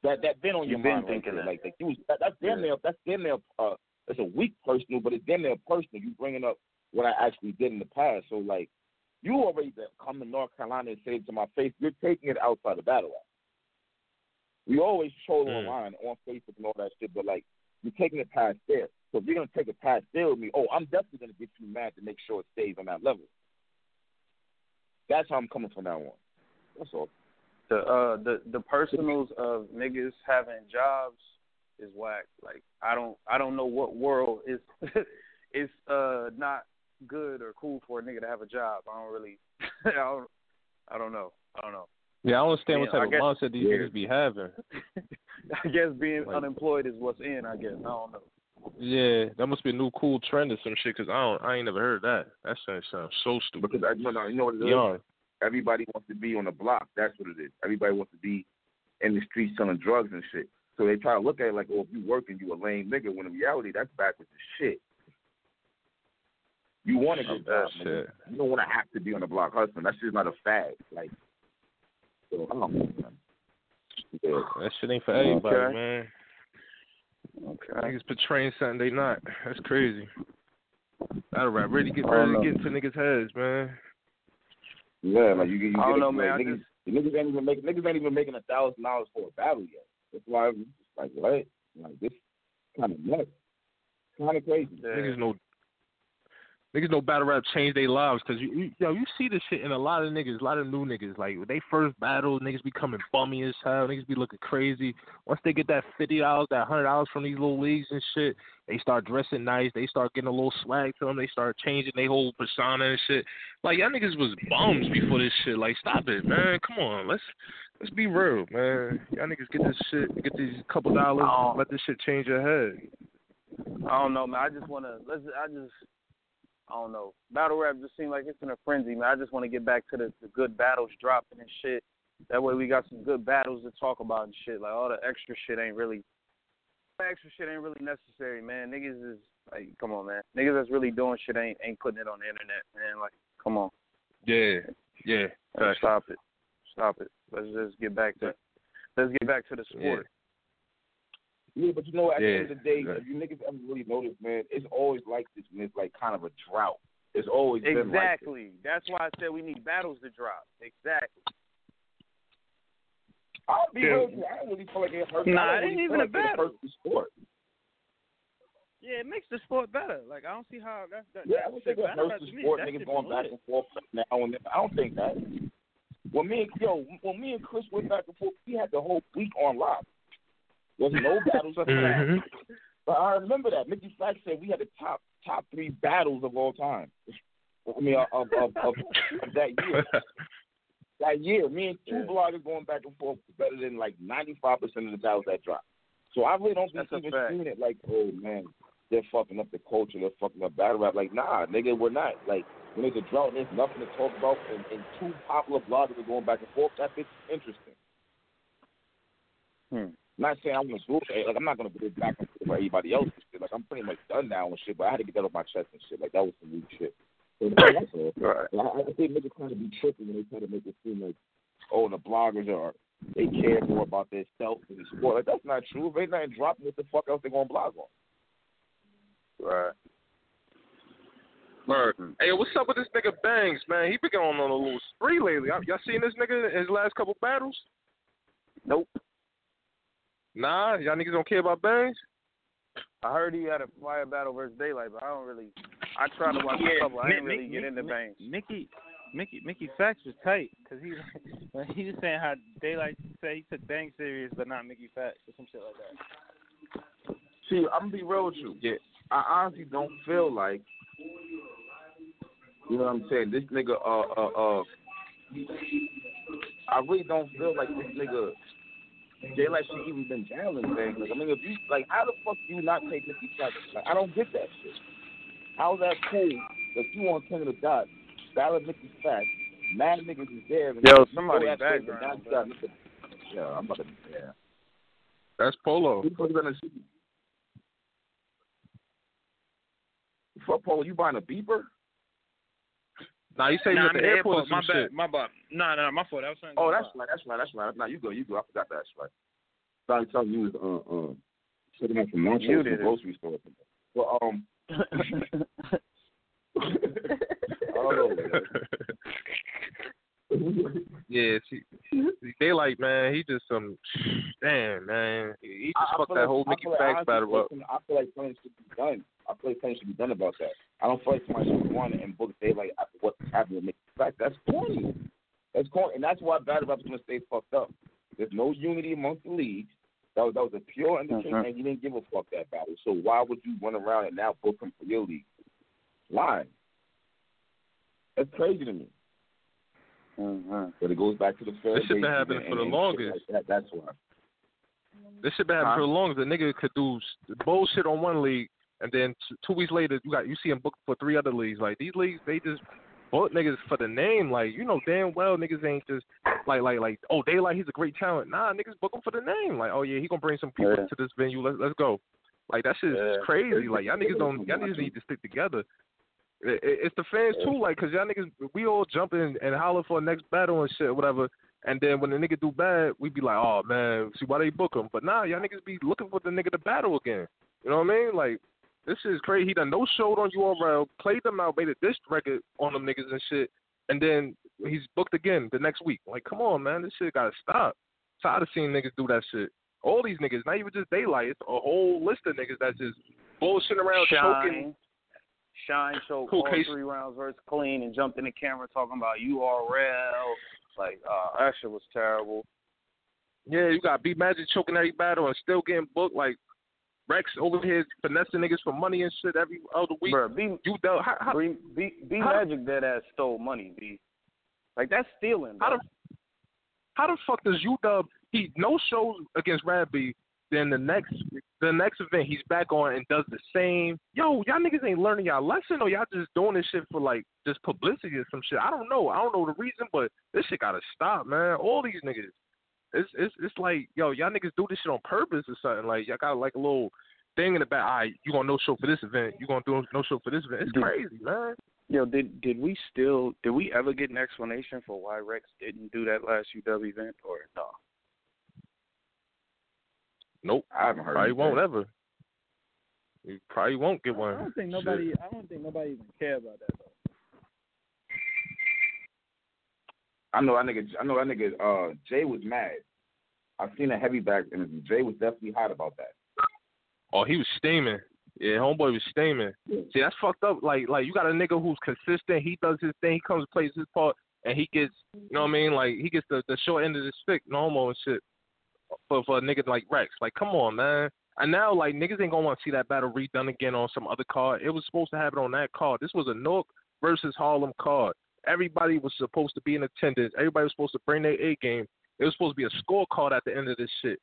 That that been on You your been mind. thinking right that. Like like you was that, that's damn Yeah. near that's damn near uh it's a weak personal, but it's damn near personal. You bringing up what I actually did in the past. So like you already come to North Carolina and say it to my face. You're taking it outside the battle. We always troll Mm. online on Facebook and all that shit, but like you're taking it past there. So if you're gonna take it past there with me, oh, I'm definitely gonna get you mad to make sure it stays on that level. That's how I'm coming from now on. That's all. the uh the the personals of niggas having jobs is whack. Like I don't I don't know what world is is uh not good or cool for a nigga to have a job. I don't really I don't I don't know. I don't know. Yeah, I don't understand what type of guess- mindset these yeah. niggas be having. I guess being Like- unemployed is what's in. I guess I don't know. Yeah, that must be a new cool trend or some shit. Cause I don't, I ain't never heard that. That sounds so stupid. Because I, you know, you know what it is. Young. Everybody wants to be on the block. That's what it is. Everybody wants to be in the streets selling drugs and shit. So they try to look at it like, oh, if you working, you a lame nigga. When in reality, that's backwards as shit. You want to get That shit. You don't want to have to be on the block hustling. That's just not a fad. Like So I don't know. Yeah. That shit ain't for everybody, Okay. man. Okay. Niggas portraying something they not. That's crazy. Battle rap really get I don't ready to get into niggas' heads, man. Yeah, like you, you get I don't it, know, like, man. I Niggas, just- niggas ain't even make niggas ain't even making a thousand dollars for a battle yet. That's why I'm just like what? Like this kind of nuts, kind of crazy. Niggas know. Niggas know battle rap changed their lives because you, you, yo, you see this shit in a lot of niggas, a lot of new niggas. Like when they first battle, niggas be coming bummy as hell. Niggas be looking crazy. Once they get that fifty dollars, that hundred dollars from these little leagues and shit, they start dressing nice. They start getting a little swag to them. They start changing their whole persona and shit. Like y'all niggas was bums before this shit. Like stop it, man. Come on, let's let's be real, man. Y'all niggas get this shit, get these couple dollars, Oh. let this shit change your head. I don't know, man. I just wanna let's. I just. I don't know. Battle rap just seems like it's in a frenzy, man. I just want to get back to the, the good battles dropping and shit. That way we got some good battles to talk about and shit. Like all the extra shit ain't really. Extra shit ain't really necessary, man. Niggas is like, come on, man. Niggas that's really doing shit ain't ain't putting it on the internet, man. Like, come on. Yeah, yeah. Stop it. Stop it. Let's just get back to. Let's get back to the sport. Yeah, but you know, at the end of the day, yeah. if you niggas ever really notice, man, it's always like this when it's like kind of a drought. It's always been like. Exactly. That's why I said we need battles to drop. Exactly. I'll be Yeah. real with you. I don't really feel like it hurts. Nah, it ain't really even a like battle. sport. Yeah, it makes the sport better. Like I don't see how that's that. Yeah, I that don't think it hurts the sport. that Niggas going back and forth now and then. I don't think that. When me and yo, when me and Chris went back and forth, we had the whole week on lock. There's no battles. Mhm. But I remember that Mickey Factz said we had the top top three battles of all time. I mean, of of, of, of, of that year. That year, me and two bloggers going back and forth better than like ninety five percent of the battles that dropped. So I really don't think That's even seeing it like, oh man, they're fucking up the culture, they're fucking up battle rap. Like, nah, nigga, we're not. Like, when there's a drought there's nothing to talk about, and, and two popular bloggers are going back and forth, that bitch is interesting. Hmm. Not saying I'm gonna do it. Like I'm not gonna go back and forth for everybody else. and Shit. Like I'm pretty much done now and shit. But I had to get that off my chest and shit. Like that was some weak shit. So that's I, I think niggas trying to be tripping when they try to make it seem like, oh, the bloggers are they care more about their self than the sport. Like that's not true. If they ain't nothing dropping, what the fuck else they gonna blog on? Right. Word. Hey, what's up with this nigga Bangs, man? He been going on a little spree lately. Y'all y'all seen this nigga in his last couple battles? Nope. Nah, y'all niggas don't care about Bangs? I heard he had a fire battle versus Daylyt, but I don't really. I tried to watch a couple. I didn't really Mi- get Mi- into Mi- bangs. Mickey, Mickey, Mickey Factz was tight because he when he was saying how Daylyt said he took Bang serious, but not Mickey Factz or some shit like that. See, I'm gonna be real with you. Yeah. I honestly don't feel like you know what I'm saying. This nigga, uh, uh, uh, I really don't feel like this nigga. Daylyt should even been battling things. Like, I mean, if you like, how the fuck do you not take Mickey Factz? Like, I don't get that shit. How's that cool that you on King of the Dot, battle Mickey Factz, mad niggas is there. And Yo, somebody go that shit, but background, got Yeah, I'm about to. Yeah. That's Polo. Who the fuck gonna see? Fuck, Paul, you buying a beeper? Nah, you say you nah, at I'm the at the airport, airport. My bad. shit. My bad. Nah, nah, my fault. That was something. Oh, that's right, that's right, that's right. Now you go, you go. I forgot that. That's right. Sorry, telling you was uh uh sitting up from You nachos from did it. grocery store. Well, um, I don't know. man. yeah, see, see, Daylyt, man, he just some damn man. He just I- I fucked feel that like- whole I Mickey feel like Fax battle up. I feel like something should be done. I feel like something should be done about that. I don't feel like somebody should run and book Daylyt after what happened with Mickey Factz. That's corny. That's corny, and that's why battle rap's gonna stay fucked up. There's no unity amongst the leagues. That was that was a pure indication Mhm. that he didn't give a fuck that battle. So why would you run around and now book him for your league? Why? That's crazy to me. Mm-hmm. But it goes back to the fair. This shit been happening and- for the longest. Like that. That's why. This shit been happening Huh? for the longest. The nigga could do bullshit on one league, and then t- two weeks later, you got you see him booked for three other leagues. Like these leagues, they just book niggas for the name. Like you know damn well niggas ain't just like like like oh Daylyt he's a great talent. Nah, niggas book him for the name. Like oh yeah he gonna bring some people Yeah. to this venue. Let's let's go. Like that shit is Yeah. crazy. Like y'all niggas don't y'all niggas need to stick together. It, it, it's the fans too, like, cause y'all niggas, we all jump in and holler for a next battle and shit, whatever. And then when the nigga do bad, we be like, oh man, see why they book him. But nah, y'all niggas be looking for the nigga to battle again. You know what I mean? Like this is crazy. He done no showed on you URL, played them out, made a disc record on them niggas and shit, and then he's booked again the next week. Like, come on, man, this shit gotta stop. Tired of seeing niggas do that shit. All these niggas, not even just Daylyt, it's a whole list of niggas that's just bullshitting around, choking. Shine choked Cool all case. three rounds versus clean and jumped in the camera talking about URL. Like, uh, that shit was terrible. Yeah, you got B Magic choking every battle and still getting booked. Like Rex over here finessing niggas for money and shit every other week. Bruh, B, you know, how, how, B, B, B how- Magic dead ass stole money, B. Like, that's stealing, How the how the fuck does UW he no shows against Rabbi? Then the next the next event he's back on and does the same. Yo, y'all niggas ain't learning y'all lesson or y'all just doing this shit for like just publicity or some shit. I don't know. I don't know the reason, but this shit gotta stop, man. All these niggas. It's it's it's like yo, y'all niggas do this shit on purpose or something. Like y'all got like a little thing in the back. All right, you gonna no show for this event. You gonna do no show for this event. It's crazy, man. Yo, did did we still did we ever get an explanation for why Rex didn't do that last UW event or no? Nope. I haven't heard. Probably won't ever. You probably won't get one. I don't think Shit. nobody. I don't think nobody even care about that though. I know that nigga. I know that nigga. Uh, Jay was mad. I've seen a heavy back and Jay was definitely hot about that. Oh, he was steaming. Yeah, homeboy was steaming. See, that's fucked up. Like, like you got a nigga who's consistent. He does his thing. He comes, plays his part, and he gets, you know what I mean? Like, he gets the the short end of the stick, no homo and shit. For for a nigga like Rex, like, come on, man. And now, like, niggas ain't gonna want to see that battle redone again on some other card. It was supposed to happen on that card. This was a Newark versus Harlem card. Everybody was supposed to be in attendance. Everybody was supposed to bring their A game. It was supposed to be a scorecard at the end of this shit.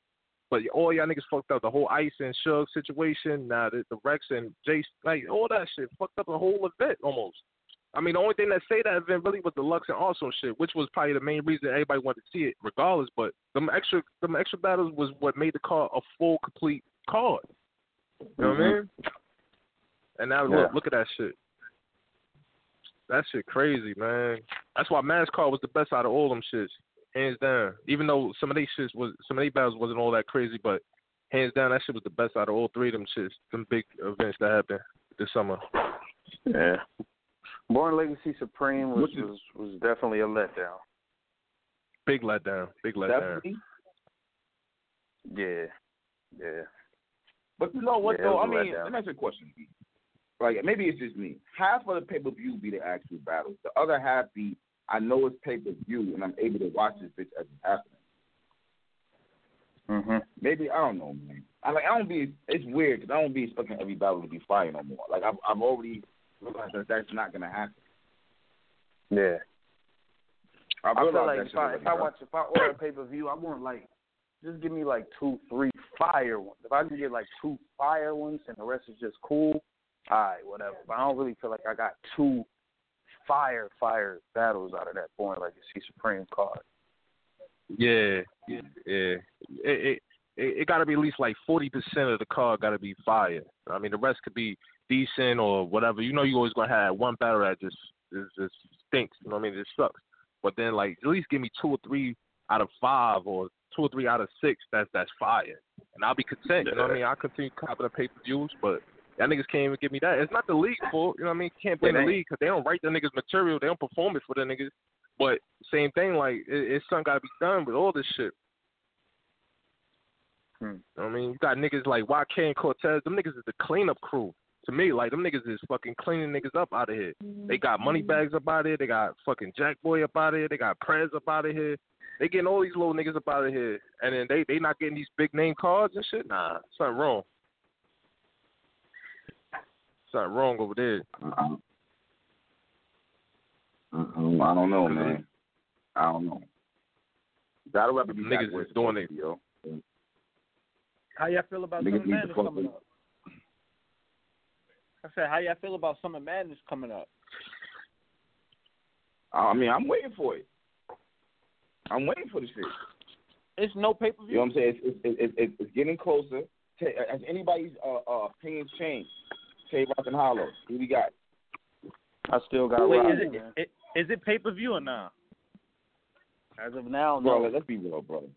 But all y'all niggas fucked up the whole Ice and Suge situation. Now the, the Rex and Jace, like all that shit, fucked up the whole event almost. I mean, the only thing that saved that event really was the Lux and Awesome shit, which was probably the main reason everybody wanted to see it, regardless. But them extra, them extra battles was what made the card a full, complete card. You know what I mm-hmm. mean? And now look, look at that shit. That shit crazy, man. That's why Mass card was the best out of all them shits, hands down. Even though some of these shits was some of these battles wasn't all that crazy, but hands down that shit was the best out of all three of them shits. Them big events that happened this summer. Yeah. Born Legacy Supreme was Which is- was, was definitely a letdown. Big letdown. Big letdown. Definitely. Yeah. Yeah. But you know what Yeah, though? I mean, letdown. let me ask you a question. Like maybe it's just me. Half of the pay per view be the actual battles. The other half be I know it's pay per view and I'm able to watch this bitch as it's happening. Mhm. Maybe I don't know, man. I like I don't be. It's weird because I don't be expecting every battle to be fire no more. Like I've I've already realized that that's not gonna happen. Yeah. I've I feel like if I if I watch if I order a pay per view, I want like just give me like two, three fire ones. If I can get like two fire ones and the rest is just cool, all right, whatever. But I don't really feel like I got two fire fire battles out of that point, like a C Supreme card. Yeah, yeah, yeah. It it it, it got to be at least like forty percent of the card got to be fire. I mean, the rest could be decent or whatever. You know, you always gonna have one battle that just is just stinks. You know what I mean? It sucks. But then like at least give me two or three out of five or two or three out of six that's that's fire, and I'll be content. You know what I mean? I'll continue copping the pay per views, but. Y'all niggas can't even give me that. It's not the league fault, you know what I mean? Can't blame the league because they don't write the niggas material. They don't perform it for the niggas. But same thing, like it, it's something got to be done with all this shit. Hmm. You know what I mean, you got niggas like YK and Cortez. Them niggas is the cleanup crew. To me, like them niggas is fucking cleaning niggas up out of here. They got money mm-hmm. bags up out of here. They got fucking Jack Boy up out of here. They got Prez up out of here. They getting all these little niggas up out of here, and then they they not getting these big name cards and shit. Nah, something wrong. Something wrong over there. Uh-uh. Uh-uh. I don't know, man. I don't know. Battle rap be Niggas back is doing supposed to be, yo. How y'all feel about Niggas Summer need Madness coming up? I said, how y'all feel about Summer Madness coming up? I mean, I'm waiting for it. I'm waiting for the shit. It's no pay per view. You know what I'm saying? It's it's it's, it's, it's getting closer. Has anybody's uh, uh, opinions changed? Tay Roc and Holla. Who we got? I still got Wait, Roc, is it, man. it is it pay per view or not? As of now, Bro, no. like, let's be real, brother.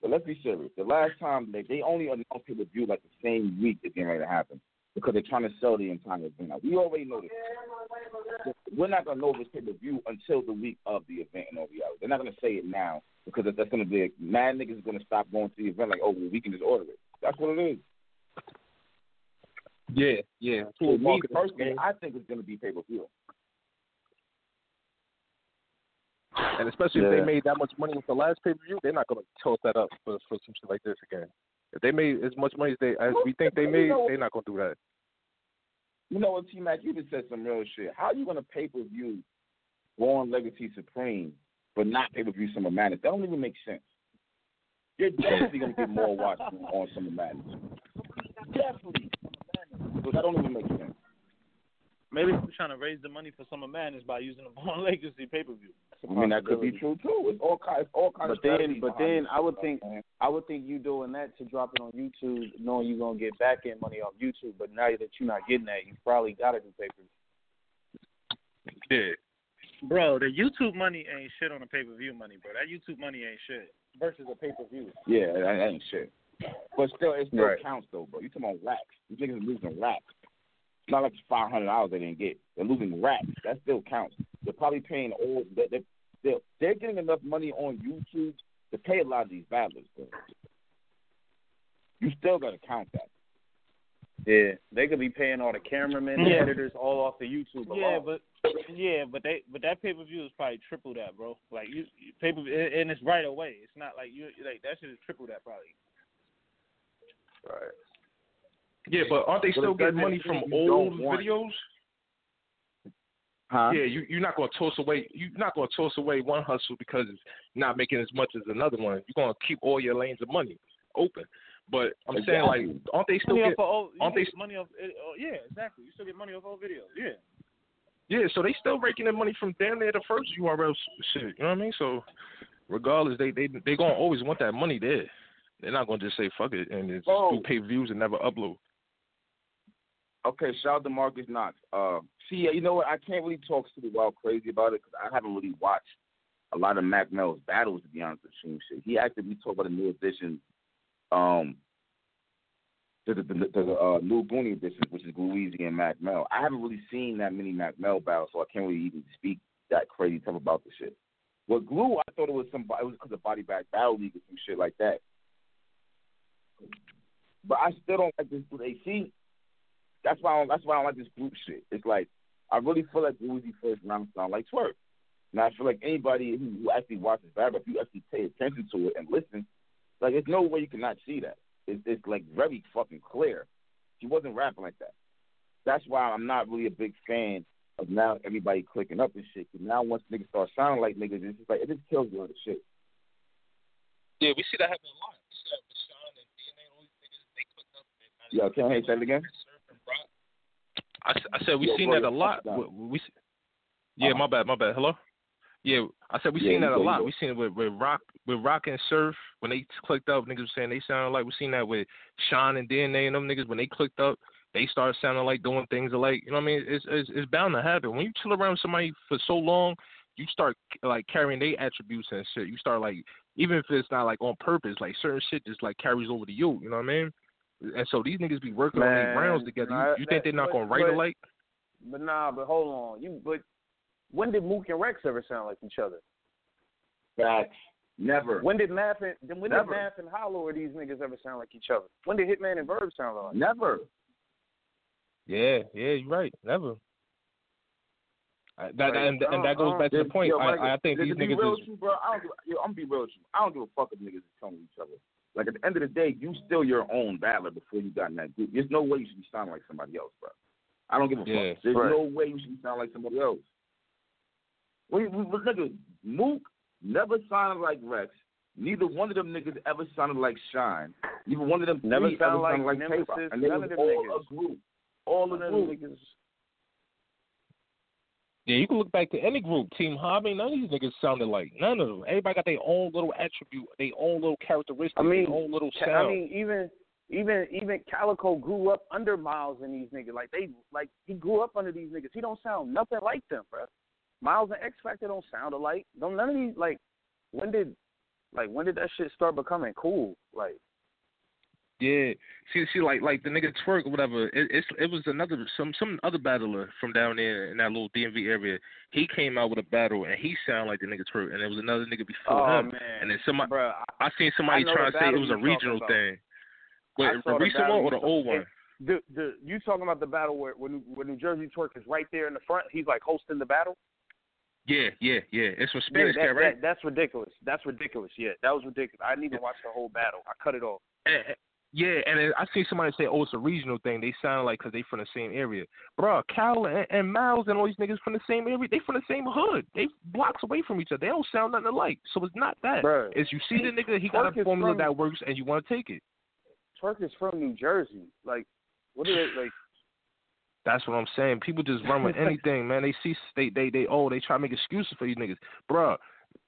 But let's be serious. The last time they they only announced pay per view like the same week it's getting ready to happen because they're trying to sell the entire event. Now, we already know this. We're not gonna know this pay per view until the week of the event. In all reality, they're not gonna say it now because that's gonna be mad niggas is gonna stop going to the event. Like, oh, well, we can just order it. That's what it is. Yeah, yeah. So me marketing personally, scheme. I think it's gonna be pay per view. And especially if they made that much money with the last pay per view, they're not gonna toss that up for for some shit like this again. If they made as much money as they as we think they made, they're not gonna do that. You know what, T Mac, you just said some real shit. How are you gonna pay per view Born Legacy Supreme but not pay per view Summer Madness? That don't even make sense. You're definitely gonna get more watches on Summer Madness. Definitely. So that don't even make sense. Maybe they're trying to raise the money for Summer Madness by using the Born Legacy pay per view. I mean that could be true too. It's all kind it's all kind But of then, but then I would think man. I would think you doing that to drop it on YouTube, knowing you're gonna get back end money off YouTube. But now that you're not getting that, you probably gotta do pay per view. Yeah. Bro, the YouTube money ain't shit on the pay per view money, bro. That YouTube money ain't shit versus a pay per view. Yeah, that, that ain't shit. But still, it still Right. counts though, bro. You talking about racks? You niggas are losing racks. It's not like five hundred dollars they didn't get. They're losing racks. That still counts. They're probably paying all. They're they're, they're, they're getting enough money on YouTube to pay a lot of these battlers. Bro. You still gotta count that. Yeah, they could be paying all the cameramen, the Yeah. editors, all off the YouTube. Yeah, but yeah, but they but that pay per view is probably triple that, bro. Like you, you pay per and it's right away. It's not like you like that shit is triple that probably. Right. Yeah, but aren't they But still getting money from old videos? Huh? Yeah, you you're not gonna toss away you're not gonna toss away one hustle because it's not making as much as another one. You're gonna keep all your lanes of money open. But I'm saying like aren't they still getting money get, off of old, aren't they money off? Oh, yeah, exactly. You still get money off old videos. Yeah. Yeah, so they still raking in money from damn near the first URL shit. You know what I mean? So regardless, they they they gonna always want that money there. They're not gonna just say fuck it and just Oh. do pay views and never upload. Okay, shout out to Marcus Knox. Uh, see, you know what? I can't really talk super well crazy about it because I haven't really watched a lot of Mac Mel's battles to be honest with you. Shit. He actively talked about the new edition, um, the, the, the, uh, new Goonie edition, which is and Mac Mel. I haven't really seen that many Mac Mel battles, so I can't really even speak that crazy tough about the shit. With Glue, I thought it was some it was because of Body Bag Battle League or some shit like that. But I still don't like this. They see, that's why I don't, that's why I don't like this group shit. It's like I really feel like Uzi first round sound like Twork. And I feel like anybody who, who actually watches battle, if you actually pay attention to it and listen, like there's no way you cannot see that. It's, it's like very fucking clear. She wasn't rapping like that. That's why I'm not really a big fan of now everybody clicking up and shit. Cause now once niggas start sounding like niggas, it's just like it just kills you on the shit. Yeah, we see that happen a lot. We see that with Sean and DNA all these niggas, they click up Yo, can I say that again? I, I said we Yo, seen bro, that a lot. We, we yeah, my bad, my bad. Hello. Yeah, I said we Yeah, seen that a lot. We seen it with, with Roc, with Roc and Surf when they clicked up. Niggas were saying they sounded like. We seen that with Sean and DNA and them niggas when they clicked up. They started sounding like doing things alike. You know what I mean? It's it's, it's bound to happen when you chill around somebody for so long. You start like carrying their attributes and shit. You start like even if it's not like on purpose, like certain shit just like carries over to you. You know what I mean? And so these niggas be working on Man, these rounds together. nah, you you think they're not but- gonna write but- alike? But nah, but hold on. You but when did Mook and Rex ever sound like each other? Facts. Never. When did Math and then when Never. did Math and Holla or these niggas ever sound like each other? When did Hitman and Verb sound like? Never. Yeah, yeah, you're right. Never. I, that, Right. and, and that uh, goes Uh-uh. back to the point. Yo, I, Michael, I think to these be niggas real is with you, bro. I don't give, yo, I'm gonna be real with you. I don't give a fuck if niggas is telling each other. Like at the end of the day, you still your own battler before you got in that group. There's no way you should be sounding like somebody else, bro. I don't give a Yeah, fuck. There's right. no way you should be sounding like somebody else. We, we, we, nigga, Mook never sounded like Rex. Neither one of them niggas ever sounded like Shine. Neither one of them Never sounded like sounded like Nemesis, Tay-Roc. And they none was of them all niggas. a group. All of them niggas. Yeah. You can look back to any group, Team Hobby. None of these niggas sounded like none of them. Everybody got their own little attribute, their own little characteristics, I mean, their own little sound. I mean, even even even Calicoe grew up under Miles and these niggas. Like they like he grew up under these niggas. He don't sound nothing like them, bro. Miles and X Factor don't sound alike. Don't none of these like when did like when did that shit start becoming cool? Like Yeah, see, see, like, like the nigga Twork or whatever. It, it's, it was another some some other battler from down there in that little DMV area. He came out with a battle and he sounded like the nigga Twork, and there was another nigga before him. oh him. man, And then somebody, Bruh, I seen somebody I trying to say it was a regional thing. I Wait, the recent one or the old one? the the you talking about the battle where when when New Jersey Twork is right there in the front? He's like hosting the battle. Yeah, yeah, yeah. It's from Yeah, that, cat, right? that- that's ridiculous. That's ridiculous. Yeah, that was ridiculous. I didn't even watch the whole battle. I cut it off. And- yeah, and I see somebody say, "Oh, it's a regional thing." They sound like because they from the same area, Bruh, Cal and, and Miles and all these niggas from the same area. They from the same hood. They blocks away from each other. They don't sound nothing alike. So it's not that. It's you see the nigga, he got a formula from- that works, and you want to take it. Twork is from New Jersey. Like, what is it like? That's what I'm saying. People just run with anything, man. They see they they they oh they try to make excuses for these niggas, Bruh,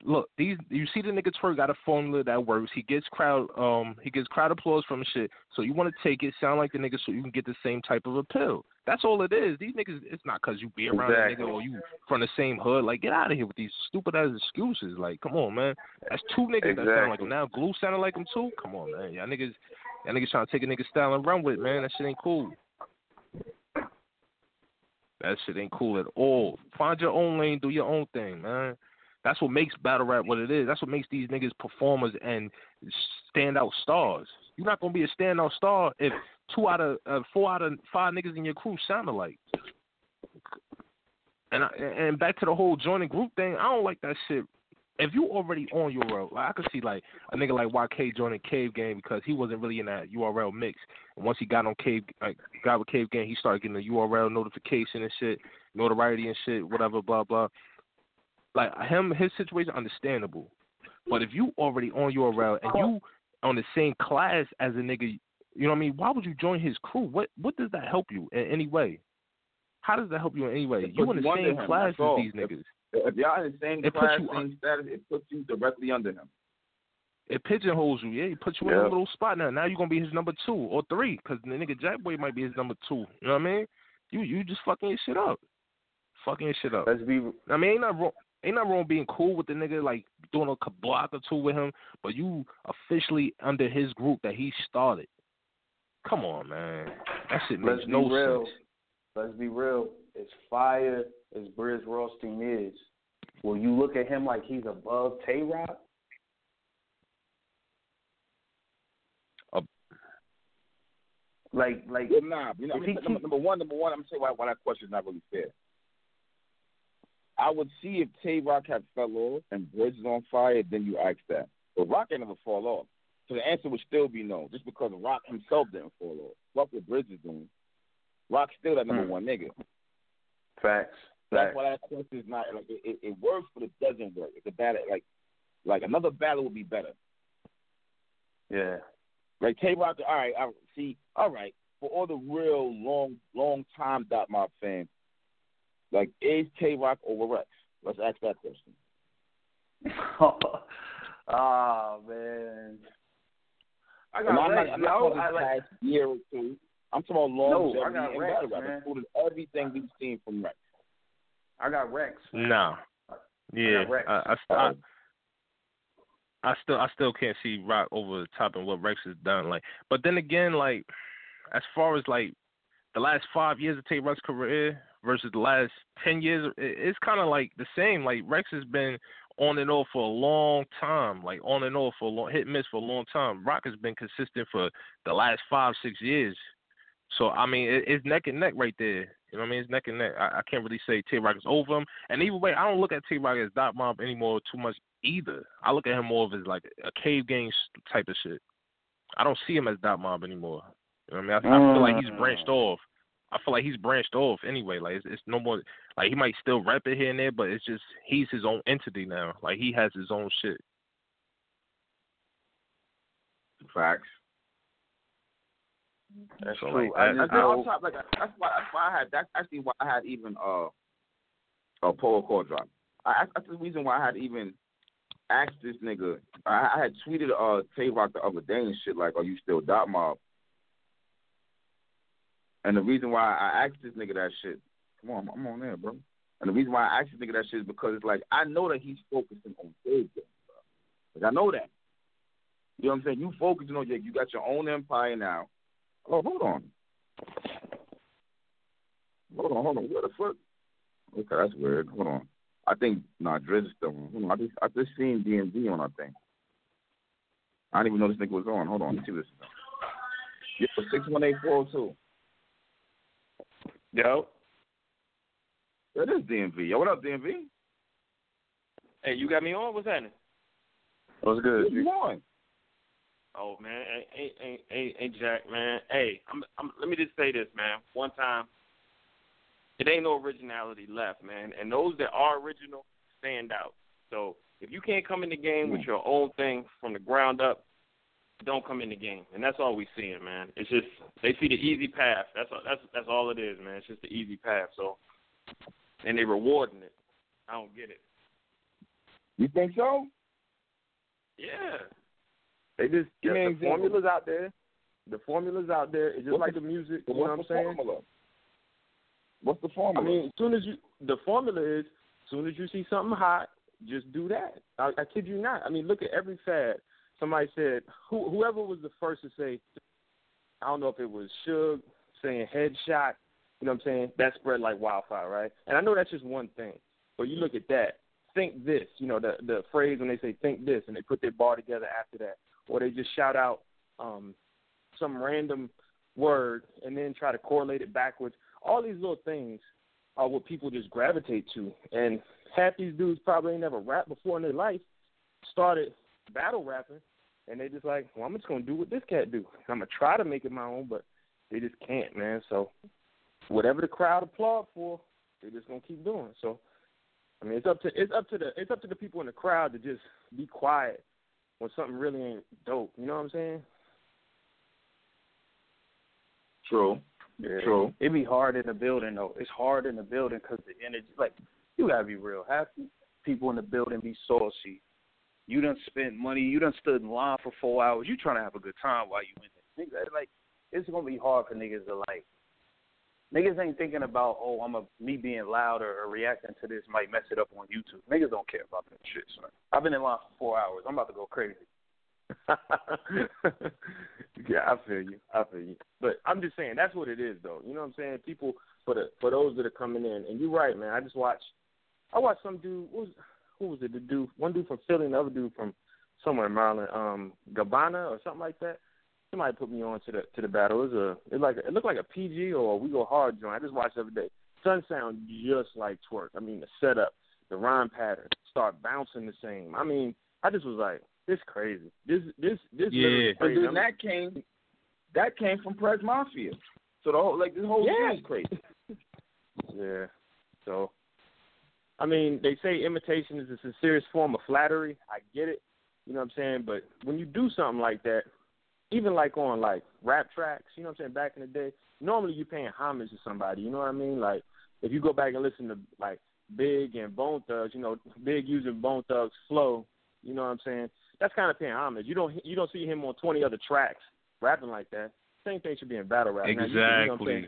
Look, these you see the nigga Twork got a formula that works. He gets crowd um he gets crowd applause from shit. So you want to take it, sound like the nigga, so you can get the same type of appeal. That's all it is. These niggas, it's not cause you be around Exactly. a nigga or you from the same hood. Like get out of here with these stupid ass excuses. Like come on, man. That's two niggas that sound like Exactly. him. Now Glue sounded like him too. Come on, man. Y'all niggas, y'all niggas trying to take a nigga style and run with it, man. That shit ain't cool. That shit ain't cool at all. Find your own lane, do your own thing, man. That's what makes battle rap what it is. That's what makes these niggas performers and standout stars. You're not gonna be a standout star if two out of uh, four out of five niggas in your crew sound alike. And I, and back to the whole joining group thing, I don't like that shit. If you already on URL, like I could see like a nigga like YK joining Cave Game because he wasn't really in that URL mix. And once he got on Cave, like got with Cave Game, he started getting the URL notification and shit, notoriety and shit, whatever, blah blah. Like him, his situation understandable. But if you already on URL and you on the same class as a nigga, you know what I mean? Why would you join his crew? What what does that help you in any way? How does that help you in any way? You in the same him, class as these niggas. If y'all in the same It class, same status, it puts you directly under him. It pigeonholes you, yeah. It puts you in a little spot now. Now you're gonna be his number two or three, because the nigga Jack Boy might be his number two. You know what I mean? You you just fucking your shit up, fucking your shit up. Let's be. I mean, ain't not wrong. Ain't not wrong being cool with the nigga, like doing a block or two with him, but you officially under his group that he started. Come on, man. That shit makes Let's be no real. sense. Let's be real. As fire as Brizz Rawsteen is, will you look at him like he's above Tay Roc? Uh, like, like, Well, nah, you know, I mean, number, number one, number one, I'm gonna say why, why that question is not really fair. I would see if Tay Roc had fell off and Brizz is on fire, then you ask that. But Roc ain't never fall off. So the answer would still be no, just because Roc himself didn't fall off. Fuck what Brizz is doing. Roc's still that number Hmm. one nigga. facts. That's Facts. why that question is not like it, it, it works, but it doesn't work. It's a battle like like another battle would be better. Yeah. Like Tay Roc, all right, I see, all right, for all the real long long time Dot Mob fans, like is Tay Roc over Rex? Let's ask that question. Ah man. I got And I'm Rex, not, I'm yo. not talking I like, past year or two. I'm talking about No, longevity I got and Rex, battle rap, including everything we've seen from Rex. I got Rex. Nah. Yeah, Rex. I, I, I, I still I still can't see Roc over the top and what Rex has done. Like, but then again, like as far as like the last five years of Tay Roc's career versus the last ten years, it's kind of like the same. Like Rex has been on and off for a long time, like on and off for a long hit and miss for a long time. Rock has been consistent for the last five six years. So I mean, it, it's neck and neck right there. You know what I mean? It's neck and neck. I, I can't really say Tay Roc is over him. And either way, I don't look at Tay Roc as Dot Mob anymore too much either. I look at him more of as like a cave gang type of shit. I don't see him as Dot Mob anymore. You know what I mean? I, I feel like he's branched mm. off. I feel like he's branched off anyway. Like it's, it's no more. Like he might still rap it here and there, but it's just he's his own entity now. Like he has his own shit. Facts. That's So, true. like, I that- just That's, know. top, like, that's why that's why I had that's actually why I had even uh a Polo Core drop. I, that's the reason why I had even asked this nigga. I, I had tweeted uh Tay Roc the other day and shit like, "Are you still Dot Mob?" And the reason why I asked this nigga that shit, come on, I'm on there, bro. And the reason why I asked this nigga that shit is because it's like I know that he's focusing on Game, bro. Like I know that. You know what I'm saying? You focusing on your, you got your own empire now. Oh, hold on. Hold on, hold on. What the fuck? Okay, that's weird. Hold on. I think nah, Drizz is still on. I just I just seen DMV on. I think. I didn't even know this nigga was on. Hold on. Let see this. Yeah, six one eight four zero two. Yo. That is DMV. Yo, what up, DMV? Hey, you got me on? What's happening? What's good? Good morning. Oh man, ain't ain't ain't, ain't Jack, man. Hey, I'm, I'm, let me just say this, man. One time, it ain't no originality left, man. And those that are original stand out. So if you can't come in the game with hmm. your own thing from the ground up, don't come in the game. And that's all we seeing, man. It's just they see the easy path. That's all, that's that's all it is, man. It's just the easy path. So, and they rewarding it. I don't get it. You think so? Yeah. They just Give me the, an the example. formula's out there. The formula's out there. It's just What's like the- the music. You know what I'm the saying? formula? What's the formula? I formula? mean, as soon as you, the formula is, as soon as you see something hot, just do that. I, I kid you not. I mean, look at every fad. Somebody said, who, whoever was the first to say, I don't know if it was Suge saying headshot. You know what I'm saying? That spread like wildfire, right? And I know that's just one thing, but you look at that. Think this. You know the the phrase when they say think this, and they put their bar together after that, or they just shout out um, some random word and then try to correlate it backwards. All these little things are what people just gravitate to. And half these dudes probably ain't never rapped before in their life, started battle rapping, and they just like, well, I'm just gonna do what this cat do. I'm gonna try to make it my own, but they just can't, man. So whatever the crowd applaud for, they're just gonna keep doing. So I mean, it's up to it's up to the it's up to the people in the crowd to just be quiet when something really ain't dope. You know what I'm saying? True. Yeah, True. It be hard in the building though. It's hard in the building because the energy. Like you gotta be real. Half people in the building be saucy. You done spent money. You done stood in line for four hours. You trying to have a good time while you in there. Like it's gonna be hard for niggas to like. Niggas ain't thinking about oh I'm a me being loud or, or reacting to this might mess it up on YouTube. Niggas don't care about that shit. Son. I've been in line for four hours. I'm about to go crazy. yeah, I feel you. I feel you. But I'm just saying that's what it is, though. You know what I'm saying? People for the for those that are coming in, and you're right, man. I just watched. I watched some dude. What was who was it? The dude, one dude from Philly, and the other dude from somewhere in Maryland, um, Gabbana or something like that. Somebody put me on to the to the battle. It was a it like it looked like a PG or a We Go Hard joint. I just watched the other day. Sound just like Twork. I mean the setup, the rhyme pattern, start bouncing the same. I mean, I just was like, this crazy. This this this literally Yeah, but crazy. then that came that came from Prez Mafia. So the whole like this whole Yeah. thing is crazy. Yeah. So, I mean, they say imitation is the sincerest form of flattery. I get it. You know what I'm saying? But when you do something like that, even like on like rap tracks, you know what I'm saying, back in the day, normally you're paying homage to somebody. You know what I mean? Like if you go back and listen to like Big and Bone Thugs, you know, Big using Bone Thugs flow, you know what I'm saying? That's kind of paying homage. You don't you don't see him on 20 other tracks rapping like that. Same thing should be in battle rap. Now, you you know what I'm Exactly. saying?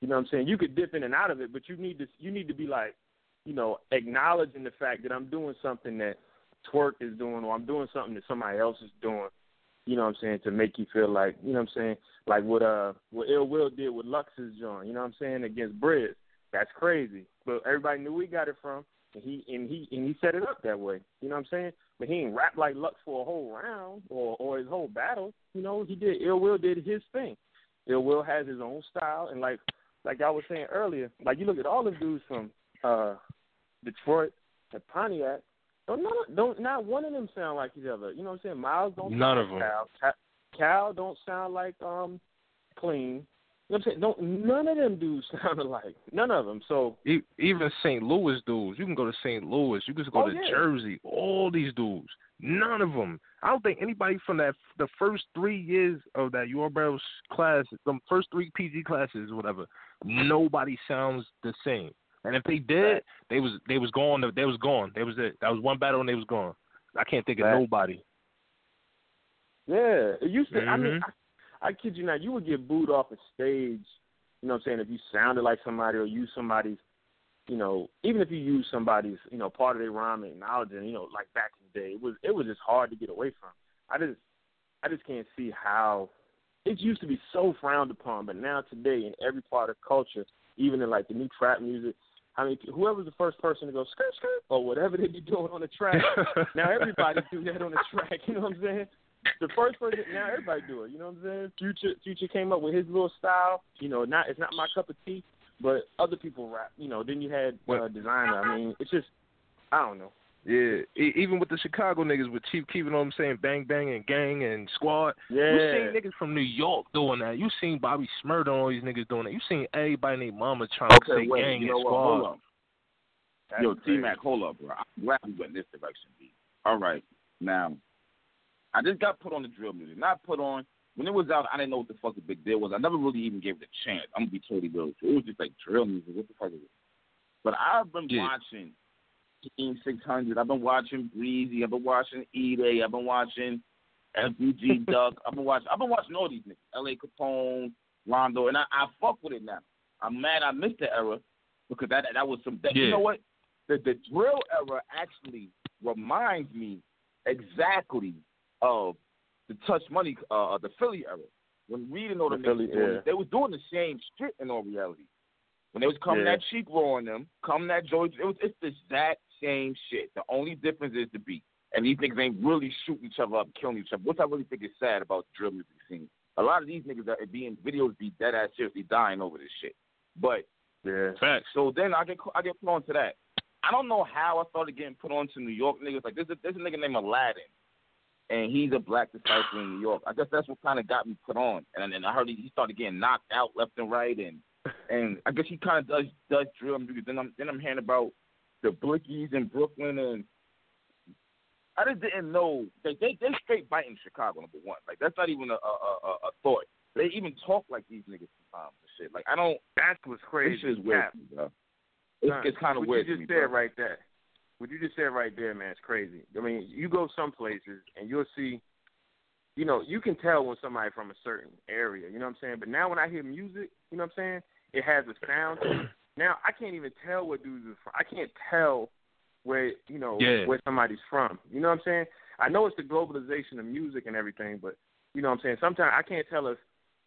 You know what I'm saying? You could dip in and out of it, but you need to you need to be like, you know, acknowledging the fact that I'm doing something that Twork is doing or I'm doing something that somebody else is doing. You know what I'm saying, to make you feel like, you know what I'm saying, like what uh what Ill Will did with Lux's joint, you know what I'm saying, against Brizz. That's crazy. But everybody knew he got it from and he and he and he set it up that way. You know what I'm saying? But he ain't rap like Lux for a whole round or or his whole battle. You know, he did Ill Will did his thing. Ill Will has his own style and like like I was saying earlier, like you look at all the dudes from uh Detroit and Pontiac, don't none, don't not one of them sound like each other. You know what I'm saying? Miles don't None sound of like them. Cal. Cal, don't sound like um clean. You know what I'm saying? Don't none of them dudes sound alike. None of them. So Even St. Louis dudes. You can go to St. Louis. You can go Oh, to yeah. Jersey. All these dudes. None of them. I don't think anybody from that the first three years of that URL's class, the first three PG classes, whatever. Nobody sounds the same. And if they did, they was they was gone. They was gone. They was it. That was one battle and they was gone. I can't think of nobody. Yeah, it used to. I mean, Mhm. I, I kid you not. You would get booed off a stage. You know what I'm saying? If you sounded like somebody or used somebody's you know, even if you used somebody's, you know, part of their rhyme and knowledge, and you know, like back in the day, it was it was just hard to get away from. I just I just can't see how it used to be so frowned upon, but now today in every part of culture, even in like the new trap music, I mean, whoever's the first person to go skirt skirt or whatever they be doing on the track, now everybody do that on the track. You know what I'm saying? The first person now everybody do it. You know what I'm saying? Future Future came up with his little style. You know, not it's not my cup of tea, but other people rap. You know, then you had uh, Desiigner. I mean, it's just I don't know. Yeah, e- even with the Chicago niggas with Chief Keef, you know what I'm saying, Bang Bang and Gang and Squad. Yeah. You seen niggas from New York doing that. You seen Bobby Shmurda and all these niggas doing that. You seen everybody named Mama trying to say wait, Gang you know and what? Squad. Hold up. Yo, T Mac, hold up, bro. I'm glad we went in this direction, B. All right. Now, I just got put on the drill music. Not put on. When it was out, I didn't know what the fuck the big deal was. I never really even gave it a chance. I'm gonna be totally real. It was just like drill music. What the fuck is it? But I've been Yeah. watching Team 600. I've been watching Breezy. I've been watching E-Day. I've been watching FBG Duck. I've been watching. I've been watching all these niggas. L.A. Capone, Rondo, and I, I fuck with it now. I'm mad I missed the era because that that was some. That, You know what? The the drill era actually reminds me exactly of the Touch Money, uh, the Philly era. When reading all The them Philly, niggas, yeah. they was doing the same shit in all reality. When they was coming Yeah. that cheek raw on them, coming that Joey, it was it's the exact same shit. The only difference is the beat. And these niggas ain't really shooting each other up, killing each other. Which I really think is sad about the drill music scene. A lot of these niggas that be in videos be dead ass seriously dying over this shit. But yeah, Facts. so then I get I get put on to that. I don't know how I started getting put on to New York niggas. Like there's a there's a nigga named Aladdin, and he's a black disciple in New York. I guess that's what kind of got me put on. And then I heard he, he started getting knocked out left and right, and and I guess he kind of does does drill music. Then I'm then I'm hearing about the Blickies in Brooklyn, and I just didn't know they they they straight biting Chicago number one. Like that's not even a a, a, a thought. They even talk like these niggas sometimes and shit. Like I don't. That's what's crazy. This is weird, Cap. to me, bro. It's, Son, it's kind of weird. you just me, said bro. right there. What you just said right there, man, it's crazy. I mean, you go some places and you'll see, you know, you can tell when somebody from a certain area. You know what I'm saying? But now when I hear music, you know what I'm saying? It has a sound. Now I can't even tell what dudes are from. I can't tell where you know Yeah. where somebody's from. You know what I'm saying? I know it's the globalization of music and everything, but you know what I'm saying. Sometimes I can't tell if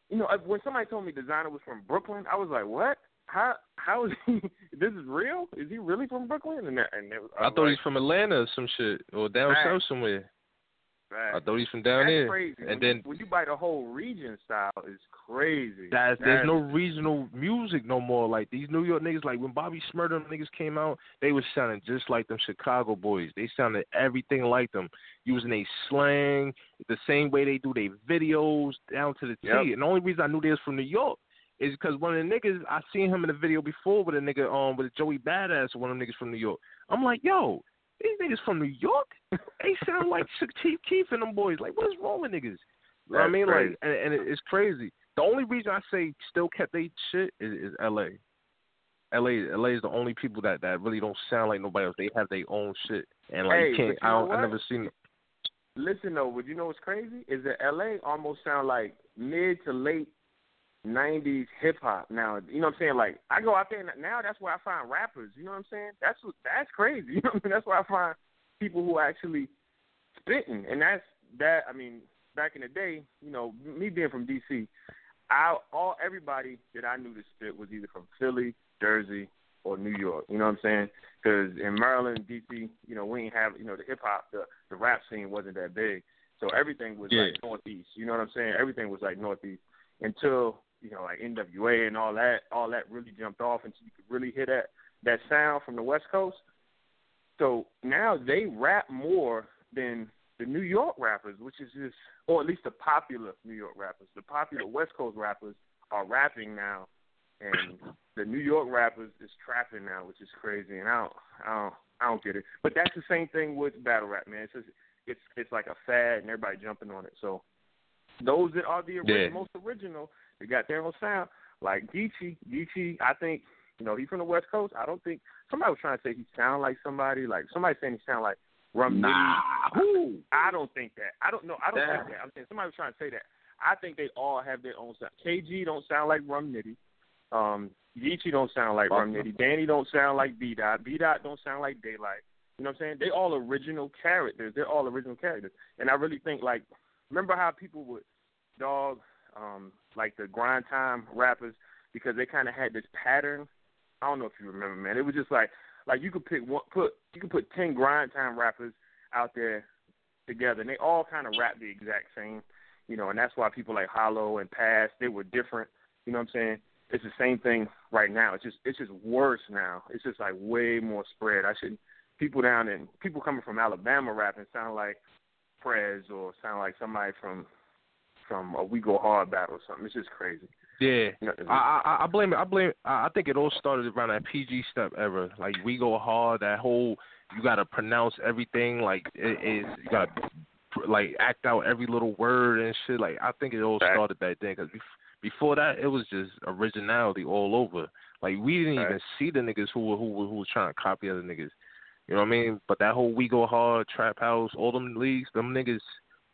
you know when somebody told me Desiigner was from Brooklyn, I was like, what? How how is he? This is real? Is he really from Brooklyn? And that, and I was thought like, he's from Atlanta or some shit, or down south somewhere. I Facts. thought he's from down That's there. crazy. And when, then you, when you bite a whole region style, it's crazy. That's, there's That's- no regional music no more. Like these New York niggas, like when Bobby Shmurda and niggas came out, they was sounding just like them Chicago boys. They sounded everything like them, using a slang the same way they do their videos down to the T. Yep. And the only reason I knew they was from New York is because one of the niggas I seen him in a video before with a nigga um with a Joey Badass, one of them niggas from New York. I'm like, yo, these niggas from New York, they sound like Chief Keef and them boys. Like, what is wrong with niggas? You know what I mean? crazy. Like, and, and it's crazy. The only reason I say still kept they shit is, is L.A. L.A. L.A. is the only people that that really don't sound like nobody else. They have their own shit, and like Hey, you can't. you I don't. I never seen it. Listen though, would you know what's crazy? Is that LA almost sound like mid to late nineties hip hop now. You know what I'm saying? Like I go out there and now that's where I find rappers, you know what I'm saying? That's what that's crazy. You know what I mean? That's where I find people who are actually spitting. And that's that I mean, back in the day, you know, me being from DC, I all everybody that I knew to spit was either from Philly, Jersey, or New York. You know what I'm saying? Because in Maryland, DC, you know, we ain't have you know the hip hop, the the rap scene wasn't that big, so everything was Yeah. like Northeast. You know what I'm saying? Everything was like Northeast until you know like NWA and all that, all that really jumped off, and so you could really hear that that sound from the West Coast. So now they rap more than the New York rappers, which is just, or at least the popular New York rappers. The popular West Coast rappers are rapping now, and the New York rappers is trapping now, which is crazy. And I don't, I don't, I don't get it. But that's the same thing with battle rap, man. It's just, it's it's like a fad, and everybody jumping on it. So those that are the ori- Yeah. most original, they got their own sound. Like Geechee, Geechee, I think you know he's from the West Coast. I don't think somebody was trying to say he sound like somebody. Like somebody saying he sound like Rum Nah. Nitty. I don't think that. I don't know. I don't think that. I'm saying somebody was trying to say that. I think they all have their own sound. KG don't sound like Rum Nitty. Um, Geechee don't sound like Rum Nitty. Danny don't sound like B Dot. B Dot don't sound like Daylyt. You know what I'm saying? They all original characters. They're all original characters. And I really think like remember how people would dog um like the grind time rappers because they kinda had this pattern. I don't know if you remember, man. It was just like like you could pick one put you could put ten grind time rappers out there together and they all kinda rap the exact same. You know, and that's why people like Hollow and Pass they were different. You know what I'm saying? It's the same thing right now. It's just it's just worse now. It's just like way more spread. I should people down in people coming from Alabama rapping sound like Prez or sound like somebody from from a We Go Hard battle or something. It's just crazy. Yeah, You know, I, I I blame it. I blame. I I think it all started around that PG step era. Like we go hard. That whole you gotta pronounce everything. Like it is. You gotta like act out every little word and shit. Like I think it all started back then. Cause before that, it was just originality all over. Like we didn't even see the niggas who were who were who were trying to copy other niggas. You know what I mean? But that whole we go hard, trap house, all them leagues, them niggas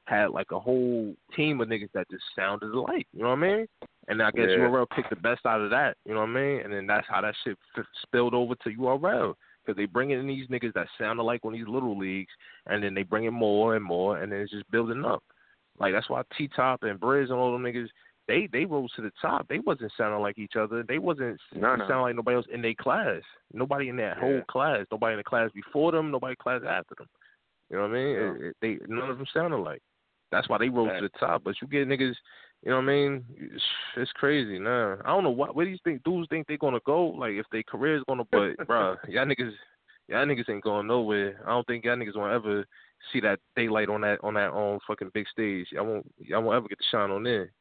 had like a whole team of niggas that just sounded alike. You know what I mean? And I guess Yeah. URL picked the best out of that. You know what I mean? And then that's how that shit f- spilled over to URL because they bring in these niggas that sound alike on these little leagues, and then they bring in more and more, and then it's just building up. Like that's why T Top and Brizz and all them niggas. They they rose to the top. They wasn't sounding like each other. They wasn't No, no. sounding like nobody else in their class. Nobody in that whole class. Nobody in the class before them. Nobody class after them. You know what I mean? Yeah. It, it, they none of them sounded like. That's why they rose to the top. But you get niggas, you know what I mean? It's, it's crazy, nah. I don't know what. Where do you think dudes think they're gonna go? Like if their career is gonna, but bruh, y'all niggas, y'all niggas ain't going nowhere. I don't think y'all niggas gonna ever see that daylight on that on that on fucking big stage. Y'all won't y'all won't ever get to shine on there.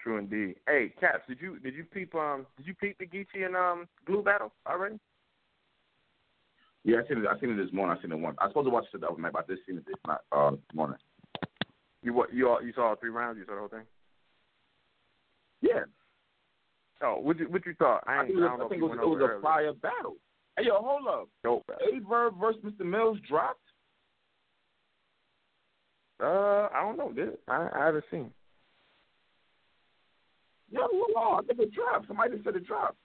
True indeed. Hey, Caps, did you did you peep um did you peep the Geechee and um Glue battle already? Yeah, I seen it. I seen it this morning. I seen it once. I was supposed to watch it the other night, but I just seen it this night, uh, this morning. You what you all you saw all three rounds? You saw the whole thing? Yeah. Oh, what you what you thought? I, I think it was, I think it was, it was a fire battle. Hey, yo, hold up. Dope. Aye Verb versus Mr. Mills dropped. Uh, I don't know. Did? I I haven't seen. Yo, hold on. I think it dropped. Somebody said it dropped.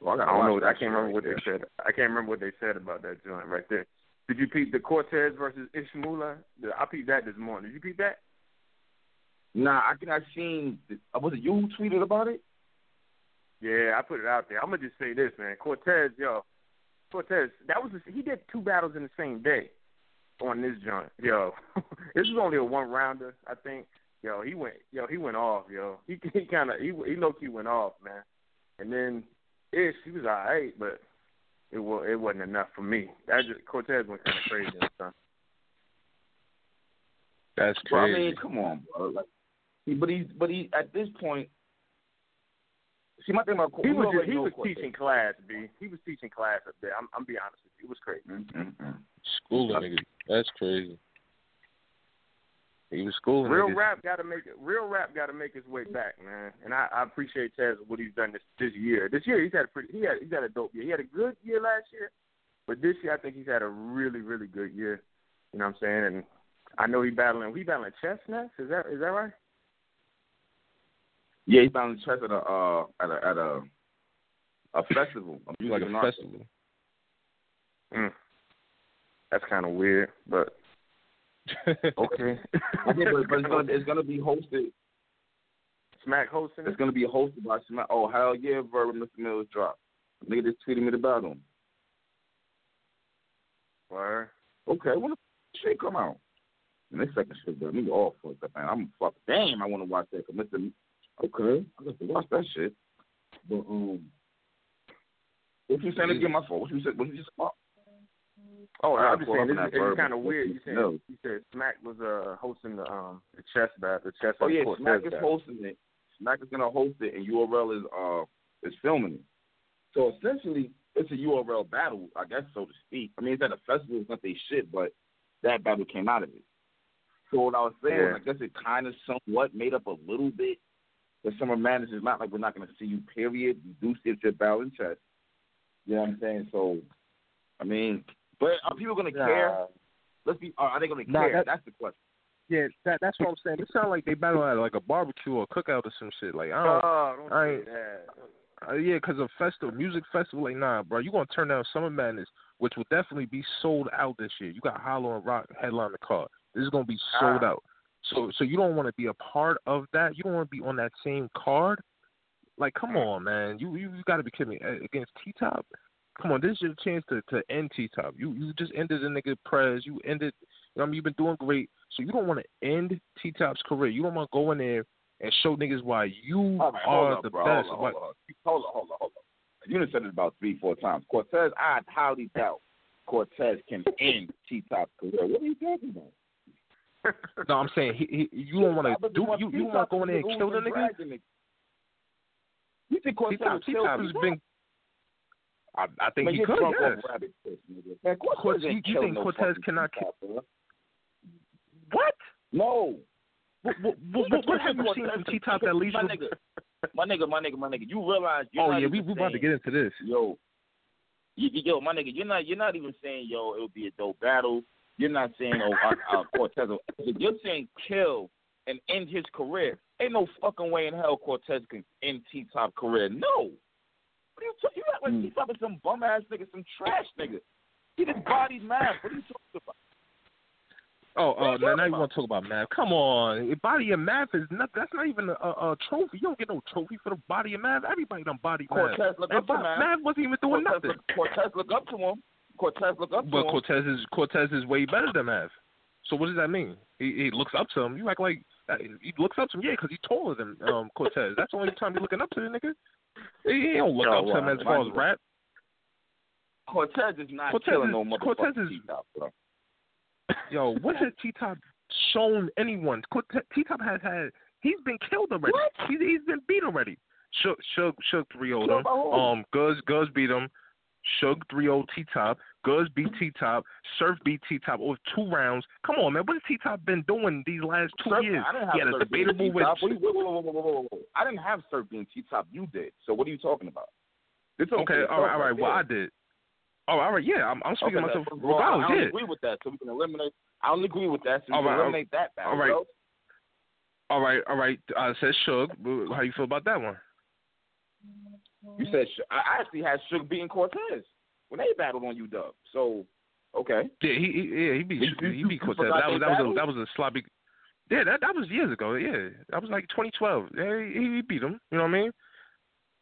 Well, I, I don't know. I can't remember right what there. they said. I can't remember what they said about that joint right there. Did you peep the Cortez versus Ishmula? I peeped that this morning. Did you peep that? Nah, I think I seen. Uh, was it you who tweeted about it? Yeah, I put it out there. I'm gonna just say this, man. Cortez, yo, Cortez, that was he did two battles in the same day on this joint, yo. this was only a one rounder, I think. Yo, he went, yo, he went off, yo. He he kind of he he low key went off, man. And then Ish, he was alright, but it was it wasn't enough for me. That just Cortez went kind of crazy and stuff. That's Bro, I crazy. mean, come on, bro. Like, he, but he's but he at this point. See, my thing about He was already he was Cortez. teaching class, b. He was teaching class up there. I'm I'm be honest with you. It was crazy. Mm-hmm. Schooling niggas. That's crazy. He was schooling Real niggas. rap got to make it. Real rap got to make his way back, man. And I, I appreciate Taz what he's done this this year. This year he's had a pretty. He had he's had a dope year. He had a good year last year, but this year I think he's had a really really good year. You know what I'm saying? And I know he battling. He battling Chestnuts. Is that is that right? Yeah, he found chess at a uh at a at a a festival. A music Like a festival. Mm. That's kind of weird, but okay. okay, but, but it's gonna it's gonna be hosted. Smack hosting. It's gonna be hosted by Smack. Oh hell yeah, Verb and Mr. Mills drop. Nigga just tweeted me about him. Word. Okay, when the shit come out? And this second shit got me off for it, man. I'm fuck. Damn, I want to watch that. 'cause Mr. Okay, I got to watch that shit. But um, what you saying again? My fault. What you said? What you just about? Oh, I'm just saying this is it's kind of weird. You said Mills. you said Smack was uh hosting the um the chess battle, the chess. Oh yeah, Smack is hosting it. Smack is gonna host it, and URL is uh is filming it. So essentially, it's a URL battle, I guess so to speak. I mean, it's at a festival, it's not they shit, but that battle came out of it. So what I was saying, Yeah. was, I guess it kind of somewhat made up a little bit. The Summer Madness is not like we're not going to see you. Period. You do see your battle in chess. You know what I'm saying? So, I mean, but are people going to care? Let's be. Are they going to Nah, care? that- That's the question. Yeah, that that's what I'm saying. It sounds like they battle at like a barbecue or a cookout or some shit. Like I don't, Oh, don't I say ain't, that. uh, yeah, because of festival, music festival. Like nah, bro, you gonna turn down Summer Madness, which will definitely be sold out this year. You got Hollow and Roc headline the card. This is gonna be sold Ah. out. So so you don't want to be a part of that. You don't want to be on that same card. Like, come on, man. You you, you got to be kidding me. Against T Top, come on. This is your chance to to end T Top. You you just ended the nigga Prez. You ended. You know, what I mean, you've been doing great. So you don't want to end T Top's career. You don't want to go in there and show niggas why you right, are up, the bro. best. Hold on, hold on, hold on, hold on, hold on. You done said it about three, four times. Cortez, I highly doubt Cortez can end T Top's career. What are you talking about? No, I'm saying he, he, you don't want to do. You you want to go in there and kill the nigga. You think Cortez T-Top, T-Top has been. I, I think Man, he could. Yes. rabbit piss, nigga. Man, Cortez ain't you think no Cortez cannot T-Top. What? No. What, what, what, what, what have you seen from T Top that leads my nigga, my nigga, my nigga, my nigga. You realize? You're Oh not yeah, we we about to get into this. Yo, you, you- yo, my nigga, you're not you're not even saying yo it would be a dope battle. You're not saying oh uh, uh, Cortez. You're saying kill and end his career. Ain't no fucking way in hell Cortez can end T Top career. No. What are you talking? You act like T Top is some bum ass nigga, some trash nigga. He just bodies math. What are you talking about? Oh, you now, now you want to talk about math? Come on, body of math is not. That's not even a, a, trophy. You don't get no trophy for the body of math. Everybody done body math. Cortez look Man, up to Bob- Math. Wasn't even doing Cortez nothing. Look, Cortez look up to him. Cortez look up to But him. But Cortez is Cortez is way better than Math. So what does that mean? He, he looks up to him. You act like uh, he looks up to him, yeah, because he's taller than um, Cortez. That's the only time he's looking up to the nigga. He, he don't look Yo, up to him as far as mind rap. Cortez is not Cortez killing is- no motherfucking Cortez is- T-Top, bro. Yo, what has T Top shown anyone? T Top has had. He's been killed already. He's, he's been beat already. Shook, Shook, Shook 3 0 Killed? Um, Goodz, Goodz beat him. Shook 3 0 T Top. Goodz beat T Top. Surf beat T Top over two rounds. Come on, man. What has T Top been doing these last two Surf- years? I didn't have he had Surf being debatable with. Wait, wait, wait, wait, wait. I didn't have Surf being T-Top. You did. So what are you talking about? This don't Okay, all right, all right. Well, I did. Oh, all right, yeah. I'm, I'm speaking Okay, myself. Well, I, don't yeah. agree with that. So we can eliminate. I don't agree with that. So we All can right, eliminate that battle. all right. bro. All right, all right. Uh, I said Suge. How you feel about that one? You said I I actually had Suge beating Cortez when they battled on UW. So okay. Yeah, he, he yeah he beat You- he you- beat Cortez. That was they that was a, that was a sloppy. Yeah, that that was years ago. Yeah, that was like 2012. Yeah, he, he beat him. You know what I mean?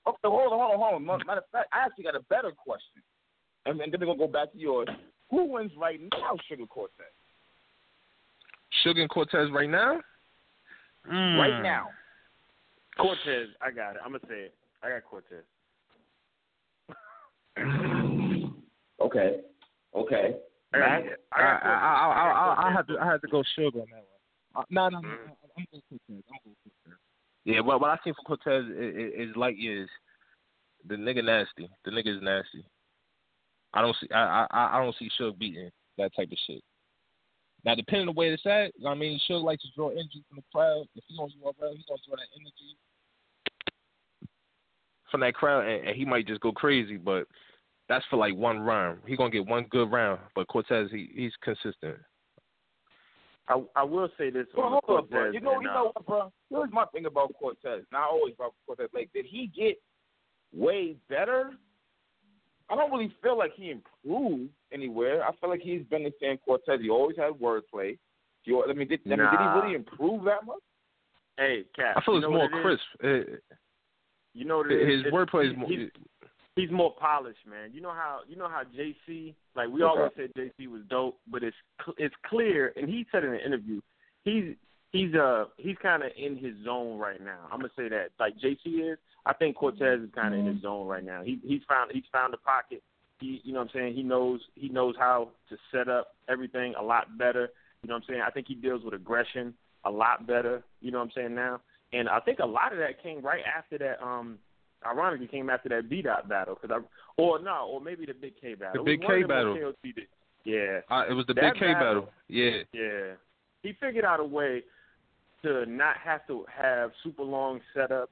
Okay, hold on, hold on, hold on. Matter of fact, I actually got a better question. And, and then we're gonna go back to yours. Who wins right now, Sugar Cortez? Sugar and Cortez right now. Mm. Right now. Cortez, I got it. I'm gonna say it. I got Cortez. Okay. Okay. I I I I I, I, I had to I had to go Suge on that one. Uh, no, no, no. Mm-hmm. I'm going Cortez. I'm going Cortez. Yeah, what what I seen from Cortez is, is light years. The nigga nasty. The nigga is nasty. I don't see I I I don't see Suge beating that type of shit. Now, depending on the way it's at, I mean, Suge likes to draw energy from the crowd. If he on URL, he's gonna draw that energy from that crowd, and, and he might just go crazy. But that's for like one round. He gonna get one good round. But Cortez, he he's consistent. I I will say this Bro, on hold Cortez. up, bro. You know, and, you uh, know what, bro? Here's my thing about Cortez. Not always about Cortez. Like, did he get way better? I don't really feel like he improved anywhere. I feel like he's been the same Cortez. He always had wordplay. He, I mean, did, I mean, did he really improve that much? Hey, Cap. I feel you it's more what crisp. Uh, You know what it is? his It's- wordplay is he's- more. He's, he's more polished, man. You know how you know how JC like we Okay. always said JC was dope, but it's it's clear, and he said in an interview, he's he's uh he's kind of in his zone right now. I'm gonna say that like JC is. I think Cortez is kind of in his zone right now. He he's found he's found the pocket. He you know what I'm saying he knows he knows how to set up everything a lot better. You know what I'm saying? I think he deals with aggression a lot better. You know what I'm saying now? And I think a lot of that came right after that. Um, ironically, came after that B dot battle because I or no, or maybe the Big K battle. The Big K of them on battle. Yeah, Uh, it was the That Big K battle- battle. Yeah. yeah. He figured out a way to not have to have super long setups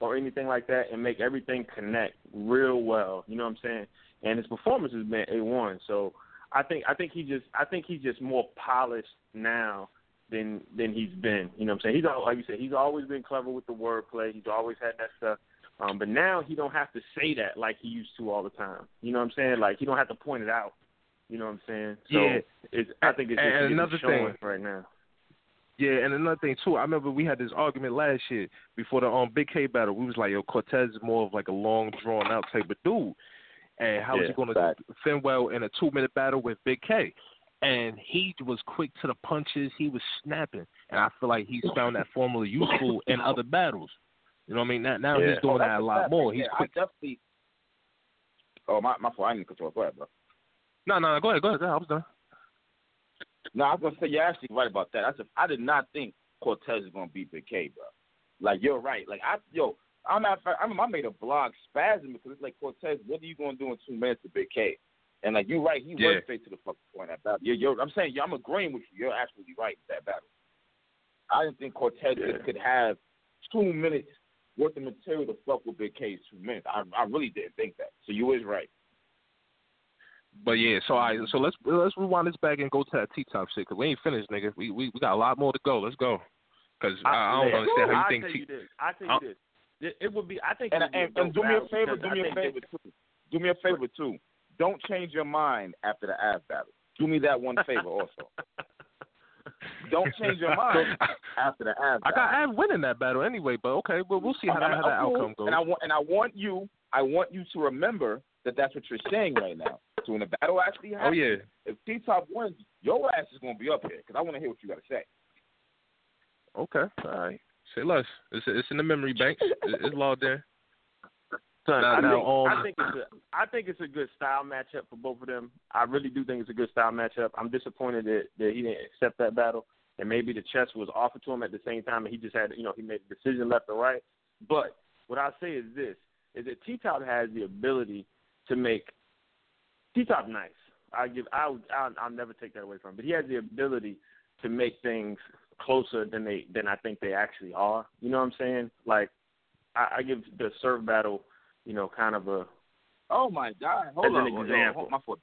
or anything like that and make everything connect real well. You know what I'm saying? And his performance has been A one. So I think I think he just I think he's just more polished now than than he's been. You know what I'm saying? He's al- like you said, he's always been clever with the wordplay. He's always had that stuff. Um, but now he don't have to say that like he used to all the time. You know what I'm saying? Like he don't have to point it out. You know what I'm saying? So Yeah. it's, I think it's just And another showing thing- right now. Yeah, and another thing too, I remember we had this argument last year before the um Big K battle. We was like, yo, Cortez is more of like a long drawn out type of dude. And how is Yeah, he gonna defend well in a two minute battle with Big K? And he was quick to the punches, he was snapping. And I feel like he's found that formula useful in other battles. You know what I mean? Now, now Yeah. he's doing Oh, that a lot more. He's. I quick. definitely. Oh my my fault. I didn't control. Go ahead, bro. No, no, go ahead, go ahead. go ahead. I was done. No, I was gonna say you're actually right about that. I said I did not think Cortez is gonna beat Big K, bro. Like you're right. Like I yo, I'm not. I remember I made a blog spasm because it's like Cortez. What are you gonna do in two minutes to Big K? And like you're right. He Yeah. went straight to the fucking point at battle. You're, you're, I'm saying yeah, I'm agreeing with you. You're absolutely right with that battle. I didn't think Cortez could, could have two minutes worth of material to fuck with Big K's two minutes. I I really didn't think that. So you was right. But yeah, so I so let's let's rewind this back and go to that T top shit because we ain't finished, nigga. We, we we got a lot more to go. Let's go. Because I, I don't yeah. understand how you I'll think tell T. you this. I tell you this. It, it would be. I think. And, it would be and, and do me a favor. Do me a favor too. Do me a favor too. Don't change your mind after the ass battle. Do me that one favor also. Don't change your mind after the ass I got Av winning that battle anyway, but okay, well we'll see how, that, how that cool. outcome goes. And I want and I want you I want you to remember that that's what you're saying right now. So when the battle actually happens, Oh yeah, if T Top wins, your ass is gonna be up here because I want to hear what you got to say. okay, all right. Say less. It's it's in the memory bank. It- It's logged in. Son, Now- I, now, think, um, I think it's a I think it's a good style matchup for both of them. I really do think it's a good style matchup. I'm disappointed that, that he didn't accept that battle, and maybe the chess was offered to him at the same time, and he just had you know he made a decision left or right. But what I say is this: is that T Top has the ability to make T Top nice. I give I would I'll, I'll never take that away from him, but he has the ability to make things closer than they than I think they actually are. You know what I'm saying? Like I, I give the Surf battle you know, kind of a Oh my God! Hold As an on, hold on, example. hold- my fault.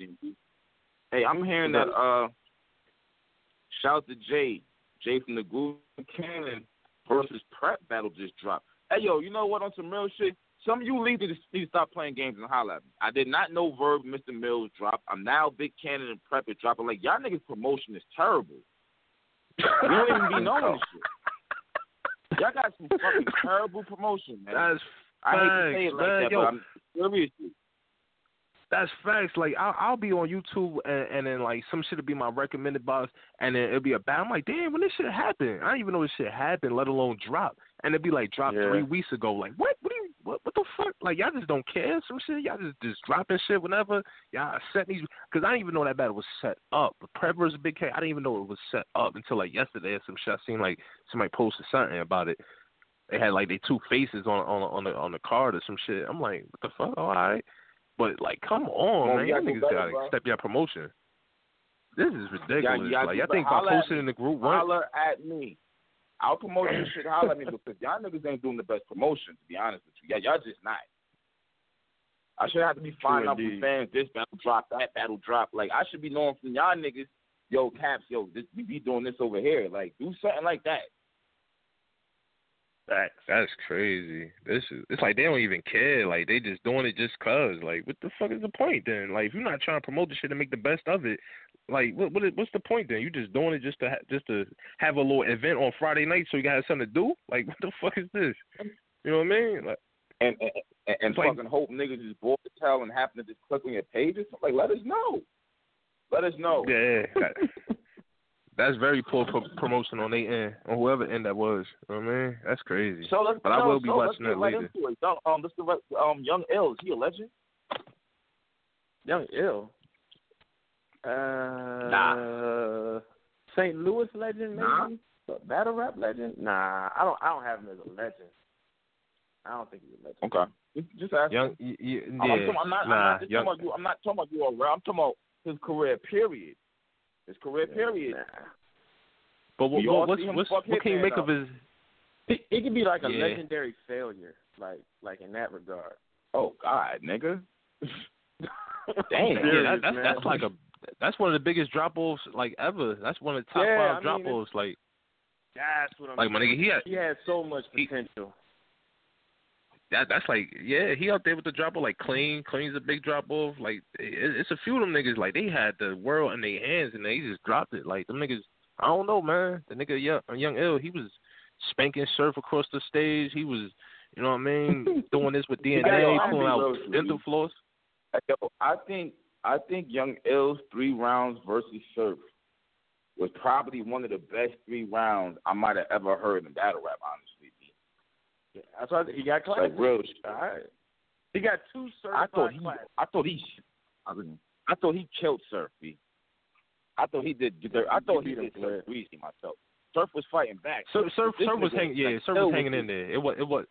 Hey, I'm hearing that. Uh, shout out to Jay, Jay from the Groove Cannon versus Prep battle just dropped. Hey, yo, you know what? On some real shit, some of you leaders need to- need to stop playing games and holler at me. I did not know Verb, Mr. Mills dropped. I'm now Big Cannon and Prep is dropping. Like y'all niggas promotion is terrible. You don't even be knowing this shit. Y'all got some fucking terrible promotion, man. That's I hate to say it facts, like man. that, Yo, but I'm seriously. That's facts. Like I'll, I'll be on YouTube and, and then like some shit will be my recommended box, and then it'll be a bad. I'm like, damn, when this shit happened, I didn't even know this shit happened, let alone drop. And it'd be like dropped Yeah. three weeks ago. Like what? What do you? What, what the fuck? Like y'all just don't care. Some shit. Y'all just just dropping shit whenever y'all set these. Because I didn't even know that battle was set up. The Prep versus Big K. I didn't even know it was set up until like yesterday or some shit. I seen like somebody posted something about it. They had like they two faces on on on the on the card or some shit. I'm like, what the fuck? All right. But like, come on, man, y'all niggas gotta bro. step your promotion. This is ridiculous. y'all like, do I think by Holla posting in the group, one, Holler at me. I'll promote your shit. Holler at me because y'all niggas ain't doing the best promotion. To be honest with you, yeah, y'all just not. I should have to be finding out from fans. This battle drop, that battle drop. Like I should be knowing from y'all niggas. Yo, Caps, yo, this, we be doing this over here. Like do something like that. Facts. that's crazy. This is it's like they don't even care. Like they just doing it just cause. Like what the fuck is the point then? Like if you're not trying to promote the shit and make the best of it, like what what what's the point then? You just doing it just to ha- just to have a little event on Friday night so you got something to do? Like what the fuck is this? You know what I mean? Like And and, and, and Like- fucking hope niggas is bored as hell and happen to just click on your page or something. Like let us know. Let us know. yeah. that- That's very poor pro- promotion on their end, on whoever end that was. You know what I mean? That's crazy. So let's But I will be so watching let's that get right later. into it. Young, um, let's get right, um, Young Ill, is he a legend? Young Ill. Uh, St. Louis legend, maybe. Nah. But Battle rap legend? Nah, I don't. I don't have him as a legend. I don't think he's a legend. Okay. Just, just ask. Young, y- y- I'm, I'm, talking- I'm not. I'm not just young, talking about you. I'm not talking about you around. I'm talking about his career. Period. His career. Period. Nah. but what, what, what's what's what can you Hitman make of up. his? It, it could be like a Yeah. legendary failure, like like in that regard. Oh God, nigga. Damn. Yeah, that, that's that's like a that's one of the biggest drop offs like ever. That's one of the top Yeah, five I mean, drop offs. Like That's what I'm Like my nigga, he had he has so much potential. That that's like yeah, he out there with the drop off like clean, clean's a big drop off. Like it, it's a few of them niggas like they had the world in their hands and they just dropped it. Like them niggas, I don't know, man. The nigga young, young ill, he was spanking surf across the stage. He was, you know what I mean, doing this with DNA, be pulling out dental floss. Yo, I think I think Young Ill's three rounds versus Surf was probably one of the best three rounds I might have ever heard in battle rap. Honestly, Yeah, that's why he got class. like real. shit. All right. He got two I thought he, class. I thought he, I, mean, I thought he killed Surf. B. I thought he did. I thought he beat him did for Surf breezy myself. Surf was fighting back. Surf, surf, This surf was nigga hanging. Yeah, surf was hanging in there. It was, it was.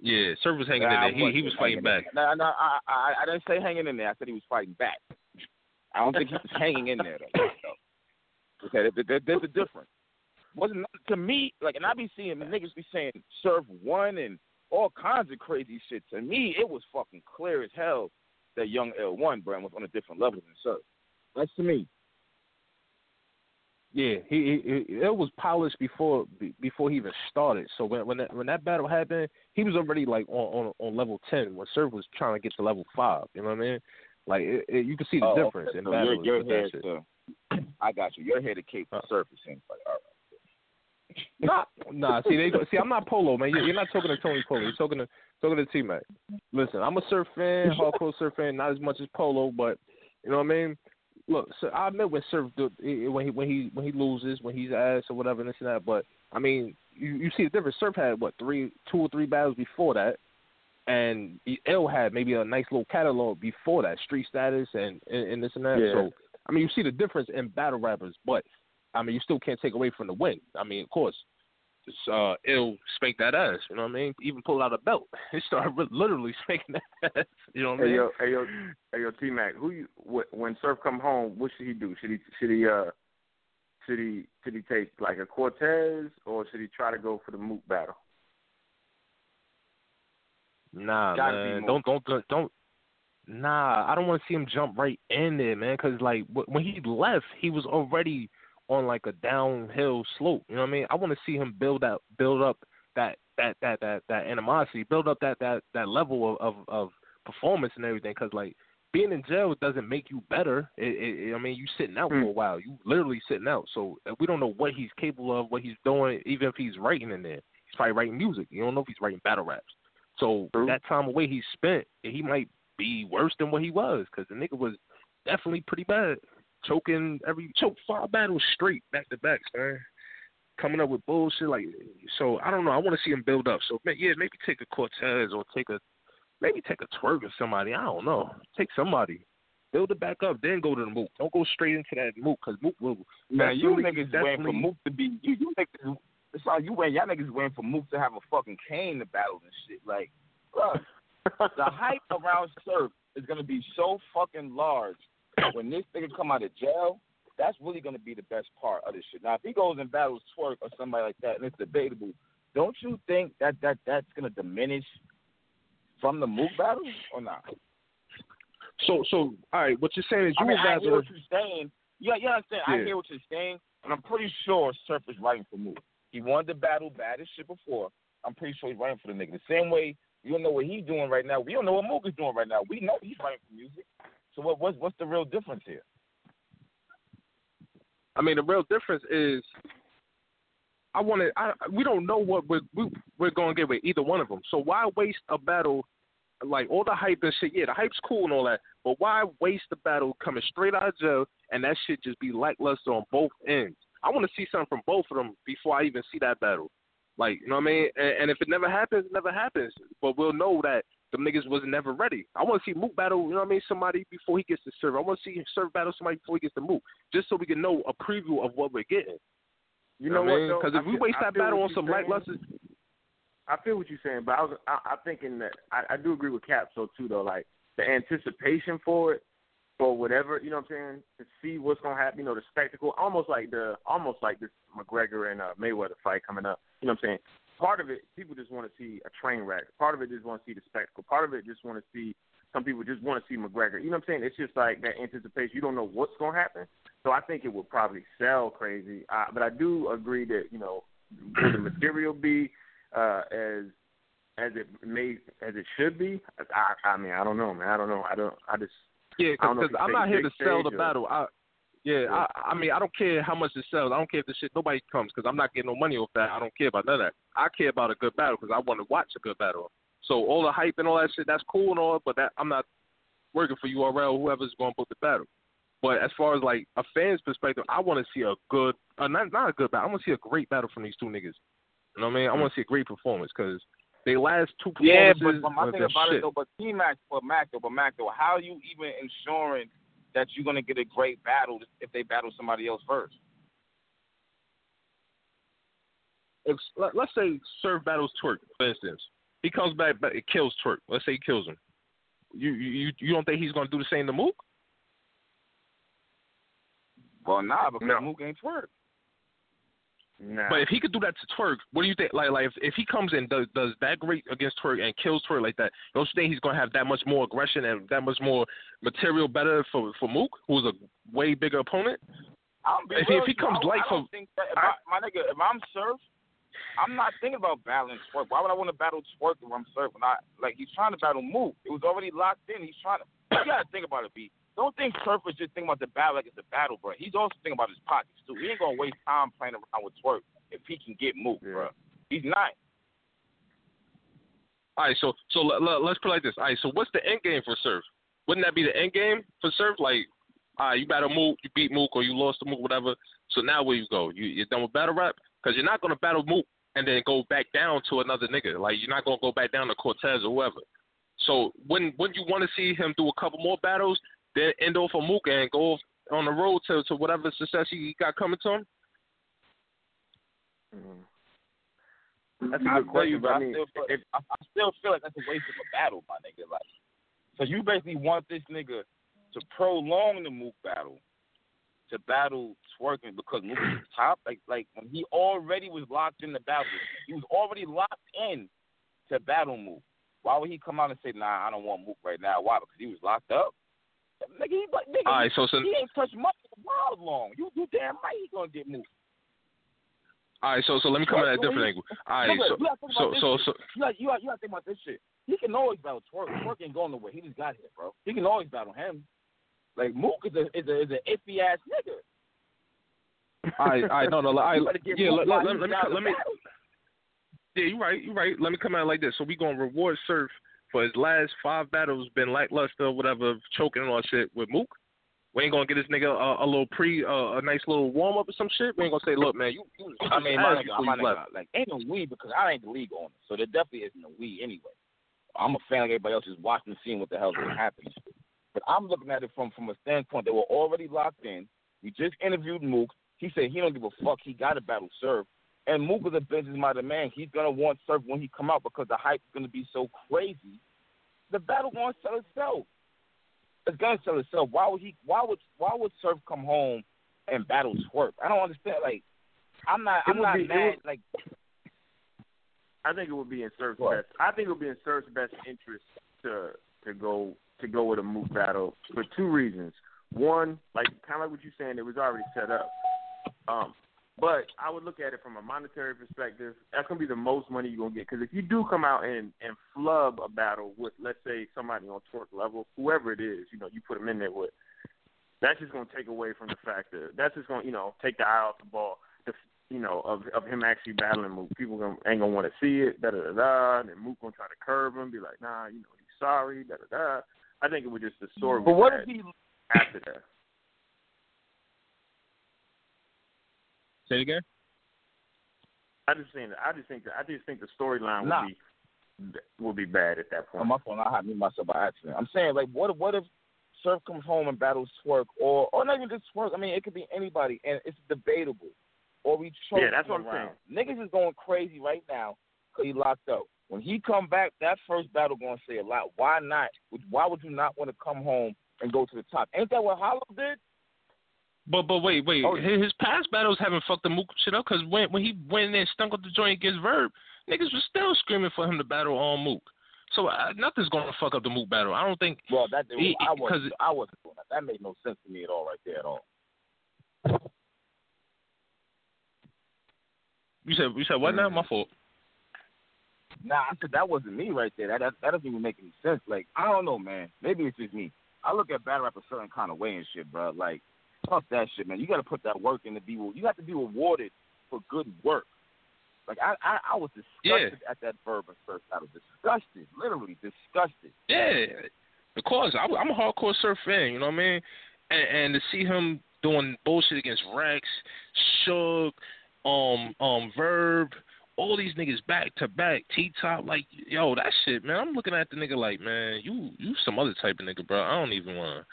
Yeah, surf was hanging in there. He he was fighting back. No, no, I, I, I didn't say hanging in there. I said he was fighting back. I don't think he was hanging in there though. though. Okay, there, there, there's a difference. Wasn't to me like, and I be seeing niggas be saying serve one and all kinds of crazy shit. To me, it was fucking clear as hell that Young Ill one brand was on a different level than Surf. That's to me. Yeah, he, he, he it was polished before before he even started. So when when that, when that battle happened, he was already like on on, on level ten when Surf was trying to get to level five. You know what I mean? Like it, it, you can see the Oh, difference okay. in So battles. you're that here shit. I got you. You're here to cape the surface. Like all right. Nah, nah. See, they go, see. I'm not Polo, man. You're, you're not talking to Tony Polo. You're talking to talking to T Mac. Listen, I'm a surf fan, hardcore surf fan, not as much as Polo, but you know what I mean. Look, so I admit when surf when he when he when he loses, when he's ass or whatever and this and that. But I mean, you you see the difference. Surf had what three, two or three battles before that, and L had maybe a nice little catalog before that, street status and and, and this and that. Yeah. So I mean, you see the difference in battle rappers, but I mean, you still can't take away from the win. I mean, of course, it's, uh, ill spank that ass. You know what I mean? Even pull out a belt. He started literally spanking that ass. You know what I Hey mean? yo, hey yo, hey yo, T Mac. Who you? Wh- when Surf come home, what should he do? Should he should he uh should he should he take like a Cortez or should he try to go for the Mook battle? Nah, man. Don't don't don't. don't Nah, I don't want to see him jump right in there, man. Because like wh- when he left, he was already on like a downhill slope. You know what I mean? I want to see him build up, build up that that that that that animosity, build up that that that level of of, of performance and everything. Because like being in jail doesn't make you better. It, it, I mean, you sitting out Hmm. for a while. You literally sitting out. So we don't know what he's capable of, what he's doing, even if he's writing in there. He's probably writing music. You don't know if he's writing battle raps. So that time away he spent, he might be worse than what he was because the nigga was definitely pretty bad, choking every choke five battles straight back to back, man. Coming up with bullshit like so. I don't know. I want to see him build up. So yeah, maybe take a Cortez or take a maybe take a Twork or somebody. I don't know. Take somebody. Build it back up, then go to the Mook. Don't go straight into that Mook because Mook will. Man, you Philly niggas waiting for Mook to be you. You niggas, it's all you waiting. Y'all niggas waiting for Mook to have a fucking cane to battle and shit. Like, bro, the hype around Surf is gonna be so fucking large when this nigga come out of jail. That's really gonna be the best part of this shit. Now, if he goes and battles Twork or somebody like that, and it's debatable, don't you think that that that's gonna diminish from the Mook battle or not? So so all right, what you're saying is I you mean, would I hear what you're saying. Yeah, yeah, I understand. I Yeah. hear what you're saying, and I'm pretty sure Surf is writing for Mook. He wanted to battle bad as shit before. I'm pretty sure he's writing for the nigga. The same way you don't know what he's doing right now. We don't know what Mook is doing right now. We know he's writing for music. So what what's what's the real difference here? I mean, the real difference is, I want to. I, we don't know what we're we, we're going to get with either one of them. So why waste a battle? Like all the hype and shit. Yeah, the hype's cool and all that, but why waste the battle coming straight out of jail and that shit just be lackluster on both ends? I want to see something from both of them before I even see that battle. Like, you know what I mean? And, and if it never happens, it never happens. But we'll know that the niggas was never ready. I want to see Mook battle, you know what I mean? Somebody before he gets to Surf. I want to see him Surf battle somebody before he gets to Mook, just so we can know a preview of what we're getting. You know what? what, I mean? though? Because if we waste that battle on some saying. lackluster, I feel what you're saying, but I was I, I thinking that I, I do agree with Cap so too though. Like the anticipation for it, for whatever you know what I'm saying, to see what's gonna happen. You know, the spectacle, almost like the almost like this McGregor and uh, Mayweather fight coming up. You know what I'm saying? Part of it, people just want to see a train wreck. Part of it just want to see the spectacle. Part of it just want to see. Some people just want to see McGregor. You know what I'm saying? It's just like that anticipation. You don't know what's gonna happen, so I think it would probably sell crazy. Uh, but I do agree that you know will the material be uh, as as it may as it should be? I, I mean, I don't know, man. I don't know. I don't. I just Yeah, because I'm not here to sell the or- battle. I, yeah, Yeah. I, I mean, I don't care how much it sells. I don't care if the shit nobody comes because I'm not getting no money off that. I don't care about none of that. I care about a good battle because I want to watch a good battle. So all the hype and all that shit, that's cool and all, but that I'm not working for URL, whoever's going to book the battle. But as far as like a fan's perspective, I want to see a good, uh, not not a good battle. I want to see a great battle from these two niggas. You know what I mean? I want to see a great performance because they last two Yeah, performances but, but my thing about shit. it though, but T Mac, but Mac though, but Mac though, how are you even ensuring that you're gonna get a great battle if they battle somebody else first? if let, let's say Surf battles Twork, for instance, he comes back, but it kills Twork. Let's say he kills him. You you you don't think he's gonna do the same to Mook? Well, nah, because Mook ain't Twork. Nah. But if he could do that to Twork, what do you think? Like like if, if he comes in does does that great against Twork and kills Twork like that, don't you think he's gonna have that much more aggression and that much more material better for for Mook, who's a way bigger opponent? I'm be If he- real if he comes I, light I don't for- think that if I, my nigga, if I'm Surf, I'm not thinking about battling Twork. Why would I want to battle Twork if I'm Surf? When I like he's trying to battle Mook. It was already locked in. He's trying to. You gotta think about it, B. Don't think Surf is just thinking about the battle like it's a battle, bro. He's also thinking about his pockets too. He ain't gonna waste time playing around with Twork if he can get Mook, bro. He's not. All right, so so let, let, let's put it like this. All right, so what's the end game for Surf? Wouldn't that be the end game for Surf? Like, all right, you battle Mook, you beat Mook, or you lost to Mook, whatever. So now where you go? You you're done with battle rap because you're not gonna battle Mook and then go back down to another nigga. Like you're not gonna go back down to Cortez or whoever. So when when you want to see him do a couple more battles, then end off of Mook and go off on the road to to whatever success he got coming to him. Mm-hmm. That's a I good feel you, question, but but I I, mean, still feel, I, I still feel like that's a waste of a battle, my nigga. Like, so you basically want this nigga to prolong the Mook battle, to battle twerking because Mook is top. Like, like when he already was locked in the battle, he was already locked in to battle Mook. Why would he come out and say, "Nah, I don't want Mook right now"? Why? Because he was locked up. Nigga, he, nigga, All right, so he, he ain't touched much in a while long. You, you damn right he gonna get Mook. All right, so so let me come at a different angle. All right, so you so so so you gotta, you gotta, you gotta think about this shit. He can always battle Twork. Twork ain't going nowhere. He just got here, bro. He can always battle him. Like Mook is a is a is an iffy ass nigga. All right, all right, no, no, I, You yeah, let, let, he's let me, let me, yeah, you're right, you're right. Let me come at it like this. So we gonna reward Surf for his last five battles been lackluster, whatever, choking and all shit with Mook. We ain't gonna get this nigga a, a little pre, uh, a nice little warm up or some shit. We ain't gonna say, look, man, you, you I mean, my nigga, my nigga, like ain't no weed because I ain't the league owner, so there definitely isn't a weed anyway. I'm a fan like everybody else, just watching and seeing what the hell's gonna happen. But I'm looking at it from from a standpoint that we're already locked in. We just interviewed Mook. He said he don't give a fuck. He got a battle Surf. And Mook is a business-minded man. He's gonna want Surf when he come out because the hype is gonna be so crazy. The battle gonna sell itself. It's gonna sell itself. Why would he? Why would why would Surf come home and battle Twork? I don't understand. Like, I'm not. It I'm not be- mad. would- like, I think it would be in Surf's What? best. I think it would be in Surf's best interest to to go to go with a Mook battle for two reasons. One, like kind of like what you're saying, it was already set up. Um, but I would look at it from a monetary perspective. That's gonna be the most money you're gonna get. Because if you do come out and and flub a battle with, let's say, somebody on torque level, whoever it is, you know, you put them in there with, that's just gonna take away from the fact that that's just gonna, you know, take the eye off the ball. The, you know, of of him actually battling Mook. People gonna, ain't gonna want to see it. Da da da da. And then Mook gonna try to curve him, be like, nah, you know, he's sorry. Da da da. I think it would just the story. but what if he? after that? Say it again. I just think I just think I just think the storyline Nah. would be would be bad at that point. On my phone, I had me myself by accident. I'm saying like, what if what if Surf comes home and battles Twork, or or not even just Twork? I mean, it could be anybody, and it's debatable. Or we choke Yeah, that's what I'm around. Niggas is going crazy right now because he locked up. When he come back, that first battle going to say a lot. Why not? Why would you not want to come home and go to the top? Ain't that what Hollow did? But but wait wait, Oh, his, his past battles haven't fucked the Mook shit up because when when he went in there and stunk up the joint against Verb, niggas was still screaming for him to battle on Mook. So uh, nothing's gonna fuck up the Mook battle. I don't think. Well, that He- I wasn't. 'cause- I wasn't doing that. That made no sense to me at all, right there at all. You said you said what now? My fault. Nah, I said that wasn't me right there. That, that that doesn't even make any sense. Like I don't know, man. Maybe it's just me. I look at battle rap a certain kind of way and shit, bro. Like fuck that shit, man. You got to put that work in to be. You have to be rewarded for good work. Like I, I, I was disgusted at that verb and first. I was disgusted, literally disgusted. Yeah, because I, I'm a hardcore surf fan. You know what I mean? And, and to see him doing bullshit against Rex, Suge, um, um, Verb, all these niggas back to back, T top, like yo, that shit, man. I'm looking at the nigga like, man, you you some other type of nigga, bro. I don't even want.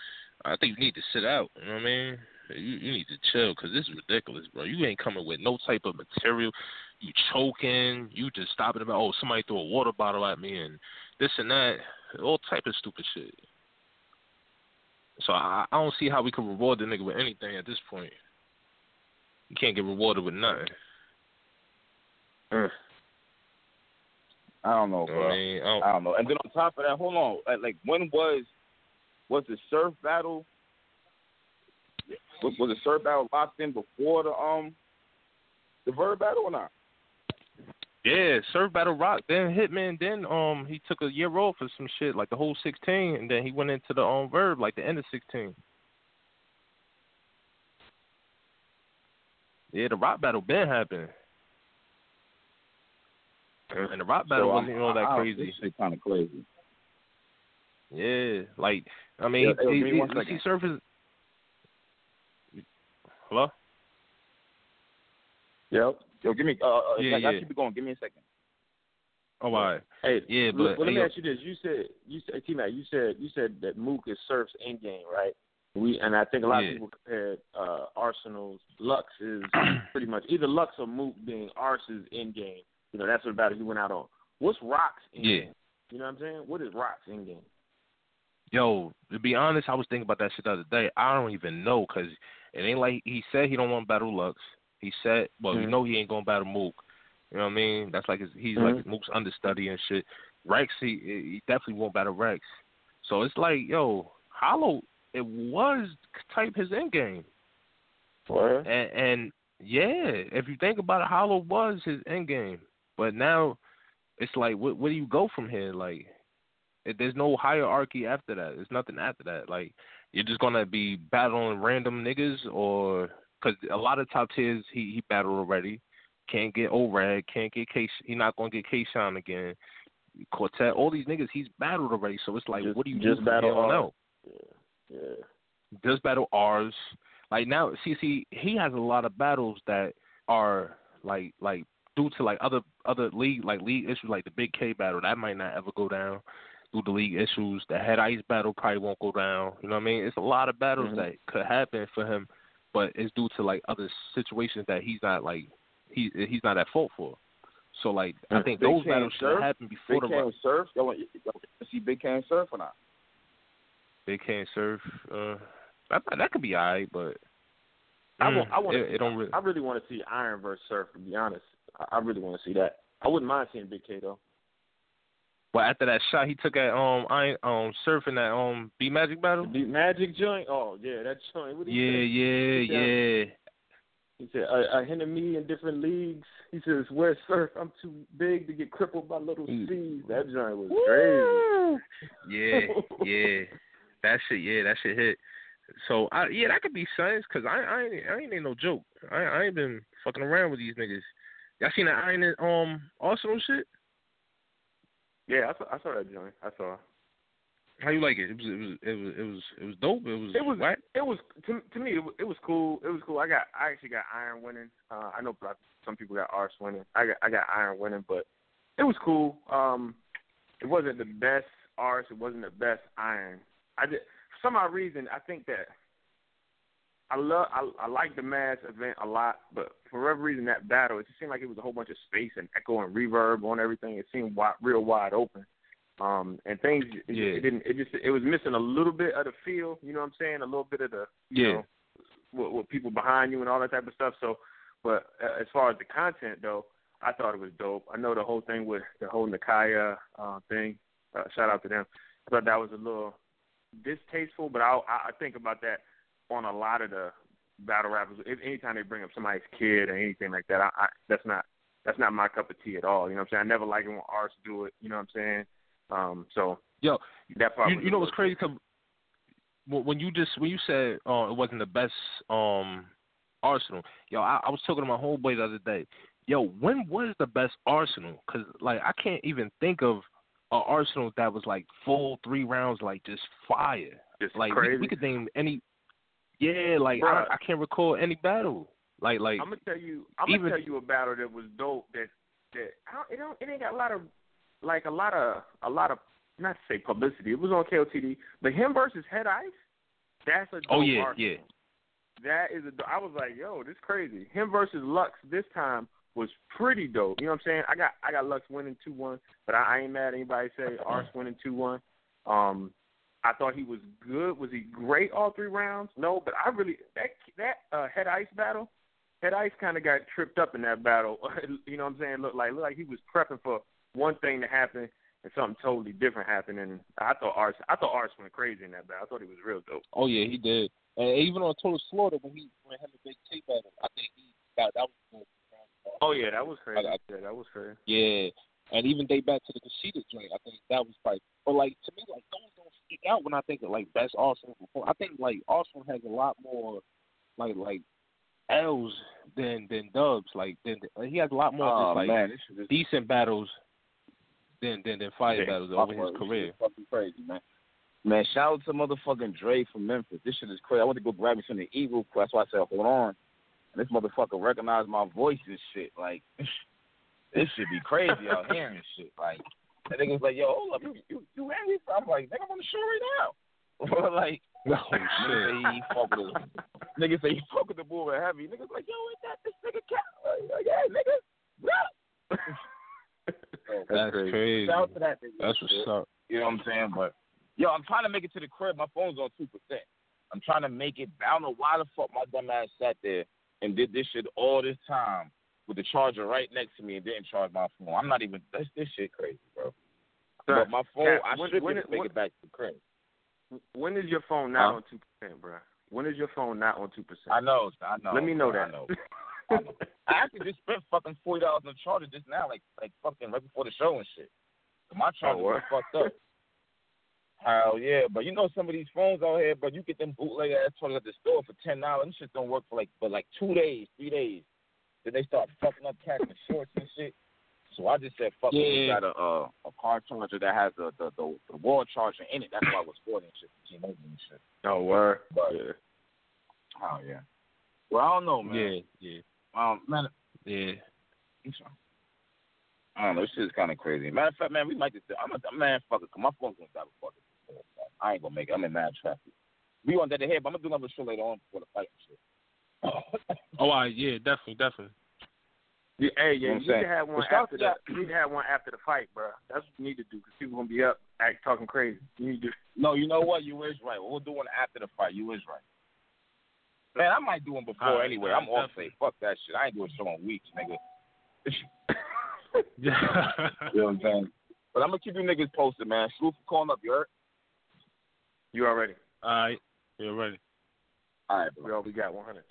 I think you need to sit out. You know what I mean? You, you need to chill because this is ridiculous, bro. You ain't coming with no type of material. You choking. You just stopping about, oh, somebody threw a water bottle at me and this and that. All type of stupid shit. So I, I don't see how we can reward the nigga with anything at this point. You can't get rewarded with nothing. Mm. I don't know, bro. I mean? I don't- I don't know. And then on top of that, hold on. Like, like when was was the Surf battle? Was, was the Surf battle locked in before the um the Verb battle or not? Yeah, Surf Battle Roc, then Hitman, then um he took a year off for some shit, like the whole sixteen, and then he went into the um Verb like the end of sixteen. Yeah, the Roc battle been happening. And the Roc battle So, wasn't you know that I- crazy. Shit kind of crazy. Yeah, like I mean, Yeah, he, he, he, he surface. Hello. Yep. Yo, give me. Uh, uh, Yeah, I, yeah. keep it going. Give me a second. Oh, all right. Hey, Yeah, but well, let me ask you this: You said you said T Mac, you said you said that Mook is Surf's end game, right? We and I think a lot Yeah. of people compared uh, Arsonal's Lux is pretty much either Lux or Mook being Ars's end game. You know, that's what battle he went out on. What's Roc's end Yeah. game? You know what I'm saying? What is Roc's end game? Yo, to be honest, I was thinking about that shit the other day. I don't even know because it ain't like he said he don't want battle Lux. He said, well, you Mhm. know he ain't gonna battle Mook. You know what I mean? That's like his, he's Mhm. like Mook's understudy and shit. Rex, he he definitely won't battle Rex. So it's like, yo, Holla, it was type his end game. What? And, and yeah, if you think about it, Holla was his end game. But now it's like, what, where do you go from here? Like, there's no hierarchy after that. There's nothing after that. Like, you're just gonna be battling random niggas, or because a lot of top tiers he he battled already. Can't get Orag, can't get K. He not gonna get K-Shine again. Quartet, all these niggas he's battled already. So it's like, Just- what do you just do battle on R. Yeah. does battle ours. Like now, see, see, he has a lot of battles that are like, like due to like other other league like league issues, like the Big K battle that might not ever go down due to league issues. The Head Ice battle probably won't go down. You know what I mean? It's a lot of battles Mhm. that could happen for him, but it's due to like other situations that he's not like he he's not at fault for. So like I think Big those and battles should happen before Big the K and Surf. Y'all want y'all want to see Big and Surf or not? Big K and Surf. Uh, that that could be alright, but I mm, want. I want. it, it don't really. I really want to see Iron versus Surf. To be honest, I, I really want to see that. I wouldn't mind seeing Big K though. Well, after that shot he took at um I um surfing that um B Magic battle. The Magic joint. Oh yeah, that joint. What Yeah, say? yeah, He said- yeah. He said, "A, a hint of me in different leagues." He says, "Where's Surf? I'm too big to get crippled by little C's." That joint was crazy. Yeah, yeah. That shit, yeah, that shit hit. So I yeah, that could be science because I I ain't I ain't, ain't no joke. I I ain't been fucking around with these niggas. Y'all seen that Iron um Arsonal shit? Yeah, I saw, I saw that joint. I saw. How you like it? It was it was it was it was it was dope. It was It was whack. it was to to me it was, it was cool. It was cool. I got I actually got Iron winning. Uh, I know some people got Ars winning. I got I got Iron winning, but it was cool. Um, it wasn't the best Ars. It wasn't the best Iron. I did for some odd reason. I think that I love I, I like the mass event a lot, but for whatever reason that battle it just seemed like it was a whole bunch of space and echo and reverb on everything. It seemed wide, real wide open. Um, and things it, Yeah. it didn't it just it was missing a little bit of the feel. You know what I'm saying? A little bit of the you Yeah. know, with, with people behind you and all that type of stuff. So, but uh, as far as the content though, I thought it was dope. I know the whole thing with the whole Nakaya uh, thing. Uh, shout out to them. I thought that was a little distasteful, but I I think about that on a lot of the battle rappers. If anytime they bring up somebody's kid or anything like that, I, I that's not that's not my cup of tea at all. You know what I'm saying? I never like it when artists do it. You know what I'm saying? Um, so Yo, that part. you, you know what's crazy? Cause when you just when you said uh, it wasn't the best um Arsonal, yo, I, I was talking to my homeboy the other day. Yo, when was the best Arsonal? Cause like I can't even think of a Arsonal that was like full three rounds, like just fire. Just like we, crazy. we could name any. Yeah, like Bruh. I, I can't recall any battle. Like like I'm gonna tell you. I'm even- gonna tell you a battle that was dope. That that I don't, it don't. It ain't got a lot of like a lot of a lot of not to say publicity. It was on KOTD, but him versus Head Ice. That's a dope oh yeah Arsonal. yeah. That is a. I was like, yo, this crazy. Him versus Lux this time was pretty dope. You know what I'm saying? I got I got Lux winning two one, but I, I ain't mad at anybody say Ars winning two one. Um, I thought he was good. Was he great all three rounds? No, but I really that that uh, Head Ice battle. Head Ice kind of got tripped up in that battle. you know what I'm saying? Looked like looked like he was prepping for one thing to happen and something totally different happened. And I thought Ars I thought Ars went crazy in that battle. I thought he was real dope. Oh yeah, he did. And even on Total Slaughter when he when him and Big T battle, I think he that that was good. Oh yeah, that was crazy. I- I- yeah, that was crazy. Yeah, and even they back to the Casita joint. I think that was like, but like to me, like those out when I think of like best perform. I think like Arsonal has a lot more like like L's than than Dubs. Like than he has a lot more Oh, just, like man, is- decent battles than than than fire Yeah, battles over his career. Fucking crazy, man. Man, shout out to motherfucking Dre from Memphis. This shit is crazy. I went to go grab me some of the Eagle. That's why I said, hold on. And this motherfucker recognized my voice and shit. Like, this should be crazy out here and shit. Like, that nigga's like, yo, hold up, you, you, you angry? I'm like, nigga, I'm on the show right now. like, oh, nigga say he fuck with the, nigga say he fuck with the bull and heavy. Nigga's like, yo, ain't that this nigga cat? Like, like, yeah, nigga. What? That's crazy. Shout out to that nigga. That's what's up. You know what I'm saying? But yo, I'm trying to make it to the crib. My phone's on two percent. I'm trying to make it. I don't know why the fuck my dumb ass sat there and did this shit all this time with the charger right next to me and didn't charge my phone. I'm not even. This this shit crazy, bro. But my phone, I when- should when make when- it back to the crib. When is your phone not Huh? on two percent, bro? When is your phone not on two percent? I know, I know. Let me know I that. know. I know. I actually just spent fucking forty dollars on the charger just now, like like fucking right before the show and shit. My charger oh, was fucked up. Hell yeah, but you know some of these phones out here, but you get them bootleg ass chargers at the store for ten dollars. Them shit don't work for like but like two days, three days. Then they start fucking up and shorts and shit. So I just said, fuck it. We got a uh, a car charger that has the the, the the wall charger in it. That's why I was and shit. And shit. Oh word. But yeah. oh yeah. Well, I don't know, man. Yeah, yeah, Um, man, yeah. I don't know. This shit is kind of crazy. Matter of fact, man, we might just. I'm a man. Fuck it. My phone's gonna die before this. I ain't gonna make it. I'm in mad traffic. We on that ahead, but I'm gonna do another show later on before the fight and shit. Oh, I yeah, definitely, definitely. Yeah, hey, You know yeah, what I'm you need to have one But after out the. You need to have one after the fight, bro. That's what you need to do because people gonna be up, act talking crazy. You need to. No, you know what? You is right. We'll do one after the fight. You is right. Man, I might do one before All right, anyway. all I'm right, off say fuck that shit. I ain't doing a show in weeks, nigga. Yeah. you know what I'm saying? But I'm gonna keep you niggas posted, man. Salute for calling up. You heard? You already. All right, you're ready. All right, bro. We all we got 100.